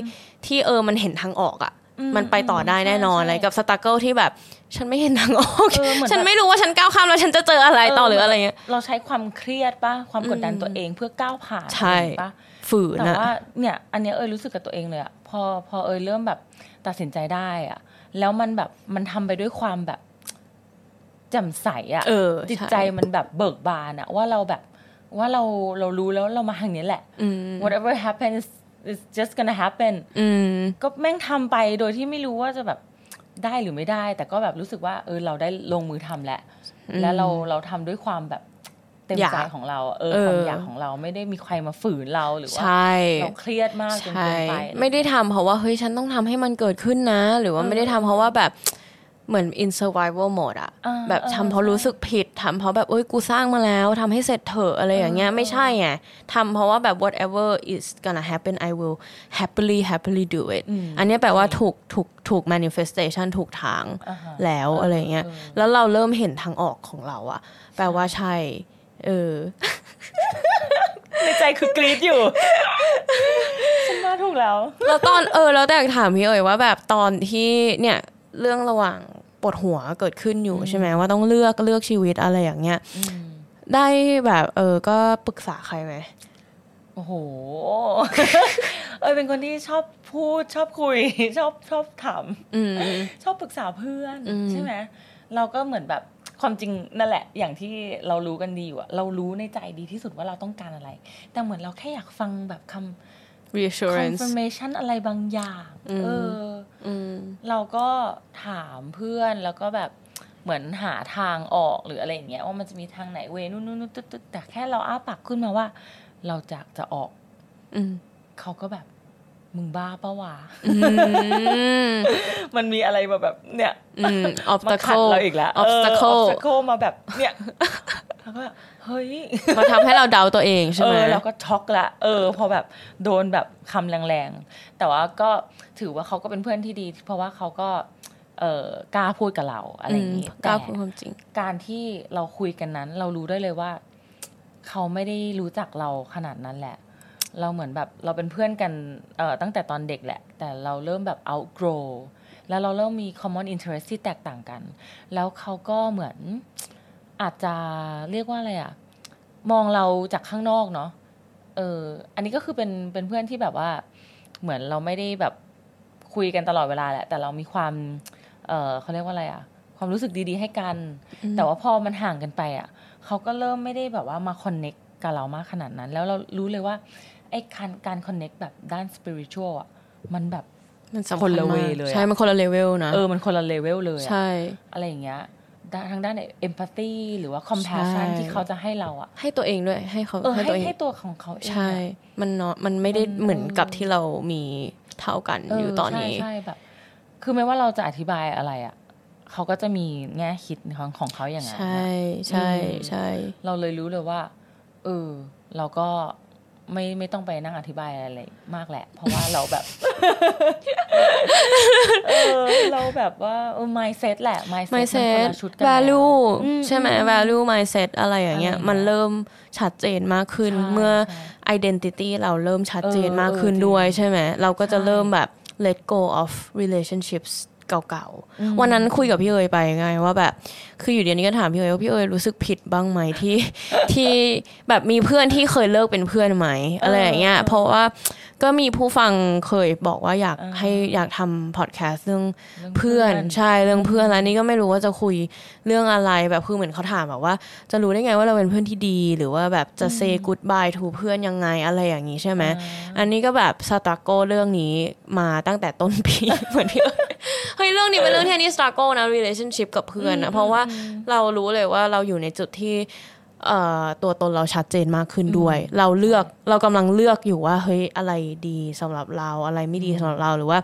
Speaker 1: ที่เออมันเห็นทางออกอะมันไปต่อได้แน่นอน
Speaker 2: ใช่
Speaker 1: อะไรกับ struggle ที่แบบ ฉันไม่เห็นทางออก
Speaker 2: เออเหมือนแบบ
Speaker 1: ฉันไม่รู้ว่าฉันก้าวข้ามแล้วฉันจะเจออะไรต่อหรืออะไรเงี้ย
Speaker 2: เราใช้ความเครียดปะความกดดันตัวเองเพื่อก้าวผ่าน
Speaker 1: ใช่
Speaker 2: ปะ
Speaker 1: ฝืน
Speaker 2: แต่
Speaker 1: อะ
Speaker 2: ว่าเนี่ยอันเนี้ยเอยรู้สึกกับตัวเองเลยอะพอพอเอยเริ่มแบบตัดสินใจได้อะแล้วมันแบบมันทำไปด้วยความแบบแจ่มใสอะ
Speaker 1: เออ
Speaker 2: จิต
Speaker 1: ช่
Speaker 2: ใจมันแบบเบิกบานอะว่าเราแบบว่าเราเรารู้แล้วเรามาทางนี้แหละ
Speaker 1: อืม
Speaker 2: whatever happens is just gonna happen
Speaker 1: อืม
Speaker 2: ก็แม่งทำไปโดยที่ไม่รู้ว่าจะแบบได้หรือไม่ได้ แต่ก็แบบรู้สึกว่าเออเราได้ลงมือทำแล้ว แล้วเราเราทำด้วยความแบบเต็ม
Speaker 1: อยาก
Speaker 2: ใจของเราเออ
Speaker 1: เออ
Speaker 2: ความอยากของเราไม่ได้มีใครมาฝืนเราหรือว่า
Speaker 1: ใช่
Speaker 2: เราเครียดมากจน
Speaker 1: ใช่
Speaker 2: เกินไป
Speaker 1: ไม่ได้ทำเพราะว่าเฮ้ยฉันต้องทำให้มันเกิดขึ้นนะ หรือว่าไม่ได้ทำเพราะว่าแบบ เหมือน in survival mode อะ
Speaker 2: อ่า
Speaker 1: แบบ
Speaker 2: เออ
Speaker 1: ทำเพราะรู้สึกผิดทำเพราะแบบเอ้ยกูสร้างมาแล้วทำให้เสร็จเถอะอะไรอย่างเงี้ยไม่ใช่ไงทำเพราะว่าแบบ whatever is gonna happen I will happily happily do it อันเนี้ยแปลว่าถูกถูกถูก manifestation ถูกทาง
Speaker 2: อ่าฮะ
Speaker 1: แล้วอะไรเงี้ย
Speaker 2: เออ
Speaker 1: แล้วเราเริ่มเห็นทางออกของเราอะแปลว่าใช่ เออ
Speaker 2: ในใจคือกรี๊ดอยู่ฉันมาถูกแล้ว
Speaker 1: แล้วตอนเออ แล้วแต่อยากถามพี่เอ๋ยว่าแบบตอนที่เนี่ย เรื่องระหว่างปวดหัวเกิดขึ้นอยู่ใช่ไหมว่าต้องเลือกเลือกชีวิตอะไรอย่างเงี้ยได้แบบเออก็ปรึกษาใครไหม
Speaker 2: โอ้โห เอยเป็นคนที่ชอบพูดชอบคุย ชอบชอบถาม
Speaker 1: อืม
Speaker 2: ชอบปรึกษาเพื่อน
Speaker 1: อืม
Speaker 2: ใช่ไหมเราก็เหมือนแบบความจริงนั่นแหละ อย่างที่เรารู้กันดีอยู่อะเรารู้ในใจดีที่สุดว่าเราต้องการอะไร แต่เหมือนเราแค่อยากฟังแบบคำ
Speaker 1: reassurance
Speaker 2: confirmation อะไรบางอย่าง
Speaker 1: อืม
Speaker 2: เออ
Speaker 1: อืม
Speaker 2: เราก็ถามเพื่อนแล้วก็แบบเหมือนหาทางออกหรืออะไรอย่างเงี้ยว่ามันจะมีทางไหนเวนู่นนู่นนู่นตึ๊ดตึ๊ดแต่แค่เราอ้าปากขึ้นมาว่า เราจะจะออก
Speaker 1: อืม
Speaker 2: เขาก็แบบ มึงบ้าปะวะ
Speaker 1: อืม
Speaker 2: มันมีอะไรมาแบบเนี่ย
Speaker 1: อืม
Speaker 2: มาขัด
Speaker 1: obstacle
Speaker 2: เราอีกแล้ว
Speaker 1: obstacle
Speaker 2: เ obstacle มาแบบเนี่ยแล้วก็เฮ้ย
Speaker 1: มาทำให้เราเดาตัวเองใช่
Speaker 2: เอ
Speaker 1: ไหม
Speaker 2: อเราก็ช็อกละเออ พอแบบโดนแบบคำแรงๆ แต่ว่าก็ถือว่าเขาก็เป็นเพื่อนที่ดี เพราะว่าเขาก็เออกล้าพูดกับเราอะไรอย่างนี้
Speaker 1: อืมกล้า
Speaker 2: แต่
Speaker 1: พูดความจริง
Speaker 2: การที่เราคุยกันนั้น เรารู้ได้เลยว่า เขาไม่ได้รู้จักเราขนาดนั้นแหละ เราเหมือนแบบเราเป็นเพื่อนกันเอ่อตั้งแต่ตอนเด็กแหละ แต่เราเริ่มแบบ outgrow แล้วเราเริ่มมี common interest ที่แตกต่างกัน แล้วเขาก็เหมือนอาจจะเรียกว่าอะไรอะมองเราจากข้างนอกเนาะเอออันนี้ก็คือเป็นเป็นเพื่อนที่แบบว่า เหมือนเราไม่ได้แบบคุยกันตลอดเวลาแหละ แต่เรามีความ เออเขาเรียกว่าอะไรอะความรู้สึกดีๆให้กัน แต่ว่าพอมันห่างกันไปอะเขาก็เริ่มไม่ได้แบบว่ามาคอนเน็กกับเรามากขนาดนั้น แล้วเรารู้เลยว่าไอ้การการคอนเน็กแบบด้านสปิริต u a l อะมันแบบ
Speaker 1: มันสำ
Speaker 2: คั
Speaker 1: ญมาก
Speaker 2: way เลยอะ
Speaker 1: ใช่ มันคนละเลเวลนะ
Speaker 2: เออ มันคนละเลเวลเลยอะ
Speaker 1: ใช่
Speaker 2: อะไรอย่างเงี้ยด้านทางด้าน empathy หรือว่าคอมเพ s ชัน
Speaker 1: ใช่
Speaker 2: ที่เขาจะให้เราอะ
Speaker 1: ให้ตัวเองด้วยให้เขา
Speaker 2: เออ
Speaker 1: ให้
Speaker 2: ให้
Speaker 1: ตัวเอง
Speaker 2: ให้ตัวของเขาเองอะ
Speaker 1: ใช่ มันเนาะมันไม่ได้เหมือนกับที่เรามีเท่ากัน
Speaker 2: เอ
Speaker 1: ยู่ตอนนี้
Speaker 2: ใช่ใช่แบบ คือไม่ว่าเราจะอธิบายอะไรอะเขาก็จะมีแง่คิดของของเขาอย่างนั้น
Speaker 1: ใช่
Speaker 2: อะ
Speaker 1: ใช่
Speaker 2: อืม
Speaker 1: ใช่
Speaker 2: เราเลยรู้เลยว่าเออเราก็ ไม่ไม่ต้องไปนั่งอธิบายอะไรมากแหละ เพราะว่าเราแบบ เออเราแบบว่าเออ mindset แหละ mindset มันคน
Speaker 1: mindset
Speaker 2: ละชุดกัน
Speaker 1: value
Speaker 2: แล้วอืม
Speaker 1: ใช่ไหม value mindset อะไรอย่างเงี้ย
Speaker 2: อะไรอย่างเงี้ย
Speaker 1: มันเริ่มชัดเจนมากขึ้น
Speaker 2: ใช่
Speaker 1: เมื่อ
Speaker 2: ใช่
Speaker 1: identity เราเริ่มชัดเจน
Speaker 2: เออ
Speaker 1: มากขึ้น
Speaker 2: เออจริง
Speaker 1: ด้วยใช่ไหม เราก็จะ
Speaker 2: ใช่
Speaker 1: เริ่มแบบ let go of relationships เก่าๆ วันนั้นคุยกับพี่เอ๋ยไปไงว่าแบบ คืออยู่เดี๋ยวนี้ก็ถามพี่เอ๋ยว่าพี่เอ๋ยรู้สึกผิดบ้างไหมที่ที่แบบมีเพื่อนที่เคยเลิกเป็นเพื่อนไหมอะไรอย่างเงี้ยเพราะว่าก็มีผู้ฟังเคยบอกว่าอยากให้อยากทำพอดแคสต์เรื่องเพื่อนใช่เรื่องเพื่อนแล้วนี่ก็ไม่รู้ว่าจะคุยเรื่องอะไรแบบคือเหมือนเขาถามแบบว่า จะรู้ได้ไงว่าเราเป็นเพื่อนที่ดี หรือว่าแบบจะ say goodbye to เพื่อนยังไงอะไรอย่างนี้ใช่ไหมอันนี้ก็แบบสตรั g โกเรื่องนี้มาตั้งแต่ต้นปีเหมือนพี่เอ๋ยเฮ้ยเรื่องนี้เป็นเรื่องที่อันนี่สตรั g โกนะ relationship กับเพื่อนนะเพราะว่าเรารู้เลยว่าเราอยู่ในจุดที่เอ่อ ตัวตนเราชัดเจนมากขึ้นด้วย เราเลือกเรากำลังเลือกอยู่ว่าเฮ้ยอะไรดีสำหรับเราอะไรไม่ดีสำหรับเราหรือว่า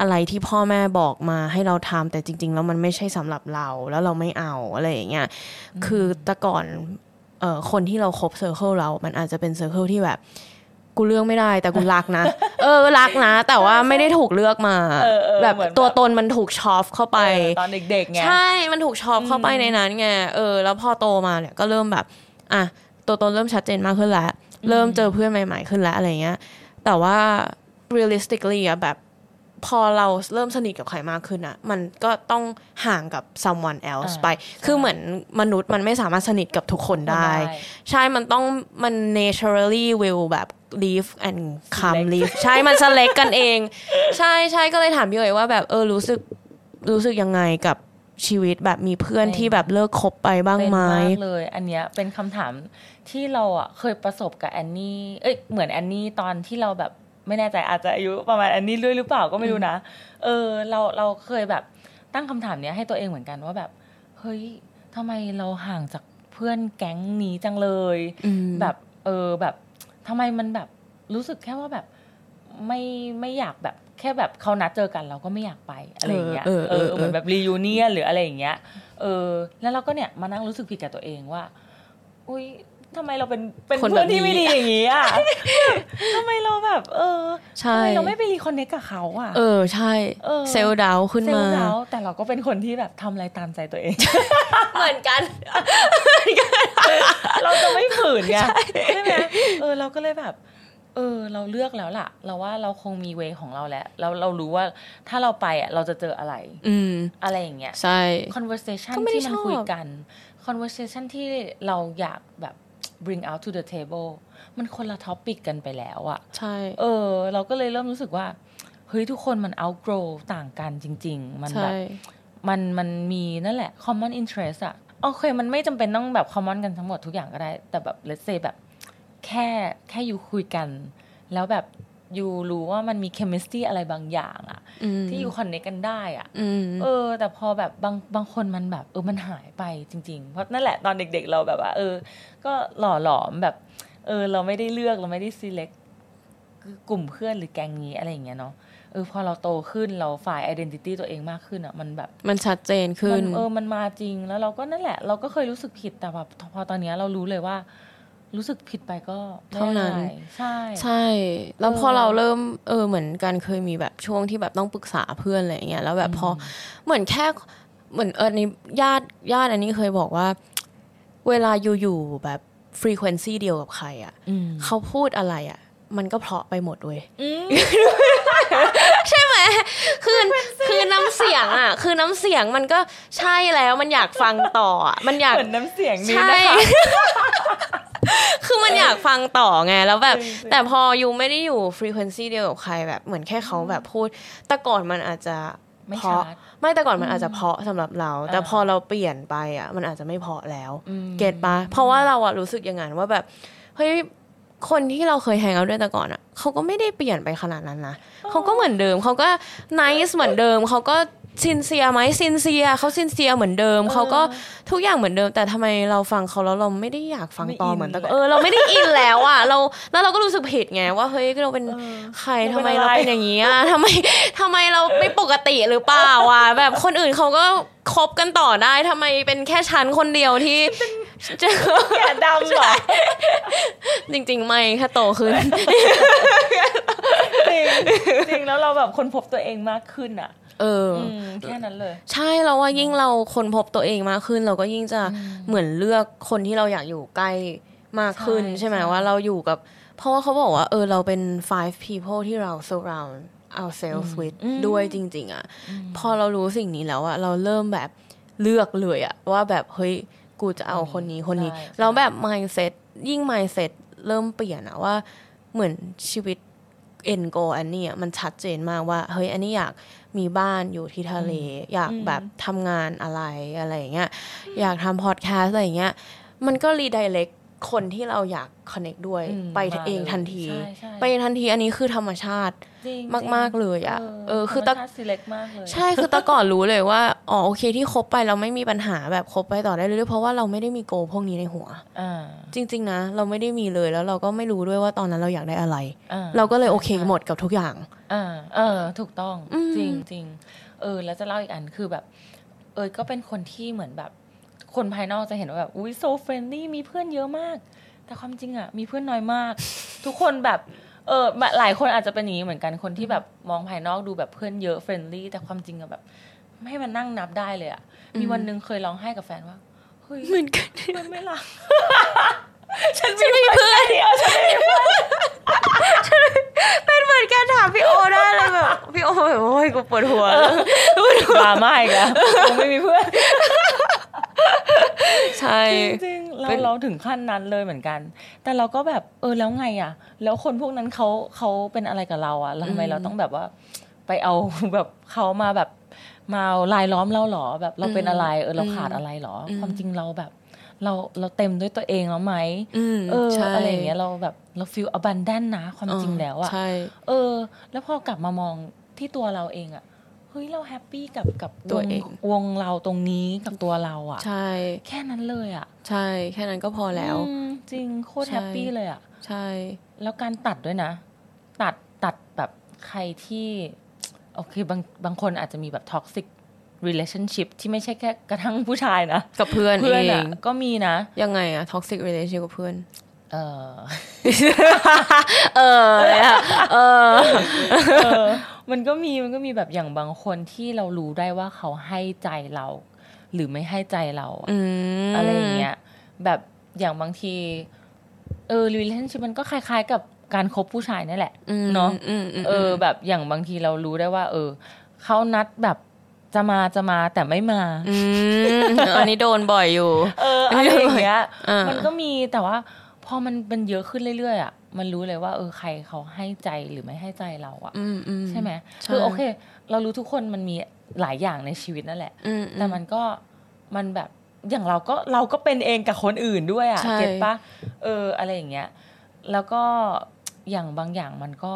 Speaker 1: อะไรที่พ่อแม่บอกมาให้เราทำแต่จริง ๆ แล้วมันไม่ใช่สำหรับเราแล้วเราไม่เอาอะไรอย่างเงี้ยคือแต่ก่อนเอ่อคนที่เราคบ circle เรา มันอาจจะเป็น circle ที่แบบ กูเลือกไม่ได้แต่กูรักนะ เออรักนะ แต่ว่าไม่ได้ถูกเลือกมา
Speaker 2: เออเออ
Speaker 1: แบบ
Speaker 2: เหมือนแบบ
Speaker 1: ตัวตนมันถูกชอฟเข้าไป
Speaker 2: เออตอนเด็กๆไง
Speaker 1: ใช่มันถูกชอบเข้าไปในนั้นไงเออ แล้วพอโตมาเนี่ยก็เริ่มแบบ อะตัวตนเริ่มชัดเจนมากขึ้นแล้ว เริ่มเจอเพื่อนใหม่ ๆ ขึ้นแล้วอะไรเงี้ย แต่ว่า realistically อะแบบพอเราเริ่มสนิทกับใครมากขึ้นอะมันก็ต้องห่างกับ someone else
Speaker 2: อ่า
Speaker 1: ไป
Speaker 2: ใช่
Speaker 1: คือเหมือนมนุษย์มันไม่สามารถสนิทกับทุกคนได้ ใช่ มันต้องมัน naturally will แบบ leave and come
Speaker 2: Select
Speaker 1: leave ใช่มัน select กันเอง ใช่ใช่ก็เลยถามพี่เอ๋ยว่าแบบเออรู้สึกรู้สึกยังไงกับชีวิตแบบมีเพื่อน
Speaker 2: เป็น
Speaker 1: ที่แบบเลิกคบไปบ้าง
Speaker 2: เป็น
Speaker 1: ไหม
Speaker 2: มากเลย อันเนี้ยเป็นคำถามที่เราอะเคยประสบกับแอนนี่เอ้ยเหมือนแอนนี่ตอนที่เราแบบไม่แน่ใจอาจจะอายุประมาณแอนนี่ด้วยหรือเปล่าก็ไม่รู้นะ เออ เราเราเคยแบบตั้งคำถามเนี้ยให้ตัวเองเหมือนกันว่าแบบ เฮ้ยทำไมเราห่างจากเพื่อนแก๊งนี้จังเลย
Speaker 1: อืม
Speaker 2: แบบ เออแบบ ทำไมมันแบบรู้สึกแค่ว่าแบบไม่ไม่อยากแบบแค่แบบเขานัดเจอกันเราก็ไม่อยากไปอะไรอย่างเงี้ย
Speaker 1: เออเออเออ
Speaker 2: เหมือนแบบ reunion หรืออะไรอย่างเงี้ยเออ แล้วเราก็เนี่ยมานั่งรู้สึกผิดกับตัวเองว่า อุ้ย ทำไมเราเป็นเป็น
Speaker 1: คน
Speaker 2: เพื่อน
Speaker 1: แบบนี้
Speaker 2: ที่ไม่ดีอย่างงี้อะทำไมเราแบบ เออ
Speaker 1: ใช่
Speaker 2: ทำไมเราไม่ไป reconnect กับเขาอะ
Speaker 1: เออใช่
Speaker 2: เออ
Speaker 1: self doubt ขึ้น
Speaker 2: self
Speaker 1: มา
Speaker 2: แล้วแต่เราก็เป็นคนที่แบบทำอะไรตามใจตัวเอง
Speaker 1: เหมือนกัน
Speaker 2: เราจะไม่ฝืนไงใช่ไหมเออเราก็เลยแบบเออเราเลือกแล้วล่ะ เราว่าเราคงมีเวของเราแล้วแล้วเรารู้ว่าถ้าเราไปอะเราจะเจออะไร
Speaker 1: อืม
Speaker 2: อะไรอย่างเงี้ย
Speaker 1: ใช่
Speaker 2: conversation
Speaker 1: ก็ไม่ได้
Speaker 2: ที่มัน
Speaker 1: ชอบ
Speaker 2: คุยกัน conversation ที่เราอยากแบบ bring out to the table มันคนละท็อปิกกันไปแล้วอะ
Speaker 1: ใช่
Speaker 2: เออ เราก็เลยเริ่มรู้สึกว่า เฮ้ย ทุกคนมัน outgrow ต่างกันจริง ๆ มันแบ
Speaker 1: ใช่
Speaker 2: บมันมันมีนั่นแหละ common interest อะโอเค มันไม่จำเป็นต้องแบบ common กันทั้งหมดทุกอย่างก็ได้ แต่แบบ let's say แบบแค่แค่อยู่คุยกัน แล้วแบบ ยูรู้ว่ามันมี chemistry อะไรบางอย่างอะ
Speaker 1: อืม
Speaker 2: ที่อยู่ connect กันได้อะ
Speaker 1: อืม
Speaker 2: เออ แต่พอแบบบางบางคนมันแบบ เออมันหายไปจริง ๆ เพราะนั่นแหละตอนเด็ก ๆ เราแบบว่า เออ ก็หล่อหลอมแบบ เออ เราไม่ได้เลือกเราไม่ได้ select กลุ่มเพื่อนหรือแก๊งนี้อะไรอย่างเงี้ยเนาะเออพอเราโตขึ้นเราฝ่าย identity ตัวเองมากขึ้นอะมันแบบ
Speaker 1: มันชัดเจนขึ้
Speaker 2: มันนเออมันมาจริงแล้วเราก็นั่นแหละ เราก็เคยรู้สึกผิดแต่แบบพอตอนเนี้ยเรารู้เลยว่า รู้สึกผิดไปก็ไม่
Speaker 1: เท่านั้น
Speaker 2: อะไรใช่
Speaker 1: ใช่ แล้ว
Speaker 2: เออ
Speaker 1: พอเราเริ่มเออเหมือนกันเคยมีแบบช่วงที่แบบต้องปรึกษาเพื่อนอะไรอย่างเงี้ยแล้วแบบพอเหมือนแค่เหมือนเออในญาติญาติอันนี้เคยบอกว่า เวลาอยู่อยู่แบบ frequency เดียวกับใครอะ
Speaker 2: อืม
Speaker 1: เขาพูดอะไรอะ มันก็เพราะไปหมดเว้ย
Speaker 2: อืม
Speaker 1: ใช่ไหมคือคือน้ำเสียงอะ คือน้ำเสียงมันก็ใช่แล้วมันอยากฟังต่ออะมันอยาก
Speaker 2: เหมือนน้ำเสียงนี้
Speaker 1: ใช่
Speaker 2: นะคะ
Speaker 1: คือมันอยากฟังต่อไงแล้วแบบ
Speaker 2: จริงๆ
Speaker 1: แต่พอ you ไม่ได้อยู่ frequency เดียวกับใครแบบเหมือนแค่เขาแบบพูด แต่ก่อนมันอาจจะ
Speaker 2: ไม่
Speaker 1: เพราะ
Speaker 2: ชัด
Speaker 1: ไม่แต่ก่อนมันอาจจะเพราะสำหรับเรา แต่
Speaker 2: อ่า
Speaker 1: พอเราเปลี่ยนไปอะ มันอาจจะไม่เพราะแล้ว
Speaker 2: อืม
Speaker 1: get ปะเพราะว่าเราอะรู้สึกอย่างนั้นว่าแบบเฮ้ยคนที่เราเคย hang out ด้วยแต่ก่อนอะเขาก็ไม่ได้เปลี่ยนไปขนาดนั้นนะเขาก็เหมือนเดิมเขาก็น c e เหมือนเดิมเขาก็ sincere ไหม sincere เขา sincere เหมือนเดิมเขาก็ทุกอย่างเหมือนเดิม แต่ทำไมเราฟังเขาแล้วเราไม่ได้อยากฟังต่อ
Speaker 2: ไม่อิน
Speaker 1: เหมือนแต่ก่อนเออเราไม่ได้อินแล้วอะเราแล้วเราก็รู้สึกผิดไงว่าเฮ้ยเราเป็นใคร
Speaker 2: เออ
Speaker 1: เรา
Speaker 2: เป็น
Speaker 1: อะไร
Speaker 2: ทำไมเรา
Speaker 1: เป็นอย่างนี้อะทำไมทำไมเราไม่ปกติหรือเปล่าวะแบบคนอื่นเขาก็คบกันต่อได้ทำไมเป็นแค่ฉันคนเดียวที่จะ
Speaker 2: แก่ดำเหรอ
Speaker 1: จริง ๆ ไม่แค่โตขึ้น
Speaker 2: จริงจริงแล้วเราแบบคนพบตัวเองมากขึ้นอะ
Speaker 1: เอออ
Speaker 2: อืมแค่นั้นเลย
Speaker 1: ใช่เราว่ายิ่งเราคนพบตัวเองมากขึ้น เราก็ยิ่งจะเหมือนเลือกคนที่เราอยากอยู่ใกล้มากขึ้น
Speaker 2: ใช่
Speaker 1: ใช่ไหม
Speaker 2: ใช่
Speaker 1: ว่าเราอยู่กับ เพราะว่าเขาบอกว่าเออเราเป็น five people ที่เรา surround ourselves with
Speaker 2: อืม
Speaker 1: ด้วยจริง ๆ อะ พอเรารู้สิ่งนี้แล้วอะเราเริ่มแบบเลือกเลยอะ ว่าแบบเฮ้ยกูจะเอาคนนี้คนนี้
Speaker 2: ใช่
Speaker 1: แล้วแบบ mindset ยิ่ง mindset เริ่มเปลี่ยนอะว่าเหมือนชีวิต end goal อันนี้อะมันชัดเจนมากว่า เฮ้ยอันนี้อยากมีบ้านอยู่ที่ทะเล อยากแบบทำงานอะไรอะไรอย่างเงี้ยอยากทำพอดแคสต์อะไรอย่างเงี้ยมันก็รีไดเ c t คนที่เราอยาก connect ด้วย
Speaker 2: อืม
Speaker 1: ไป
Speaker 2: มา
Speaker 1: เอง
Speaker 2: เลย
Speaker 1: ทันที
Speaker 2: ใช่ใช่
Speaker 1: ไปเองทันทีอันนี้คือธรรมชาติ
Speaker 2: จริง
Speaker 1: มาก ๆ เลยอะเออคือ
Speaker 2: ต
Speaker 1: ตะะ
Speaker 2: select มากเลย
Speaker 1: ใช่คือแต่ก่อนรู้เลยว่าอ๋อโอเคที่คบไปเราไม่มีปัญหาแบบคบไปต่อได้เรื่อยๆเพราะว่าเราไม่ได้มี goal พวกนี้ในหัว
Speaker 2: อ่า
Speaker 1: จริง ๆ นะ เราไม่ได้มีเลยแล้วเราก็ไม่รู้ด้วยว่าตอนนั้นเราอยากได้อะไร
Speaker 2: อ่
Speaker 1: เราก็เลยโอเคหมดกับทุกอย่าง
Speaker 2: อ่าเออถูกต้อง
Speaker 1: อืม
Speaker 2: จริงจริงเออ แล้วจะเล่าอีกอันคือแบบ เออก็เป็นคนที่เหมือนแบบ คนภายนอกจะเห็นว่าแบบอุ้ย so friendly มีเพื่อนเยอะมาก แต่ความจริงอะมีเพื่อนน้อยมาก ทุกคนแบบเออหลายคนอาจจะเป็นอย่างนี้เหมือนกันคนที่แบบมองภายนอกดูแบบเพื่อนเยอะ friendly แต่ความจริงอะแบบไม่ให้มันนั่งนับได้เลยอะมีวันหนึงเคยร้องไห้กับแฟนว่าเฮ้ย
Speaker 1: เหมือนกัน
Speaker 2: เพื่อนไม่รักฉันมีเพื่อนเดียวฉันไม่มีเพื่อน
Speaker 1: เป็นเหมือนกันถามพี่โอได้เลยแบบพี่โอแบบโอ้ยกูปวดหัว
Speaker 2: ดราม่าอีกแล้วกูไม่มีเพื่อน
Speaker 1: ใช่
Speaker 2: จริงๆเรา
Speaker 1: เป็น
Speaker 2: เราถึงขั้นนั้นเลยเหมือนกัน แต่เราก็แบบเออแล้วไงอะ แล้วคนพวกนั้นเขาเขาเป็นอะไรกับเราอะแล้วทำไมเราต้องแบบว่า ไปเอาแบบเขามาแบบมาลายล้อมเราเหรอแบบเราเป็นอะไรเออเราขาดอะไรเหรอ ความจริงเราแบบ เราเราเต็มด้วยตัวเองแล้วไหม
Speaker 1: อืม
Speaker 2: เออ
Speaker 1: ใช่
Speaker 2: อะไรอย่างเงี้ยเราแบบเราฟีลอบันแดนนะความจริงแล้วอะ
Speaker 1: ใช่
Speaker 2: เออ แล้วพอกลับมามองที่ตัวเราเองอะ เฮ้ยเราแฮปปี้กับกับ
Speaker 1: ตัว
Speaker 2: ง
Speaker 1: เอง
Speaker 2: วงเราตรงนี้กับตัวเราอะ
Speaker 1: ใช่
Speaker 2: แค่นั้นเลยอะ
Speaker 1: ใช่ แค่นั้นก็พอแล้ว
Speaker 2: อืมจริงโคตร
Speaker 1: ใช่
Speaker 2: happy เลยอะ
Speaker 1: ใช่
Speaker 2: แล้วการตัดด้วยนะ ตัดตัดแบบใครที่ โอเคบางบางคนอาจจะมีแบบท็อกซิก relationship ที่ไม่ใช่แค่กระทั่งผู้ชายนะ
Speaker 1: กับเพื่อน
Speaker 2: เพื่อน
Speaker 1: เอ
Speaker 2: อะ
Speaker 1: ง
Speaker 2: ก็มีนะ
Speaker 1: ยังไงอะ toxic relationship กับเพื่อน
Speaker 2: เออ
Speaker 1: เออเนี่ยเออ
Speaker 2: เออ มันก็มีมันก็มีแบบอย่างบางคนที่เรารู้ได้ว่าเขาให้ใจเรา หรือไม่ให้ใจเราอะ
Speaker 1: อืม
Speaker 2: อะไรอย่างเงี้ยแบบอย่างบางที เออ relationship มันก็คล้าย ๆ กับการคบผู้ชายนี่แหละ
Speaker 1: อืม
Speaker 2: เนาะ
Speaker 1: อืมอืม
Speaker 2: เออ แบบอย่างบางทีเรารู้ได้ว่า เออเขานัดแบบจะมาจะมาแต่ไม่มา
Speaker 1: อืมอันนี้โดนบ่อยอยู่
Speaker 2: เอออะไรอย่างเงี้ย
Speaker 1: อ่ามั
Speaker 2: มันก็มีแต่ว่าพ อมันเป็นเยอะขึ้นเรื่อยๆอะมันรู้เลยว่า เออใครเขาให้ใจหรือไม่ให้ใจเราอะ
Speaker 1: อืมอืม
Speaker 2: ใช่ไหม
Speaker 1: ใช่
Speaker 2: คือโอเค เรารู้ทุกคนมันมีหลายอย่างในชีวิตนั่นแหละ
Speaker 1: อืม
Speaker 2: แต่มันก็มันแบบอย่างเราก็เราก็เป็นเองกับคนอื่นด้วยอะ
Speaker 1: ใช่
Speaker 2: เก็ตปะเออ อะไรอย่างเงี้ย แล้วก็อย่างบางอย่างมันก็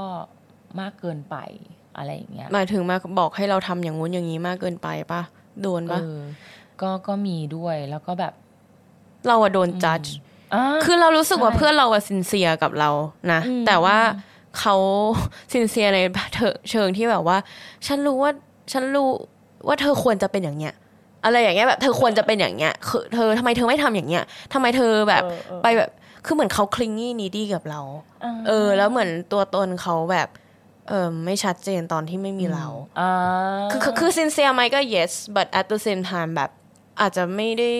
Speaker 2: มากเกินไปอะไรอย่างเงี้ย
Speaker 1: หมายถึงมาบอกให้เราทำอย่างงู้นอย่างนี้มากเกินไปปะโดน
Speaker 2: เอ
Speaker 1: ปะ
Speaker 2: อก็ก็มีด้วยแล้วก็แบบ
Speaker 1: เราอะโดนจัด
Speaker 2: อ่า
Speaker 1: คือเรารู้สึกว่า
Speaker 2: ใช่
Speaker 1: เพื่อนเราอะ sincere กับเรานะ
Speaker 2: อืม
Speaker 1: แต่ว่าเขา sincere ในเชิงที่แบบว่า ฉันรู้ว่าฉันรู้ว่าเธอควรจะเป็นอย่างเงี้ยอะไรอย่างเงี้ยแบบเธอควรจะเป็นอย่างเงี้ยคือเธอทำไมเธอไม่ทำอย่างเงี้ยทำไมเธอแบบ
Speaker 2: เออเออ
Speaker 1: ไปแบบคือเหมือนเขา clingy needy กับเราาเออ แล้วเหมือนตัวตนเขาแบบ เออไม่ชัดเจนตอนที่ไม่มีเรา
Speaker 2: อ่า
Speaker 1: คือคือคือซินเซียไหมก็ yes but at the same time แบบอาจจะไม่ได้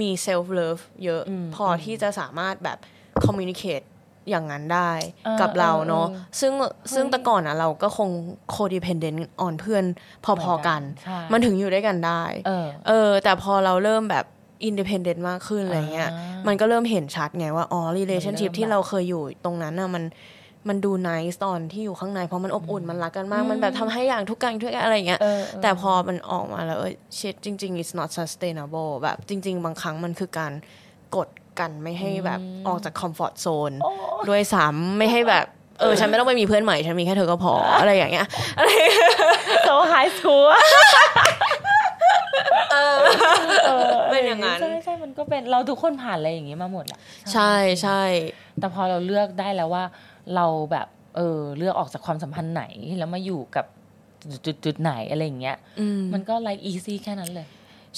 Speaker 1: มี self love เยอะพอที่จะสามารถแบบ communicate อย่างนั้นได้
Speaker 2: อ่า
Speaker 1: กับเราเนาะ
Speaker 2: เออเออ
Speaker 1: ซึ่งซึ่งแต่ก่อนอะเราก็คง codependent on เพื่อนพอๆกัน
Speaker 2: ใช่
Speaker 1: มันถึงอยู่ด้วยกันได้
Speaker 2: เออ
Speaker 1: เออแต่พอเราเริ่มแบบ independent มากขึ้นอะไรเงี้ย
Speaker 2: อ่ามั
Speaker 1: มันก็เริ่มเห็นชัดไงว่า อ๋อ relationship
Speaker 2: มันเริ่ม
Speaker 1: ที่เราเคยอยู่ตรงนั้นน่ะมัน มันดู nice ตอนที่อยู่ข้างในเพราะมันอบอุ่นมันรักกันมาก มันแบบทำให้อย่างทุกการทุกอย่างอะไรเงี้ย
Speaker 2: เออเออ
Speaker 1: แต่พอมันออกมาแล้วเออ shit จริง ๆ it's not sustainable แบบจริง ๆ บางครั้งมันคือการกดกันไม่ให้แบบออกจาก comfort zone ด้วยซ้ำไม่ให้แบบเออ ฉันไม่ต้องไปมีเพื่อนใหม่ ฉันมีแค่เธอก็พออะไรอย่างเงี้ย
Speaker 2: โซไฮสคูล
Speaker 1: เป็นอย่างนั้น
Speaker 2: ใช่ใช่มันก็เป็นเราทุกคนผ่านอะไรอย่างงี้มาหมดแหละ
Speaker 1: ใช่ใช่
Speaker 2: แต่พอเราเลือกได้แล้วว่า เราแบบเออเลือกออกจากความสัมพันธ์ไหนแล้วมาอยู่กับจุดจุดๆไหนอะไรอย่างเงี้ย
Speaker 1: อืม
Speaker 2: มันก็ไลค์อีซี่แค่นั้นเลย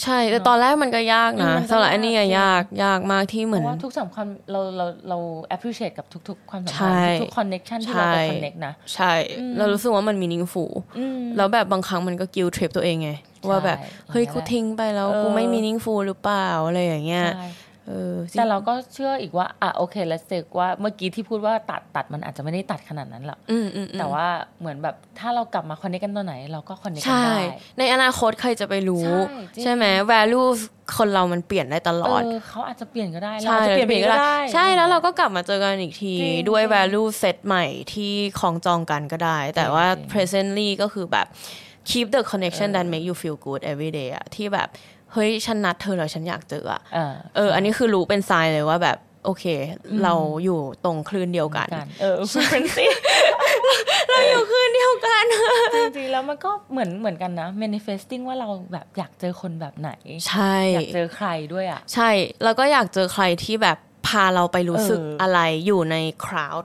Speaker 1: ใช่ แต่ตอนแรกมันก็ยาก
Speaker 2: อื
Speaker 1: นะ
Speaker 2: มมันก็
Speaker 1: สำหรับอันนี้อะ
Speaker 2: ยาก
Speaker 1: ยากยากมากที่เห
Speaker 2: เพ
Speaker 1: มือน
Speaker 2: ราะว่าทุกสำคัญเราเราเรา appreciate กับทุก ๆ ความสัม
Speaker 1: ใช่
Speaker 2: พันธ์ทุกๆ connection ที่เราไป
Speaker 1: ใช่
Speaker 2: connect นะ
Speaker 1: ใช่ เรารู้สึกว่ามัน meaningful
Speaker 2: อืม
Speaker 1: แล้วแบบบางครั้งมันก็ guilt trip ตัวเองไง ว่าแบบ เฮ้ย
Speaker 2: อย่าง
Speaker 1: กู
Speaker 2: นั้นแหละ
Speaker 1: ทิ้งไปแล้ว
Speaker 2: เออ
Speaker 1: กูไม่ meaningful หรือเปล่าอะไรอย่างเงี้ย
Speaker 2: ใช่
Speaker 1: เอเออ
Speaker 2: แต่เราก็เชื่ออีกว่า อะโอเคแล้วเซกว่าเมื่อกี้ที่พูดว่าตัดตัดมันอาจจะไม่ได้ตัดขนาดนั้นหรอก
Speaker 1: อืมอืมอืม
Speaker 2: แต่ว่าเหมือนแบบถ้าเรากลับมาคอนเนคกันตอนไหน เราก็คอนเนคกัน
Speaker 1: ใช่
Speaker 2: ได้
Speaker 1: ในอนาคตใครจะไปรู้
Speaker 2: ใช่จริง
Speaker 1: ใช่ไหม value คนเรามันเปลี่ยนได้ตล
Speaker 2: เอ
Speaker 1: อด
Speaker 2: อเขาอาจจะเปลี่ยนก็ได้เรา
Speaker 1: ใช่
Speaker 2: อาจจะเปลี่ยนไปก็ได้
Speaker 1: ใช่แล้วเราก็กลับมาเจอกันอีกที
Speaker 2: จริง
Speaker 1: ด้วย
Speaker 2: จริง
Speaker 1: value set ใหม่ที่ของจองกันก็ได้ แต่ว่า
Speaker 2: จริง
Speaker 1: presently ก็คือแบบ keep the connection that make you feel good every day อะที่แบบ เฮ้ย ฉันนัดเธอแล้วฉันอยากเจออะ
Speaker 2: เออ
Speaker 1: เอออันนี้คือรู้เป็นไซน์เลยว่าแบบ โอเค เราอยู่ตรงคลื่นเดียวกัน
Speaker 2: กัน เออ frequency
Speaker 1: เราอยู่คลื่นเดียวกัน
Speaker 2: จริงๆ แล้วมันก็เหมือนเหมือนกันนะ manifesting ว่าเราแบบอยากเจอคนแบบไหน
Speaker 1: ใช่
Speaker 2: อยากเจอใครด้วยอะ
Speaker 1: ใช่ แล้วก็อยากเจอใครที่แบบพาเราไปรู้สึก
Speaker 2: เอออ
Speaker 1: อะไรอยู่ใน crowd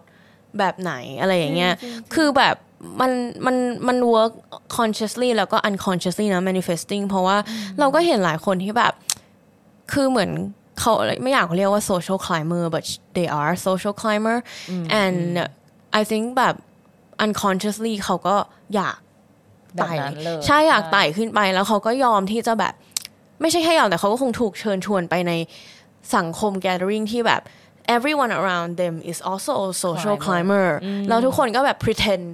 Speaker 1: แบบไหนอะไรอย่างเงี้ย
Speaker 2: จริงๆ
Speaker 1: คือแบบ มันมันมัน work consciously แล้วก็ unconsciously นะ manifesting เพราะว่าเราก็เห็นหลายคนที่แบบ คือเหมือนเขาไม่อยากเรียกว่า social climber but they are social climber and I think แบบ unconsciously เขาก็อยาก
Speaker 2: แบบ
Speaker 1: ไต่
Speaker 2: นั้นเลย
Speaker 1: ใช่อยากไต่ขึ้นไปแล้วเขาก็ยอมที่จะแบบ ไม่ใช่แค่ยอมแต่เขาก็คงถูกเชิญชวนไปในสังคม gathering ที่แบบ everyone around them is also a social climber แล้วทุกคนก็แบบ pretend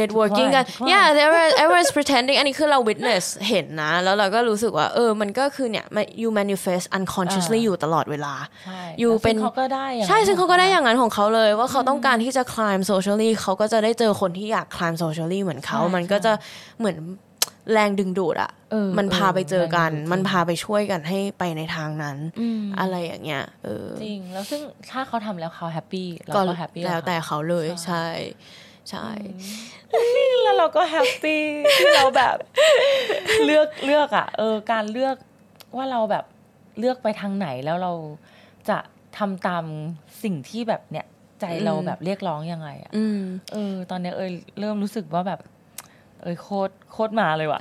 Speaker 1: networking กัน
Speaker 2: ทุกคน
Speaker 1: yeah everyone everyone's pretending อันนี้คือเรา witness เห็นนะ แล้วเราก็รู้สึกว่า เออ มันก็คือเนี่ยมัน you manifest unconsciously
Speaker 2: อ่า
Speaker 1: อยู่ตลอดเวลา
Speaker 2: ใช่
Speaker 1: อยู่
Speaker 2: แล้วซึ่ง
Speaker 1: เป็น
Speaker 2: เขาก็ได้อย่าง
Speaker 1: ใช่
Speaker 2: นั้น
Speaker 1: ซึ่งเขาก็ได้อย่างนั้นของเขาเลย ว่าเขาต้องการที่จะ climb socially เขาก็จะได้เจอคนที่อยาก climb socially เหมือนเขา
Speaker 2: ใช่
Speaker 1: มันก็จะเหมือนแรงดึงดูดอะ
Speaker 2: เออ
Speaker 1: มันพาไปเจอกัน
Speaker 2: แรงดึงดูด
Speaker 1: มันพาไปช่วยกันให้ไปในทางนั้น อะไรอย่างเงี้ยเออ
Speaker 2: จริง แล้วซึ่งถ้าเขาทำแล้วเขา happy เรา
Speaker 1: ก็
Speaker 2: ก็ happy
Speaker 1: แล้วแต่เขาเลยใช่ใช่
Speaker 2: แล้วเราก็ happy ที่เราแบบเลือกเลือกอะ เออ การเลือกว่าเราแบบเลือกไปทางไหนแล้วเราจะทำตามสิ่งที่แบบเนี่ยใจเราแบบเรียกร้องยังไงอะ
Speaker 1: อืม
Speaker 2: เออ ตอนเนี้ยเอยเริ่มรู้สึกว่าแบบ เอยโคตรโคตรมาเลยว่ะ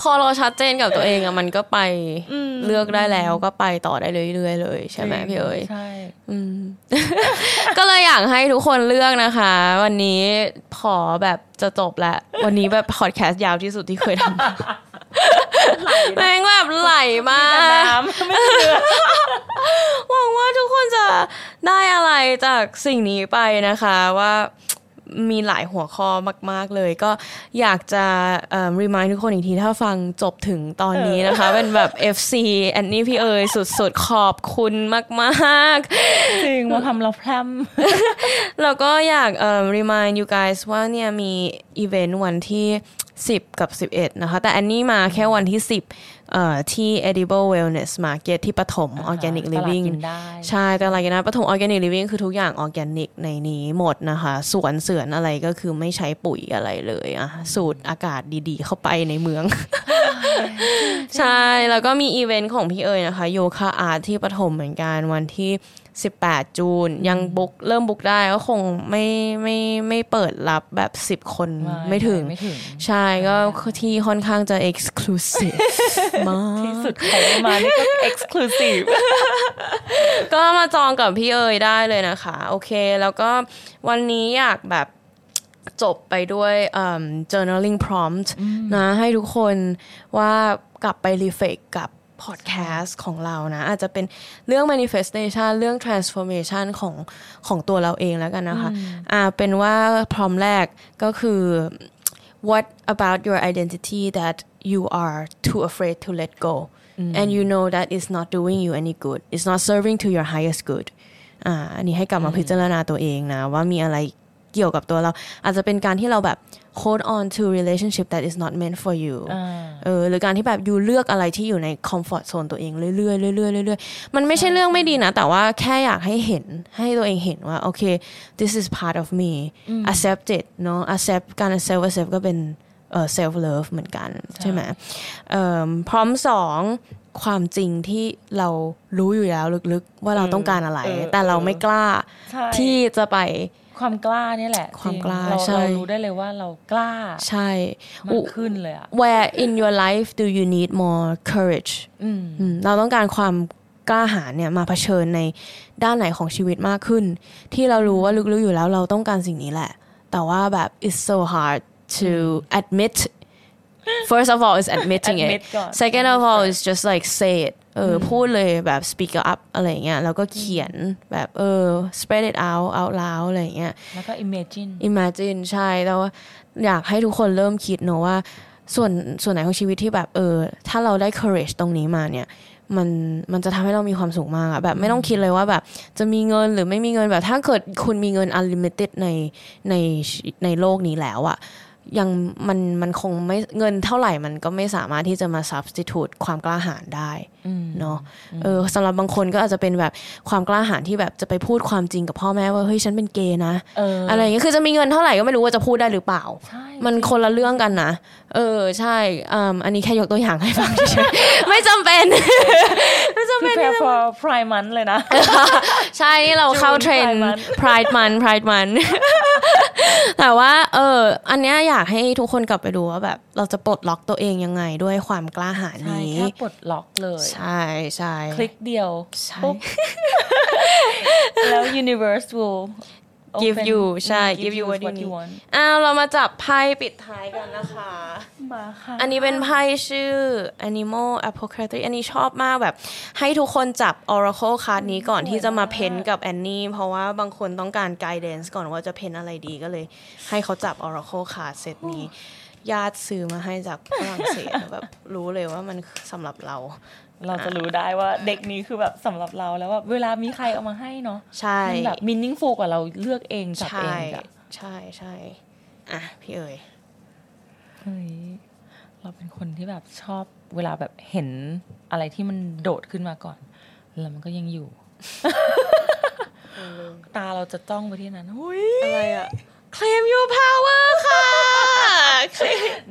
Speaker 1: พอเราชัดเจนกับตัวเองอะมันก็ไป
Speaker 2: อืม
Speaker 1: เลือกได้แล้วก็ไปต่อได้เรื่อยๆเลย ใช่ไหมพี่เอ๋ย
Speaker 2: ใช่
Speaker 1: อืมก็เลยอยากให้ทุกคนเลือกนะคะ วันนี้พอแบบจะจบแล้ววันนี้แบบพอดแคสต์ยาวที่สุดที่เคยทำมาแม่งแบบไหลมา
Speaker 2: แต่
Speaker 1: ก
Speaker 2: น้ำไม่เหลือ
Speaker 1: หวังว่าทุกคนจะได้อะไรจากสิ่งนี้ไปนะคะว่า มีหลายหัวข้อมาก ๆ เลย ก็อยากจะเอ่อ remind ทุกคนอีกทีถ้าฟังจบถึงตอนนี้นะคะ เป็นแบบ FC อันนี้พี่เอ๋ยสุด ๆ ขอบคุณมาก ๆ
Speaker 2: จริงมาทำเราแพร่ม
Speaker 1: แล้วก็อยากเอ่อ remind you guys ว่าเนี่ยมีอีเวนต์วันที่ 10 กับ 11 นะคะ แต่อันนี้มาแค่วันที่ 10เอ่อ ที่ edible wellness market ที่ปฐม organic
Speaker 2: ตลาด
Speaker 1: living
Speaker 2: กินได้
Speaker 1: ใช่แต่อะไรกันนะปฐม organic living คือทุกอย่าง organic ในนี้หมดนะคะสวนเสือนอะไรก็คือไม่ใช้ปุ๋ยอะไรเลยอะสูตรอากาศดีๆ เข้าไปในเมือง ใช่ แล้วก็มีอีเวนต์ของพี่เอ๋ยนะคะโยคะอาร์ตที่ปฐมเหมือนกันวันที่ 18 จูน ยังบุ๊กเริ่มบุ๊กได้ก็คงไม่ไม่ไม่เปิดรับแบบ 10 คนไม่ถึง
Speaker 2: ไม่ถึง
Speaker 1: ใช่ก็ที่ค่อนข้างจะ exclusive มาก
Speaker 2: ที่สุดใครได้มานี่ก็ exclusive
Speaker 1: ก็มาจองกับพี่เอ๋ยได้เลยนะคะ โอเค แล้วก็วันนี้อยากแบบจบไปด้วยเอิ่ม journaling prompt นะ ให้ทุกคนว่ากลับไป reflect กับ podcast ของเรานะ อาจจะเป็นเรื่อง manifestation เรื่อง transformation ของของตัวเราเองแล้วกันนะคะอ่าเป็นว่าพร้อมแรกก็คือ what about your identity that you are too afraid to let go and you know that it's not doing you any good it's not serving to your highest good อ่าอันนี้ให้กลับมาพิจารณาตัวเองนะ ว่ามีอะไร เกี่ยวกับตัวเรา อาจจะเป็นการที่เราแบบ hold on to relationship that is not meant for you
Speaker 2: อ่า
Speaker 1: เออหรือการที่แบบยูเลือกอะไรที่อยู่ในคอมฟอร์ z โซนตัวเองเรื่อยๆเรื่อยๆเรื่อยๆมันไม่ใช่เรื่องไม่ดีนะ แต่ว่าแค่อยากให้เห็นให้ตัวเองเห็นว่า โอเค this is part of me accept it เนาะ accept การ accept accept ก็เป็นเอ่อ self love เหมือนกัน ใช่ไหมเอ่อพร้อมสองความจริงที่เรารู้อยู่แล้วลึกๆ ว่าเราต้องการอะไร
Speaker 2: เออ
Speaker 1: แต่เราไม่กล้า
Speaker 2: ใช่
Speaker 1: ที่จะไป
Speaker 2: ความกล้าเนี่ยแหละ
Speaker 1: ความกล้า
Speaker 2: จริงเรา
Speaker 1: ใช่
Speaker 2: เรารู้ได้เลยว่าเรากล้า
Speaker 1: ใช่
Speaker 2: มากขึ้นเลยอะ
Speaker 1: where in your life do you need more courage
Speaker 2: อืม
Speaker 1: อืมเราต้องการความกล้าหาญเนี่ยมาเผชิญในด้านไหนของชีวิตมากขึ้น ที่เรารู้ว่าลึกๆอยู่แล้วเราต้องการสิ่งนี้แหละ แต่ว่าแบบ it's so hard to admit first of all is admitting
Speaker 2: Admit
Speaker 1: it
Speaker 2: ก่อน
Speaker 1: second of all is just like say it เอออพูดเลยแบบ speak up อะไรเงี้ยแล้วก็เขียนแบบเออ spread it out out loud อะไรเงี้ย
Speaker 2: แล้วก็ imagine
Speaker 1: imagine ใช่แล้วอยากให้ทุกคนเริ่มคิดเนอะว่า ส่วนส่วนไหนของชีวิตที่แบบเออ ถ้าเราได้ courage ตรงนี้มาเนี่ยมันมันจะทำให้เรามีความสุขมากอะแบบไม่ต้องคิดเลยว่าแบบ จะมีเงินหรือไม่มีเงินแบบ ถ้าเกิดคุณมีเงิน unlimited ในในในโลกนี้แล้วอะยังมันมันคงไม่เงินเท่าไหร่มันก็ไม่สามารถที่จะมา substitute ความกล้าหาญได้ เนาะเออสำหรับบางคนก็อาจจะเป็นแบบความกล้าหาญที่แบบจะไปพูดความจริงกับพ่อแม่ว่าเฮ้ยฉันเป็นเกย์นะ
Speaker 2: เอออ
Speaker 1: อะไรอย่างเงี้ยคือจะมีเงินเท่าไหร่ก็ไม่รู้ว่าจะพูดได้หรือเปล่า
Speaker 2: ใช่
Speaker 1: มันคนละเรื่องกันนะเออใช่อืมอันนี้แค่ยกตัวอย่างให้ฟังเฉยๆไม่จำเป็นไม่จำเป็น
Speaker 2: prepare for prime month เลยนะ
Speaker 1: ใช่นี่เราเข้าเทรน
Speaker 2: Pride Month
Speaker 1: Pride Month Pride Month แต่ว่าเอออันเนี้ยอยากให้ทุกคนกลับไปดูว่าแบบ เราจะปลดล็อกตัวเองยังไงด้วยความกล้าหาญ
Speaker 2: ใช่
Speaker 1: นี้
Speaker 2: แค่ปลดล็อกเลย
Speaker 1: ใช่ใช่
Speaker 2: คลิกเดียว
Speaker 1: ใช่
Speaker 2: ปุ๊บแล้ว universe will
Speaker 1: give
Speaker 2: open-
Speaker 1: you ใช่
Speaker 2: give
Speaker 1: give you
Speaker 2: you
Speaker 1: what you
Speaker 2: what you
Speaker 1: need
Speaker 2: want
Speaker 1: อ้าวเรามาจับไพ่ปิดท้ายกันนะคะ
Speaker 2: มาค่ะ
Speaker 1: อันนี้เป็นไพ่ชื่อ Animal Apocalypse อันนี้ชอบมากแบบ ให้ทุกคนจับ Oracle card นี้ก่อนที่จะมาเพ้นกับแอนนี่ เพราะว่าบางคนต้องการ guidance ก่อนว่าจะเพ้นอะไรดีก็เลย ให้เขาจับ Oracle card เซตนี้ญาติซื้อมาให้จากฝรั่งเศสแบบรู้เลยว่ามันสำหรับเรา
Speaker 2: เราจะรู้ได้ว่าเด็กนี้คือแบบสำหรับเราแล้วว่าเวลามีใครเอามาให้เนาะ
Speaker 1: ใช่
Speaker 2: มันแบบ meaningful กว่าเราเลือกเองจับ
Speaker 1: ใช่
Speaker 2: เองอะ
Speaker 1: ใช่ใช่อะพี่เอ๋ย
Speaker 2: เฮ้ยเราเป็นคนที่แบบชอบเวลาแบบเห็นอะไรที่มันโดดขึ้นมาก่อน แล้วมันก็ยังอยู่ ตาเราจะจ้องไปที่นั้นหุย
Speaker 1: อะไรอะ claim your power ค่ะ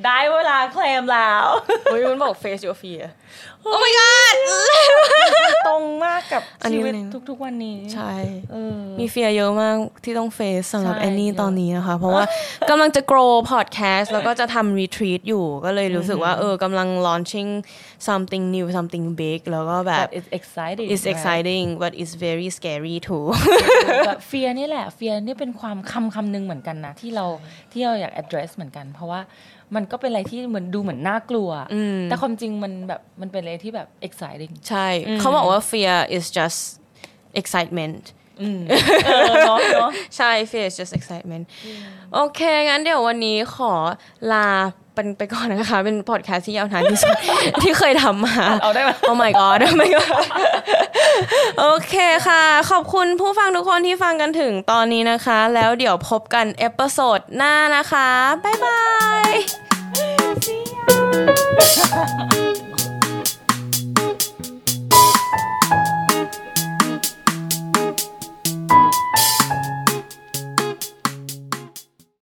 Speaker 2: ได้เวลาเคลมแล้ว
Speaker 1: อุ้ยมันบอก face your fear oh my god
Speaker 2: ตรงมากกับ
Speaker 1: อันนี้
Speaker 2: ชีวิต
Speaker 1: มัน
Speaker 2: ทุกๆวันนี้
Speaker 1: ใช่
Speaker 2: เออ
Speaker 1: มีเฟียเยอะมากที่ต้องเฟซสำหรับ
Speaker 2: ใช่
Speaker 1: แอนนี่
Speaker 2: เยอะ
Speaker 1: ตอนนี้นะคะ เพราะว่ากำลังจะ grow podcast แล้วก็จะทำ retreat อยู่ก็เลยรู้สึกว่าเออกำลัง launching something new something big แล้วก็แบบ
Speaker 2: but it's exciting
Speaker 1: it's
Speaker 2: right?
Speaker 1: exciting but it's very scary too
Speaker 2: แบบเฟียนี่แหละเฟียนี่เป็นความคำคำหนึ่งเหมือนกันนะ ที่เราที่เราอยาก address เหมือนกัน เพราะว่ามันก็เป็นอะไรที่เหมือนดูเหมือนน่ากลัว แต่ความจริงมันแบบมันเป็นอะไรที่แบบ exciting
Speaker 1: ใช่ เขาบอกว่า fear is just excitement
Speaker 2: เออเนาะเนาะ
Speaker 1: ใช่ fear is just excitement โอเค งั้นเดี๋ยววันนี้ขอลา เป็นไปก่อนนะคะ เป็นพอดแคสต์ที่ยาวนานที่สุดที่เคยทำมา
Speaker 2: เอาได้ไหม
Speaker 1: Oh my god Oh my god โอเคค่ะ ขอบคุณผู้ฟังทุกคนที่ฟังกันถึงตอนนี้นะคะ แล้วเดี๋ยวพบกัน episode หน้านะคะ บ๊ายบาย